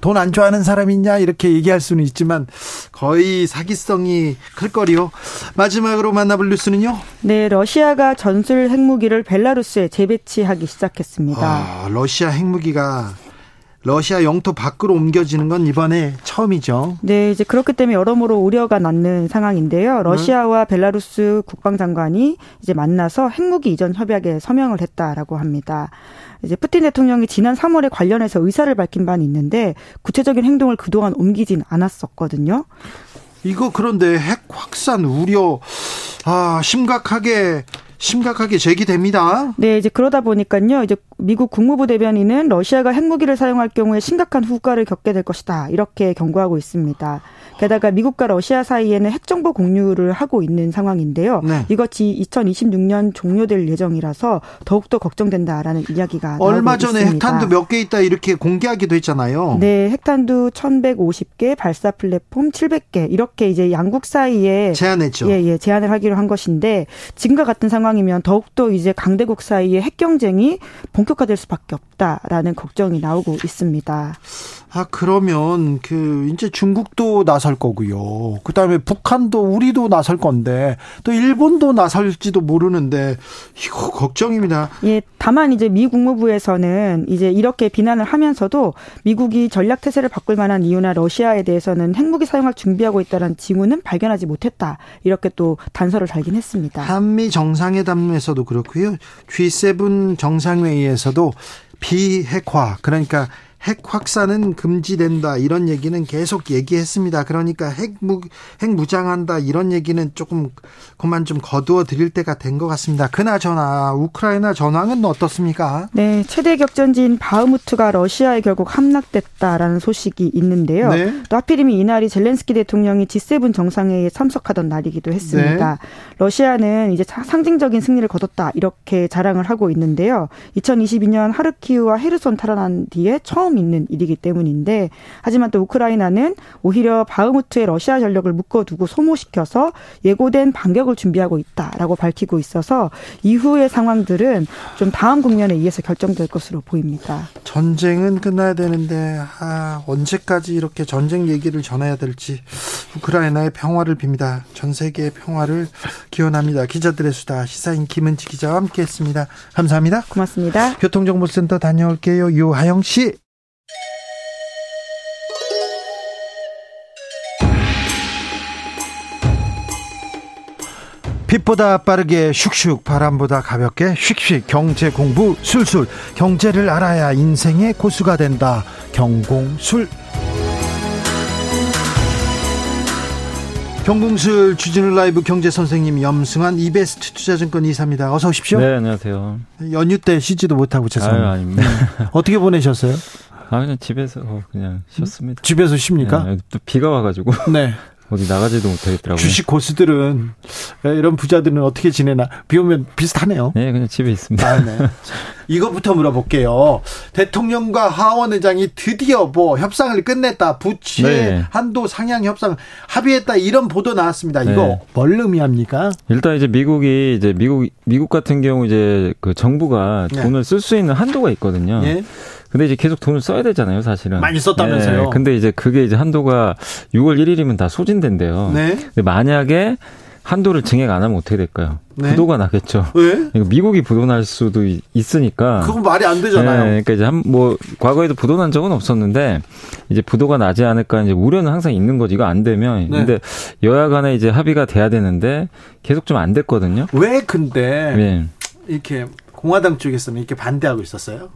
S1: 돈 안 좋아하는 사람 있냐 이렇게 얘기할 수는 있지만 거의 사기성이 클 거리요. 마지막으로 만나볼 뉴스는요.
S8: 네, 러시아가 전술 핵무기를 벨라루스에 재배치하기 시작했습니다.
S1: 아, 러시아 핵무기가 러시아 영토 밖으로 옮겨지는 건 이번에 처음이죠.
S8: 네, 이제 그렇기 때문에 여러모로 우려가 낳는 상황인데요. 러시아와 벨라루스 국방장관이 이제 만나서 핵무기 이전 협약에 서명을 했다라고 합니다. 이제 푸틴 대통령이 지난 3월에 관련해서 의사를 밝힌 바는 있는데 구체적인 행동을 그동안 옮기진 않았었거든요.
S1: 이거 그런데 핵 확산 우려 아 심각하게 심각하게 제기됩니다.
S8: 네, 이제 그러다 보니까요. 이제 미국 국무부 대변인은 러시아가 핵무기를 사용할 경우에 심각한 후과를 겪게 될 것이다. 이렇게 경고하고 있습니다. 게다가 미국과 러시아 사이에는 핵정보 공유를 하고 있는 상황인데요. 네. 이것이 2026년 종료될 예정이라서 더욱더 걱정된다라는 이야기가
S1: 얼마 전에
S8: 있습니다.
S1: 핵탄두 몇 개 있다 이렇게 공개하기도 했잖아요.
S8: 네, 핵탄두 1,150개, 발사 플랫폼 700개 이렇게 이제 양국 사이에
S1: 제안했죠.
S8: 예, 예, 제안을 하기로 한 것인데 지금과 같은 상황 이면 더욱더 이제 강대국 사이의 핵 경쟁이 본격화될 수밖에 없다라는 걱정이 나오고 있습니다.
S1: 아 그러면 그 이제 중국도 나설 거고요. 그다음에 북한도 우리도 나설 건데 또 일본도 나설지도 모르는데 이거 걱정입니다.
S8: 예, 다만 이제 미 국무부에서는 이제 이렇게 비난을 하면서도 미국이 전략 태세를 바꿀 만한 이유나 러시아에 대해서는 핵무기 사용할 준비하고 있다는 징후는 발견하지 못했다. 이렇게 또 단서를 달긴 했습니다.
S1: 한미 정상 회담에서도 그렇고요. G7 정상회의에서도 비핵화 그러니까 핵 확산은 금지된다 이런 얘기는 계속 얘기했습니다. 그러니까 핵무 핵 무장한다 이런 얘기는 조금 그만 좀 거두어 드릴 때가 된 것 같습니다. 그나저나 우크라이나 전황은 어떻습니까?
S8: 네, 최대 격전지인 바흐무트가 러시아에 결국 함락됐다라는 소식이 있는데요. 네. 또 하필이면 이날이 젤렌스키 대통령이 G7 정상회의에 참석하던 날이기도 했습니다. 네. 러시아는 이제 상징적인 승리를 거뒀다 이렇게 자랑을 하고 있는데요. 2022년 하르키우와 헤르손 탈환한 뒤에 처음 처음 있는 일이기 때문인데 하지만 또 우크라이나는 오히려 바흐무트의 러시아 전력을 묶어두고 소모시켜서 예고된 반격을 준비하고 있다라고 밝히고 있어서 이후의 상황들은 좀 다음 국면에 의해서 결정될 것으로 보입니다.
S1: 전쟁은 끝나야 되는데 아, 언제까지 이렇게 전쟁 얘기를 전해야 될지 우크라이나의 평화를 빕니다. 전 세계의 평화를 기원합니다. 기자들의 수다 시사인 김은지 기자와 함께했습니다. 감사합니다.
S8: 고맙습니다.
S1: 교통정보센터 다녀올게요. 유하영 씨. 빛보다 빠르게 슉슉 바람보다 가볍게 슉슉 경제 공부 술술 경제를 알아야 인생의 고수가 된다 경공술 경공술 주진우 라이브 경제 선생님 염승환 이베스트 투자증권 이사입니다. 어서 오십시오.
S9: 네, 안녕하세요.
S1: 연휴 때 쉬지도 못하고 죄송합니다. 아유, 아닙니다. 어떻게 보내셨어요?
S9: 아, 그냥 집에서 그냥 쉬었습니다.
S1: 집에서 쉽니까?
S9: 네, 또 비가 와가지고. 네. 어디 나가지도 못하겠더라고요.
S1: 주식 고수들은 이런 부자들은 어떻게 지내나 비 오면 비슷하네요.
S9: 네, 그냥 집에 있습니다. 아, 네.
S1: 이거부터 물어볼게요. 대통령과 하원 의장이 드디어 뭐 협상을 끝냈다. 부채 네. 한도 상향 협상 합의했다. 이런 보도 나왔습니다. 이거 네. 뭘 의미합니까?
S9: 일단 이제 미국이 이제 미국 미국 같은 경우 이제 그 정부가 네. 돈을 쓸 수 있는 한도가 있거든요. 네. 근데 이제 계속 돈을 써야 되잖아요, 사실은.
S1: 많이 썼다면서요. 네.
S9: 근데 이제 그게 이제 한도가 6월 1일이면 다 소진된대요. 네. 근데 만약에 한도를 증액 안 하면 어떻게 될까요? 네? 부도가 나겠죠.
S1: 왜?
S9: 그러니까 미국이 부도날 수도 있으니까.
S1: 그건 말이 안 되잖아요.
S9: 네, 그러니까 이제 한 뭐 과거에도 부도난 적은 없었는데 이제 부도가 나지 않을까 이제 우려는 항상 있는 거지. 이거 안 되면. 네. 근데 여야 간에 이제 합의가 돼야 되는데 계속 좀 안 됐거든요.
S1: 왜 근데 네. 이렇게 공화당 쪽에서는 이렇게 반대하고 있었어요?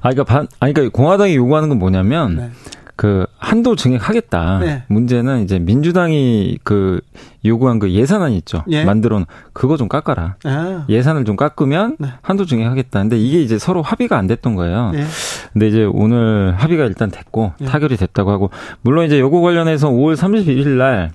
S9: 아, 그러니까 반, 아니, 그러니까 공화당이 요구하는 건 뭐냐면 네. 그 한도 증액하겠다. 네. 문제는 이제 민주당이 그 요구한 그 예산안 있죠. 예. 만들어 놓은 그거 좀 깎아라. 아. 예산을 좀 깎으면 네. 한도 증액하겠다. 근데 이게 이제 서로 합의가 안 됐던 거예요. 예. 근데 이제 오늘 합의가 일단 됐고 예. 타결이 됐다고 하고 물론 이제 요거 관련해서 5월 31일 날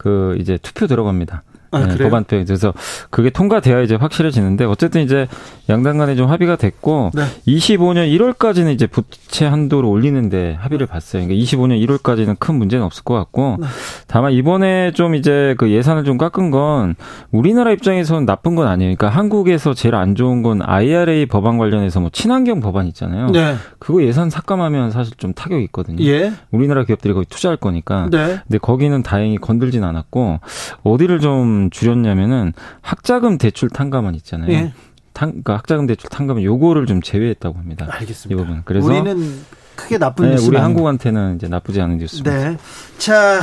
S9: 그 이제 투표 들어갑니다. 아, 네, 법안 투 그래서 그게 통과돼야 이제 확실해지는데 어쨌든 이제 양당 간에 좀 합의가 됐고 네. 25년 1월까지는 이제 부채 한도를 올리는데 합의를 봤어요. 그러니까 25년 1월까지는 큰 문제는 없을 것 같고 네. 다만 이번에 좀 이제 그 예산을 좀 깎은 건 우리나라 입장에서는 나쁜 건 아니에요. 그러니까 한국에서 제일 안 좋은 건 IRA 법안 관련해서 뭐 친환경 법안 있잖아요. 네. 그거 예산 삭감하면 사실 좀 타격이 있거든요. 예. 우리나라 기업들이 거기 투자할 거니까. 네. 근데 거기는 다행히 건들진 않았고 어디를 좀 줄였냐면은 학자금 대출 탕감안 있잖아요. 예. 탕, 그러니까 학자금 대출 탕감은 요거를 좀 제외했다고 합니다.
S1: 알겠습니다. 이 부분. 그래서 우리는 크게 나쁜 네,
S9: 뉴스 우리 한국한테는 이제 나쁘지 않은 뉴스입니다.
S1: 네. 자,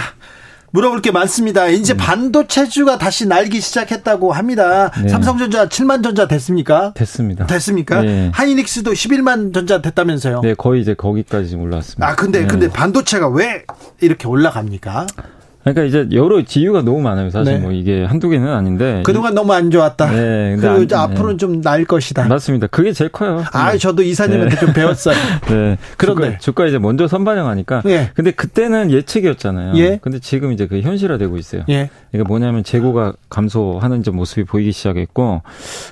S1: 물어볼 게 많습니다. 이제 네. 반도체주가 다시 날기 시작했다고 합니다. 네. 삼성전자 7만 전자 됐습니까?
S9: 됐습니다.
S1: 됐습니까? 네. 하이닉스도 11만 전자 됐다면서요?
S9: 네, 거의 이제 거기까지 올라왔습니다.
S1: 아, 근데
S9: 네.
S1: 근데 반도체가 왜 이렇게 올라갑니까?
S9: 그러니까 이제 여러 지유가 너무 많아요. 사실 네. 뭐 이게 한두 개는 아닌데
S1: 그동안 너무 안 좋았다. 네. 그리고 안, 앞으로는 네. 좀 나을 것이다.
S9: 맞습니다. 그게 제일 커요.
S1: 아, 네. 저도 이사님한테 네. 좀 배웠어요. 네.
S9: 그런데 주가, 주가, 이제 먼저 선반영하니까. 네. 근데 그때는 예측이었잖아요. 예. 근데 지금 이제 그 현실화되고 있어요. 예. 이게 뭐냐면 재고가 감소하는 좀 모습이 보이기 시작했고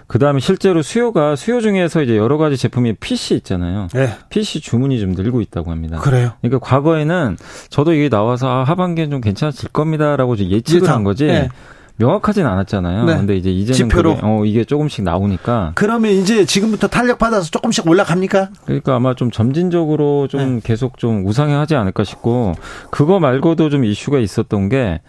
S9: 그다음에 실제로 수요가 수요 중에서 이제 여러 가지 제품이 PC 있잖아요. 네. PC 주문이 좀 늘고 있다고 합니다.
S1: 그래요.
S9: 그러니까 과거에는 저도 이게 나와서 아, 하반기엔 좀 괜찮아 질 겁니다라고 예측을 예상. 한 거지. 네. 명확하진 않았잖아요. 네. 근데 이제 이제는 지표로 그게, 어 이게 조금씩 나오니까
S1: 그러면 이제 지금부터 탄력 받아서 조금씩 올라갑니까?
S9: 그러니까 아마 좀 점진적으로 좀 네. 계속 좀 우상향하지 않을까 싶고 그거 말고도 좀 이슈가 있었던 게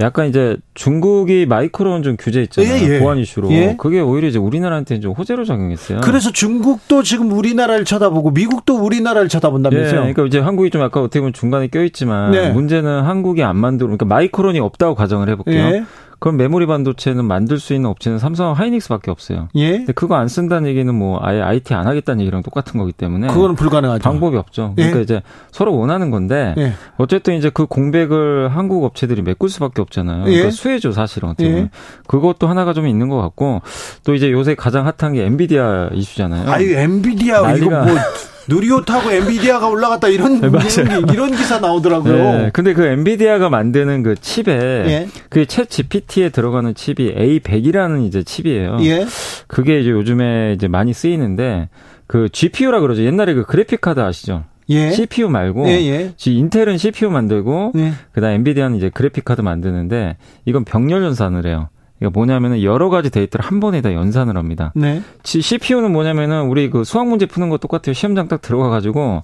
S9: 약간 이제 중국이 마이크론 좀 규제 있잖아요. 예, 예. 보안 이슈로. 예? 그게 오히려 이제 우리나라한테 좀 호재로 작용했어요.
S1: 그래서 중국도 지금 우리나라를 쳐다보고 미국도 우리나라를 쳐다본다면서요? 예,
S9: 그러니까 이제 한국이 좀 아까 어떻게 보면 중간에 껴 있지만 네. 문제는 한국이 안 만들고 그러니까 마이크론이 없다고 가정을 해 볼게요. 예? 그럼 메모리 반도체는 만들 수 있는 업체는 삼성 하이닉스밖에 없어요. 예. 근데 그거 안 쓴다는 얘기는 뭐 아예 IT 안 하겠다는 얘기랑 똑같은 거기 때문에
S1: 그거는 불가능하죠.
S9: 방법이 없죠. 예. 그러니까 이제 서로 원하는 건데 예. 어쨌든 이제 그 공백을 한국 업체들이 메꿀 수밖에 없잖아요. 그러니까 예. 수혜죠 사실은 어떻게 보면. 예. 그것도 하나가 좀 있는 것 같고 또 이제 요새 가장 핫한 게 엔비디아 이슈잖아요.
S1: 아유 엔비디아 이거 뭐 누리호 타고 엔비디아가 올라갔다 이런 네, 이런, 이런 기사 나오더라고요. 네,
S9: 근데 그 엔비디아가 만드는 그 칩에 예. 그챗 GPT에 들어가는 칩이 A100이라는 이제 칩이에요. 예. 그게 이제 요즘에 이제 많이 쓰이는데 그 GPU라 그러죠. 옛날에 그 그래픽 카드 아시죠? 예. CPU 말고 예, 예. 인텔은 CPU 만들고 예. 그다음 엔비디아는 이제 그래픽 카드 만드는데 이건 병렬 연산을 해요. 이게 뭐냐면은 여러 가지 데이터를 한 번에 다 연산을 합니다. 네. CPU는 뭐냐면은 우리 그 수학 문제 푸는 거 똑같아요. 시험장 딱 들어가 가지고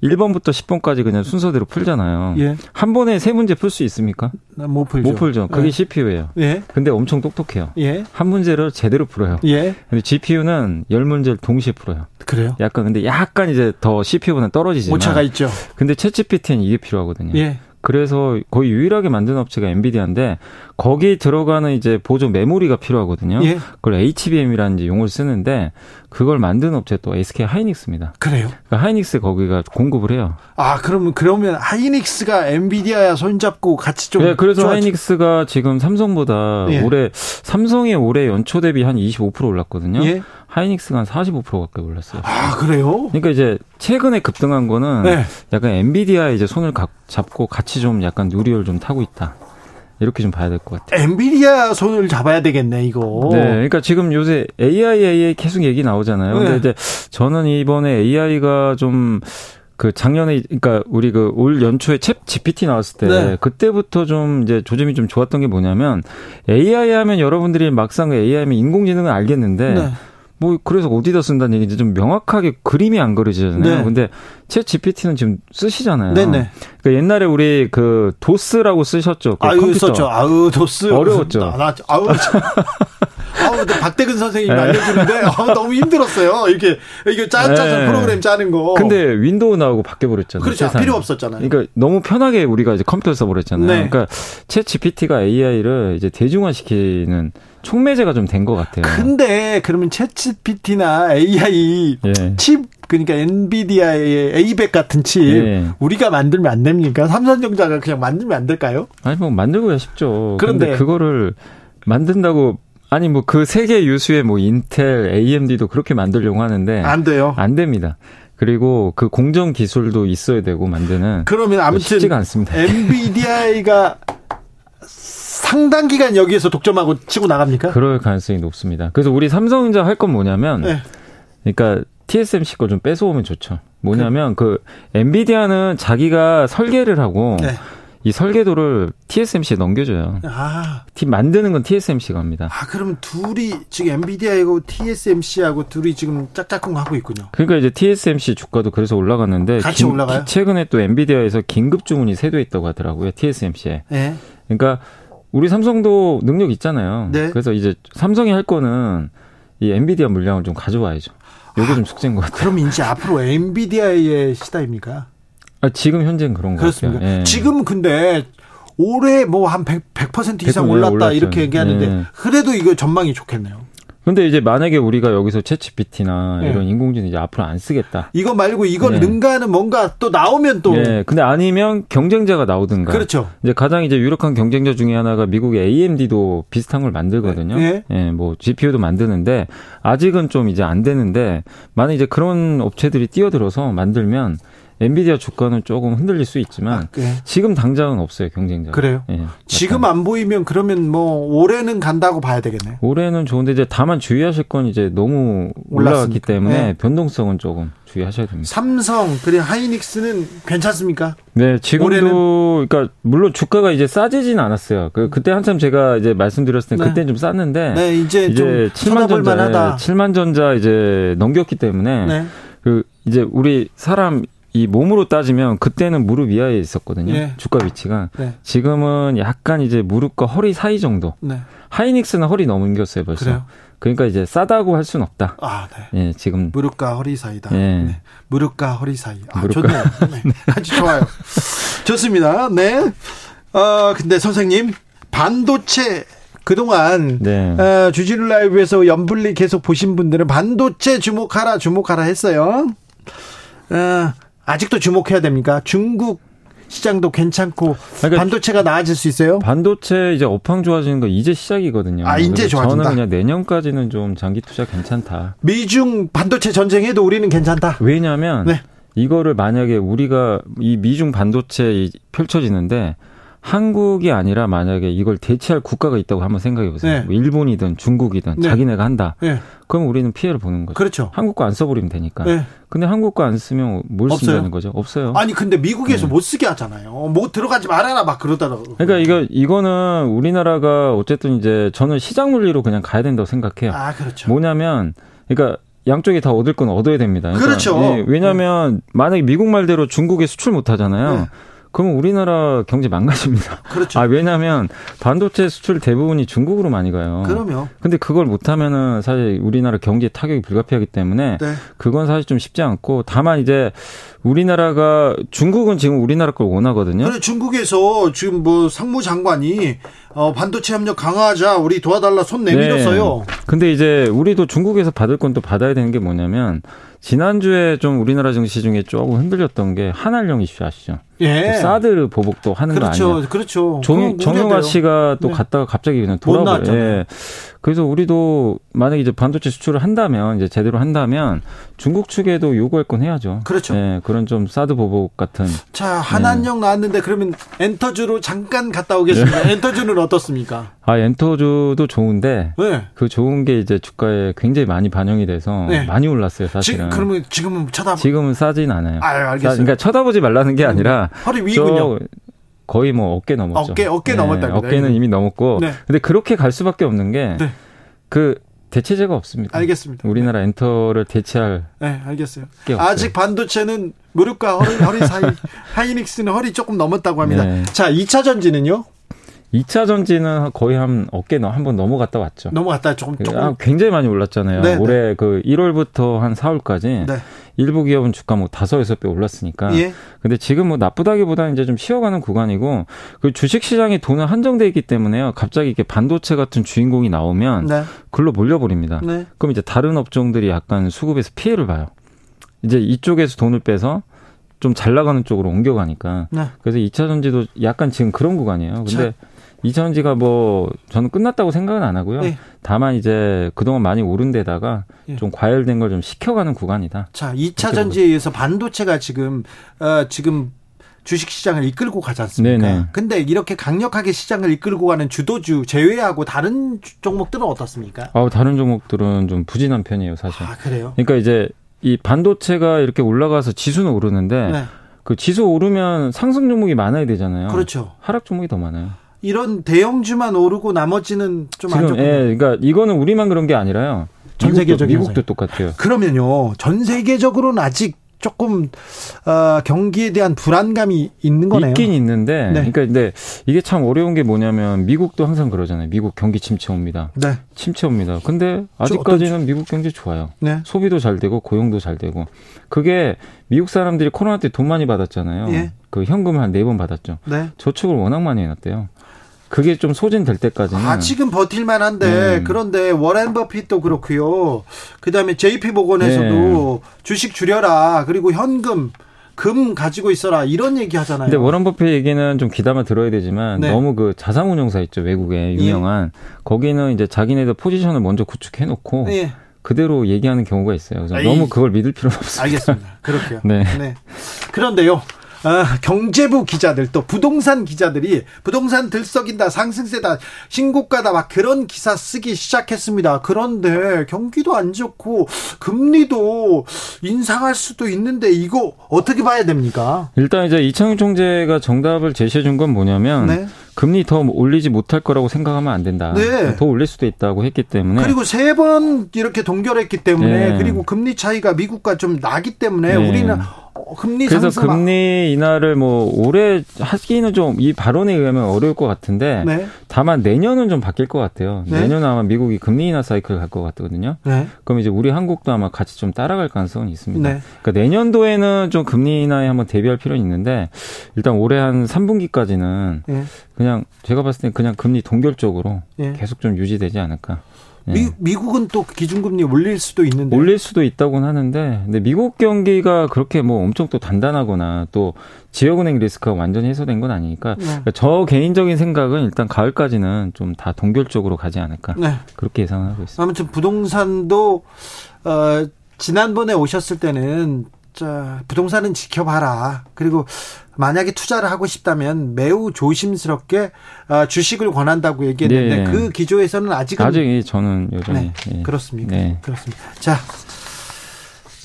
S9: 1번부터 10번까지 그냥 순서대로 풀잖아요. 예. 한 번에 세 문제 풀 수 있습니까?
S1: 못 풀죠.
S9: 못 풀죠. 그게 예. CPU예요. 예. 근데 엄청 똑똑해요. 예. 한 문제를 제대로 풀어요. 예. 근데 GPU는 열 문제를 동시에 풀어요.
S1: 그래요?
S9: 약간 근데 약간 이제 더 CPU보다 떨어지지만
S1: 오차가 있죠.
S9: 근데 챗GPT는 이게 필요하거든요. 예. 그래서 거의 유일하게 만든 업체가 엔비디아인데 거기 들어가는 이제 보조 메모리가 필요하거든요. 예. 그걸 HBM이라는 용어를 쓰는데 그걸 만든 업체 또 SK 하이닉스입니다.
S1: 그래요?
S9: 그러니까 하이닉스 거기가 공급을 해요.
S1: 아, 그러면 그러면 하이닉스가 엔비디아야 손잡고 같이 좀
S9: 네, 그래서 좋아지... 하이닉스가 지금 삼성보다 예. 올해 삼성의 올해 연초 대비 한 25% 올랐거든요. 예. 하이닉스가 한 45% 가까이 올랐어요.
S1: 아, 그래요?
S9: 그러니까 이제 최근에 급등한 거는 네. 약간 엔비디아에 이제 손을 잡고 같이 좀 약간 누리를 좀 타고 있다. 이렇게 좀 봐야 될 것 같아요.
S1: 엔비디아 손을 잡아야 되겠네, 이거.
S9: 네. 그러니까 지금 요새 AI, AI 계속 얘기 나오잖아요. 근데 네. 이제 저는 이번에 AI가 좀 그 작년에 그러니까 우리 그 올 연초에 챗 GPT 나왔을 때 네. 그때부터 좀 이제 조짐이 좀 좋았던 게 뭐냐면 AI 하면 여러분들이 막상 AI 하면 인공지능은 알겠는데 네. 뭐 그래서 어디다 쓴다는 얘기인지 좀 명확하게 그림이 안 그려지잖아요. 네. 근데 챗 GPT는 지금 쓰시잖아요. 네네. 그러니까 옛날에 우리 그 도스라고 쓰셨죠. 그
S1: 아유 컴퓨터. 썼죠. 아우 도스
S9: 어려웠죠.
S1: 아, 나, 아우 아우 박대근 선생님이 네. 알려주는데 아우, 너무 힘들었어요. 이렇게 이게 짜짜짜 네. 프로그램 짜는 거.
S9: 근데 윈도우 나오고 바뀌어 버렸잖아요.
S1: 그렇죠. 세상에. 필요 없었잖아요.
S9: 그러니까 너무 편하게 우리가 이제 컴퓨터 써버렸잖아요. 네. 그러니까 챗 GPT가 AI를 이제 대중화시키는 촉매제가 좀 된 것 같아요.
S1: 근데 그러면 챗 GPT나 AI 예. 칩 그러니까 엔비디아의 A100 같은 칩 예. 우리가 만들면 안 됩니까? 삼성전자가 그냥 만들면 안 될까요?
S9: 아니 뭐 만들고야 싶죠. 그런데 그거를 만든다고 아니 뭐 그 세계 유수의 뭐 인텔, AMD도 그렇게 만들려고 하는데
S1: 안 돼요.
S9: 안 됩니다. 그리고 그 공정 기술도 있어야 되고 만드는
S1: 그러면 아무튼
S9: 쉽지가 않습니다.
S1: 엔비디아가 상당 기간 여기에서 독점하고 치고 나갑니까?
S9: 그럴 가능성이 높습니다. 그래서 우리 삼성전자 할 건 뭐냐면, 네. 그러니까 TSMC 거좀 뺏어오면 좋죠. 뭐냐면 그, 그 엔비디아는 자기가 설계를 하고 네. 이 설계도를 TSMC에 넘겨줘요. 아. 팀 만드는 건 TSMC가 합니다.
S1: 아, 그러면 둘이 지금 엔비디아하고 TSMC하고 둘이 지금 짝짝꿍 하고 있군요.
S9: 그러니까 이제 TSMC 주가도 그래서 올라갔는데
S1: 같이 긴, 올라가요?
S9: 최근에 또 엔비디아에서 긴급 주문이 세도 있다고 하더라고요. TSMC에. 네. 그러니까 우리 삼성도 능력 있잖아요. 네. 그래서 이제 삼성이 할 거는 이 엔비디아 물량을 좀 가져와야죠. 요게 아, 좀 숙제인 것 같아요.
S1: 그럼 이제 앞으로 엔비디아의 시대입니까?
S9: 아, 지금 현재는 그런 거
S1: 같아요. 예. 지금 근데 올해 뭐 한 100, 100% 이상 올랐다 이렇게 얘기하는데 예. 그래도 이거 전망이 좋겠네요.
S9: 근데 이제 만약에 우리가 여기서 채치피티나 네. 이런 인공지능 이제 앞으로 안 쓰겠다.
S1: 이거 말고 이걸 네. 능가하는 뭔가 또 나오면 또.
S9: 네. 근데 아니면 경쟁자가 나오든가.
S1: 그렇죠.
S9: 이제 가장 이제 유력한 경쟁자 중에 하나가 미국의 AMD도 비슷한 걸 만들거든요. 네. 네. 뭐 GPU도 만드는데 아직은 좀 이제 안 되는데 만약 이제 그런 업체들이 뛰어들어서 만들면 엔비디아 주가는 조금 흔들릴 수 있지만 아, 네. 지금 당장은 없어요 경쟁자.
S1: 그래요? 예, 지금 안 보이면 그러면 뭐 올해는 간다고 봐야 되겠네요.
S9: 올해는 좋은데 이제 다만 주의하실 건 이제 너무 올라갔기 때문에 네. 변동성은 조금 주의하셔야 됩니다.
S1: 삼성 그리고 하이닉스는 괜찮습니까?
S9: 네, 지금도 올해는? 그러니까 물론 주가가 이제 싸지진 않았어요. 그 그때 한참 제가 이제 말씀드렸을 때 네. 그때 좀 쌌는데
S1: 네, 이제, 이제 7만 전자 만하다.
S9: 7만 전자 이제 넘겼기 때문에 네. 그 이제 우리 사람 이 몸으로 따지면 그때는 무릎 이하에 있었거든요. 네. 주가 위치가. 네. 지금은 약간 이제 무릎과 허리 사이 정도. 네. 하이닉스는 허리 넘겼어요 벌써. 그래요? 그러니까 이제 싸다고 할 수는 없다. 아,
S1: 네. 예, 지금 무릎과 허리 사이다. 예. 네. 무릎과 허리 사이. 아, 무릎과. 좋네요. 네. 아주 좋아요. 좋습니다. 네. 어, 근데 선생님 반도체 그동안 네. 어, 주진우 라이브에서 연불리 계속 보신 분들은 반도체 주목하라 주목하라 했어요. 어, 아직도 주목해야 됩니까? 중국 시장도 괜찮고 그러니까 반도체가 나아질 수 있어요?
S9: 반도체 이제 업황 좋아지는 거 이제 시작이거든요.
S1: 아 이제 좋아진다.
S9: 저는 그냥 내년까지는 좀 장기 투자 괜찮다.
S1: 미중 반도체 전쟁해도 우리는 괜찮다.
S9: 왜냐하면 네. 이거를 만약에 우리가 이 미중 반도체 펼쳐지는데 한국이 아니라 만약에 이걸 대체할 국가가 있다고 한번 생각해 보세요. 네. 뭐 일본이든 중국이든 네. 자기네가 한다. 네. 그럼 우리는 피해를 보는 거죠.
S1: 그렇죠.
S9: 한국 거 안 써버리면 되니까. 네. 근데 한국 거 안 쓰면 뭘 없어요. 쓴다는 거죠? 없어요.
S1: 아니 근데 미국에서 네. 못 쓰게 하잖아요. 뭐 들어가지 말아라 막 그러더라고.
S9: 그러니까 이거 이거는 우리나라가 어쨌든 이제 저는 시장 논리로 그냥 가야 된다고 생각해요.
S1: 아 그렇죠.
S9: 뭐냐면 그러니까 양쪽이 다 얻을 건 얻어야 됩니다.
S1: 그러니까 그렇죠 예,
S9: 왜냐하면 네. 만약에 미국 말대로 중국에 수출 못 하잖아요. 네. 그러면 우리나라 경제 망가집니다.
S1: 그렇죠.
S9: 아, 왜냐하면 반도체 수출 대부분이 중국으로 많이 가요.
S1: 그럼요.
S9: 근데 그걸 못하면은 사실 우리나라 경제 타격이 불가피하기 때문에 네. 그건 사실 좀 쉽지 않고 다만 이제 우리나라가 중국은 지금 우리나라 걸 원하거든요.
S1: 그래 중국에서 지금 뭐 상무장관이 어, 반도체 협력 강화하자 우리 도와달라 손 내밀었어요.
S9: 네. 근데 이제 우리도 중국에서 받을 건 또 받아야 되는 게 뭐냐면 지난주에 좀 우리나라 증시 중에 조금 흔들렸던 게 한알령 이슈 아시죠? 예. 사드 보복도 하는
S1: 그렇죠,
S9: 거 아니에요?
S1: 그렇죠.
S9: 정, 정영아 씨가 또 네. 갔다가 갑자기 그냥 돌아버려. 예. 그래서 우리도 만약에 이제 반도체 수출을 한다면 이제 제대로 한다면 중국 측에도 요구할 건 해야죠.
S1: 그렇죠.
S9: 예, 그런 좀 사드 보복 같은.
S1: 자, 한한령 예. 나왔는데 그러면 엔터주로 잠깐 갔다 오겠습니다. 예. 엔터주는 어떻습니까?
S9: 아, 엔터주도 좋은데 네. 그 좋은 게 이제 주가에 굉장히 많이 반영이 돼서 네. 많이 올랐어요, 사실은.
S1: 지, 그러면 지금은 쳐다
S9: 지금은 싸진 않아요.
S1: 아, 알겠어요.
S9: 그러니까 쳐다보지 말라는 게 아니라
S1: 허리 위군요.
S9: 거의 뭐 어깨 넘었죠.
S1: 어깨 어깨 네, 넘었다.
S9: 어깨는 이미 넘었고. 네. 근데 그렇게 갈 수밖에 없는 게 네. 그 대체제가 없습니다.
S1: 알겠습니다.
S9: 우리나라 엔터를 대체할.
S1: 네, 알겠어요. 아직 반도체는 무릎과 허리, 허리 사이, 하이닉스는 허리 조금 넘었다고 합니다. 네. 자, 2차 전지는요?
S9: 2차 전지는 거의 한 어깨 한 번 넘어갔다 왔죠.
S1: 넘어갔다 조금 조금 아,
S9: 굉장히 많이 올랐잖아요. 네, 네. 올해 네. 그 1월부터 한 4월까지 네. 일부 기업은 주가 뭐 다섯 여섯 배 올랐으니까. 예. 근데 지금 뭐 나쁘다기보다는 이제 좀 쉬어가는 구간이고 그 주식 시장에 돈은 한정돼 있기 때문에요. 갑자기 이렇게 반도체 같은 주인공이 나오면 네. 글로 몰려버립니다. 네. 그럼 이제 다른 업종들이 약간 수급에서 피해를 봐요. 이제 이쪽에서 돈을 빼서 좀 잘 나가는 쪽으로 옮겨가니까. 네. 그래서 2차 전지도 약간 지금 그런 구간이에요. 근데 자. 이전지가 뭐 저는 끝났다고 생각은 안 하고요. 네. 다만 이제 그동안 많이 오른 데다가 네. 좀 과열된 걸 좀 식혀가는 구간이다.
S1: 자, 2차 전지에 의해서 반도체가 지금 어 지금 주식 시장을 이끌고 가지 않습니까? 네네. 근데 이렇게 강력하게 시장을 이끌고 가는 주도주 제외하고 다른 종목들은 어떻습니까?
S9: 아, 다른 종목들은 좀 부진한 편이에요, 사실.
S1: 아, 그래요?
S9: 그러니까 이제 이 반도체가 이렇게 올라가서 지수는 오르는데 네. 그 지수 오르면 상승 종목이 많아야 되잖아요.
S1: 그렇죠.
S9: 하락 종목이 더 많아요.
S1: 이런 대형주만 오르고 나머지는 좀 안 좋고.
S9: 예, 그러니까 이거는 우리만 그런 게 아니라요. 전 세계적으로 미국도 똑같아요.
S1: 그러면요, 전 세계적으로는 아직 조금 어, 경기에 대한 불안감이 있는 거네요.
S9: 있긴 있는데, 네. 그러니까 근데 이게 참 어려운 게 뭐냐면 미국도 항상 그러잖아요. 미국 경기 침체 옵니다. 네. 침체 옵니다. 근데 아직까지는 미국 경제 좋아요. 네. 소비도 잘 되고 고용도 잘 되고 그게 미국 사람들이 코로나 때 돈 많이 받았잖아요. 예. 그 현금을 한 네 번 받았죠. 네. 저축을 워낙 많이 해놨대요. 그게 좀 소진될 때까지는
S1: 아직은 버틸만 한데 네. 그런데 워렌 버핏도 그렇고요. 그다음에 JP 보건에서도 네. 주식 줄여라 그리고 현금 금 가지고 있어라 이런 얘기 하잖아요.
S9: 근데 워런 버핏 얘기는 좀 귀담아 들어야 되지만 네. 너무 그 자산운용사 있죠 외국에 유명한 예. 거기는 이제 자기네들 포지션을 먼저 구축해 놓고 예. 그대로 얘기하는 경우가 있어요. 그래서 너무 그걸 믿을 필요는 없습니다.
S1: 알겠습니다. 그렇게요. 네. 네. 그런데요. 아, 경제부 기자들 또 부동산 기자들이 부동산 들썩인다 상승세다 신고가다 막 그런 기사 쓰기 시작했습니다. 그런데 경기도 안 좋고 금리도 인상할 수도 있는데 이거 어떻게 봐야 됩니까?
S9: 일단 이제 이창용 총재가 정답을 제시해 준 건 뭐냐면 네. 금리 더 올리지 못할 거라고 생각하면 안 된다. 네. 더 올릴 수도 있다고 했기 때문에
S1: 그리고 세 번 이렇게 동결했기 때문에 네. 그리고 금리 차이가 미국과 좀 나기 때문에 네. 우리는 금리
S9: 그래서 금리 인하를 뭐 올해 하기는 좀 이 발언에 의하면 어려울 것 같은데 네. 다만 내년은 좀 바뀔 것 같아요. 네. 내년 아마 미국이 금리 인하 사이클 갈 것 같거든요. 네. 그럼 이제 우리 한국도 아마 같이 좀 따라갈 가능성은 있습니다. 네. 그러니까 내년도에는 좀 금리 인하에 한번 대비할 필요는 있는데 일단 올해 한 3분기까지는 네. 그냥 제가 봤을 때 그냥 금리 동결적으로 네. 계속 좀 유지되지 않을까.
S1: 미, 예. 미국은 또 기준금리 올릴 수도 있는데
S9: 올릴 수도 있다고는 하는데 근데 미국 경기가 그렇게 뭐 엄청 또 단단하거나 또 지역은행 리스크가 완전히 해소된 건 아니니까 네. 그러니까 저 개인적인 생각은 일단 가을까지는 좀 다 동결적으로 가지 않을까 네. 그렇게 예상하고 있습니다.
S1: 아무튼 부동산도 어, 지난번에 오셨을 때는 자, 부동산은 지켜봐라. 그리고 만약에 투자를 하고 싶다면 매우 조심스럽게 어, 주식을 권한다고 얘기했는데 네. 그 기조에서는 아직은
S9: 아직 저는 여전히
S1: 네. 예. 그렇습니까? 네. 그렇습니다. 자,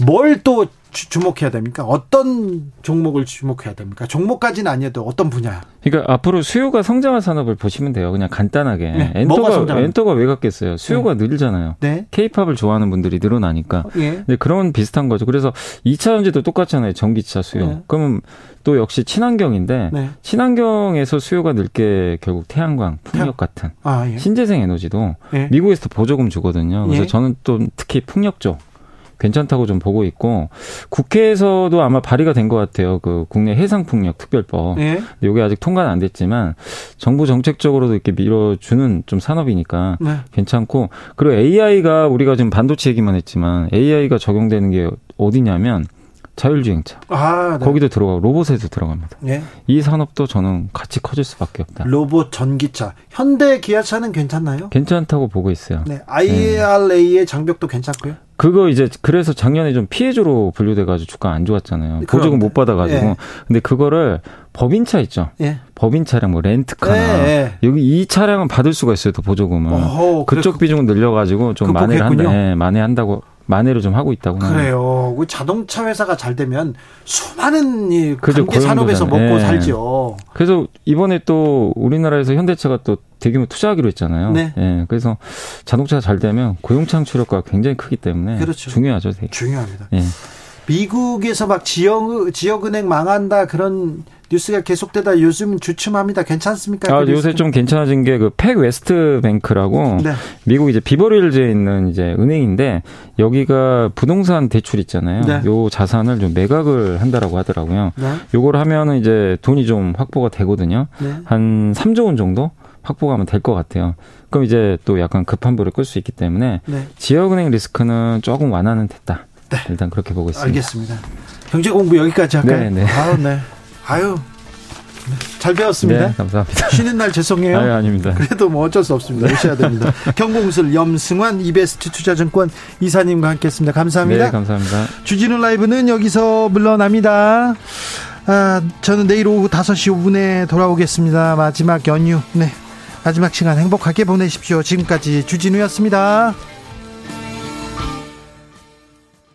S1: 뭘또 주 목해야 됩니까? 어떤 종목을 주목해야 됩니까? 종목까지는 아니어도 어떤 분야?
S9: 그러니까 앞으로 수요가 성장할 산업을 보시면 돼요. 그냥 간단하게. 네. 엔터가 엔터가 왜 갔겠어요? 수요가 네. 늘잖아요. 네. 케이팝을 좋아하는 분들이 늘어나니까. 예. 근데 그런 비슷한 거죠. 그래서 2차 전지도 똑같잖아요. 전기차 수요. 네. 그러면 또 역시 친환경인데 네. 친환경에서 수요가 늘게 결국 태양광, 풍력 같은 아, 예. 신재생 에너지도 예. 미국에서 보조금 주거든요. 그래서 예. 저는 또 특히 풍력 쪽 괜찮다고 좀 보고 있고 국회에서도 아마 발의가 된 것 같아요. 그 국내 해상풍력 특별법. 네. 이게 아직 통과는 안 됐지만 정부 정책적으로도 이렇게 밀어주는 좀 산업이니까 네. 괜찮고 그리고 AI가 우리가 지금 반도체 얘기만 했지만 AI가 적용되는 게 어디냐면 자율주행차. 아, 네. 거기도 들어가고 로봇에도 들어갑니다. 네. 이 산업도 저는 같이 커질 수밖에 없다.
S1: 로봇 전기차. 현대 기아차는 괜찮나요?
S9: 괜찮다고 보고 있어요.
S1: 네. IRA의 네. 장벽도 괜찮고요.
S9: 그거 이제 그래서 작년에 좀 피해주로 분류돼가지고 주가 안 좋았잖아요. 보조금 못 받아가지고. 예. 근데 그거를 법인차 있죠. 예. 법인 차량 뭐 렌트카나 예. 여기 이 차량은 받을 수가 있어요. 또 보조금을. 어허, 그쪽 그래, 비중은 늘려가지고 좀 만회를 한다. 예, 만회한다고 만회를 좀 하고 있다고
S1: 그래요. 그 자동차 회사가 잘 되면 수많은 이 관계 산업에서 먹고 네. 살죠.
S9: 그래서 이번에 또 우리나라에서 현대차가 또 대규모 투자하기로 했잖아요. 네. 네. 그래서 자동차가 잘 되면 고용 창출효과가 굉장히 크기 때문에 그렇죠. 중요하죠. 되게.
S1: 중요합니다. 네. 미국에서 막 지역 지역은행 망한다 그런 뉴스가 계속되다 요즘 주춤합니다. 괜찮습니까?
S9: 아, 그 요새 좀 괜찮아진 게 그 팩 웨스트 뱅크라고 네. 미국 이제 비버릴즈에 있는 이제 은행인데 여기가 부동산 대출 있잖아요. 네. 요 자산을 좀 매각을 한다라고 하더라고요. 네. 요걸 하면은 이제 돈이 좀 확보가 되거든요. 네. 한 3조 원 정도 확보가 하면 될 것 같아요. 그럼 이제 또 약간 급한 불을 끌 수 있기 때문에 네. 지역은행 리스크는 조금 완화는 됐다. 네. 일단 그렇게 보고 있습니다.
S1: 알겠습니다. 경제 공부 여기까지 할까요? 네, 네. 아유, 네. 아유. 잘 배웠습니다.
S9: 네, 감사합니다.
S1: 쉬는 날 죄송해요.
S9: 아유, 아닙니다.
S1: 그래도 뭐 어쩔 수 없습니다. 오셔야 됩니다. 경공술 염승환 이베스트 투자증권 이사님과 함께했습니다. 감사합니다.
S9: 네, 감사합니다.
S1: 주진우 라이브는 여기서 물러납니다. 아, 저는 내일 오후 5시 5분에 돌아오겠습니다. 마지막 연휴, 네. 마지막 시간 행복하게 보내십시오. 지금까지 주진우였습니다.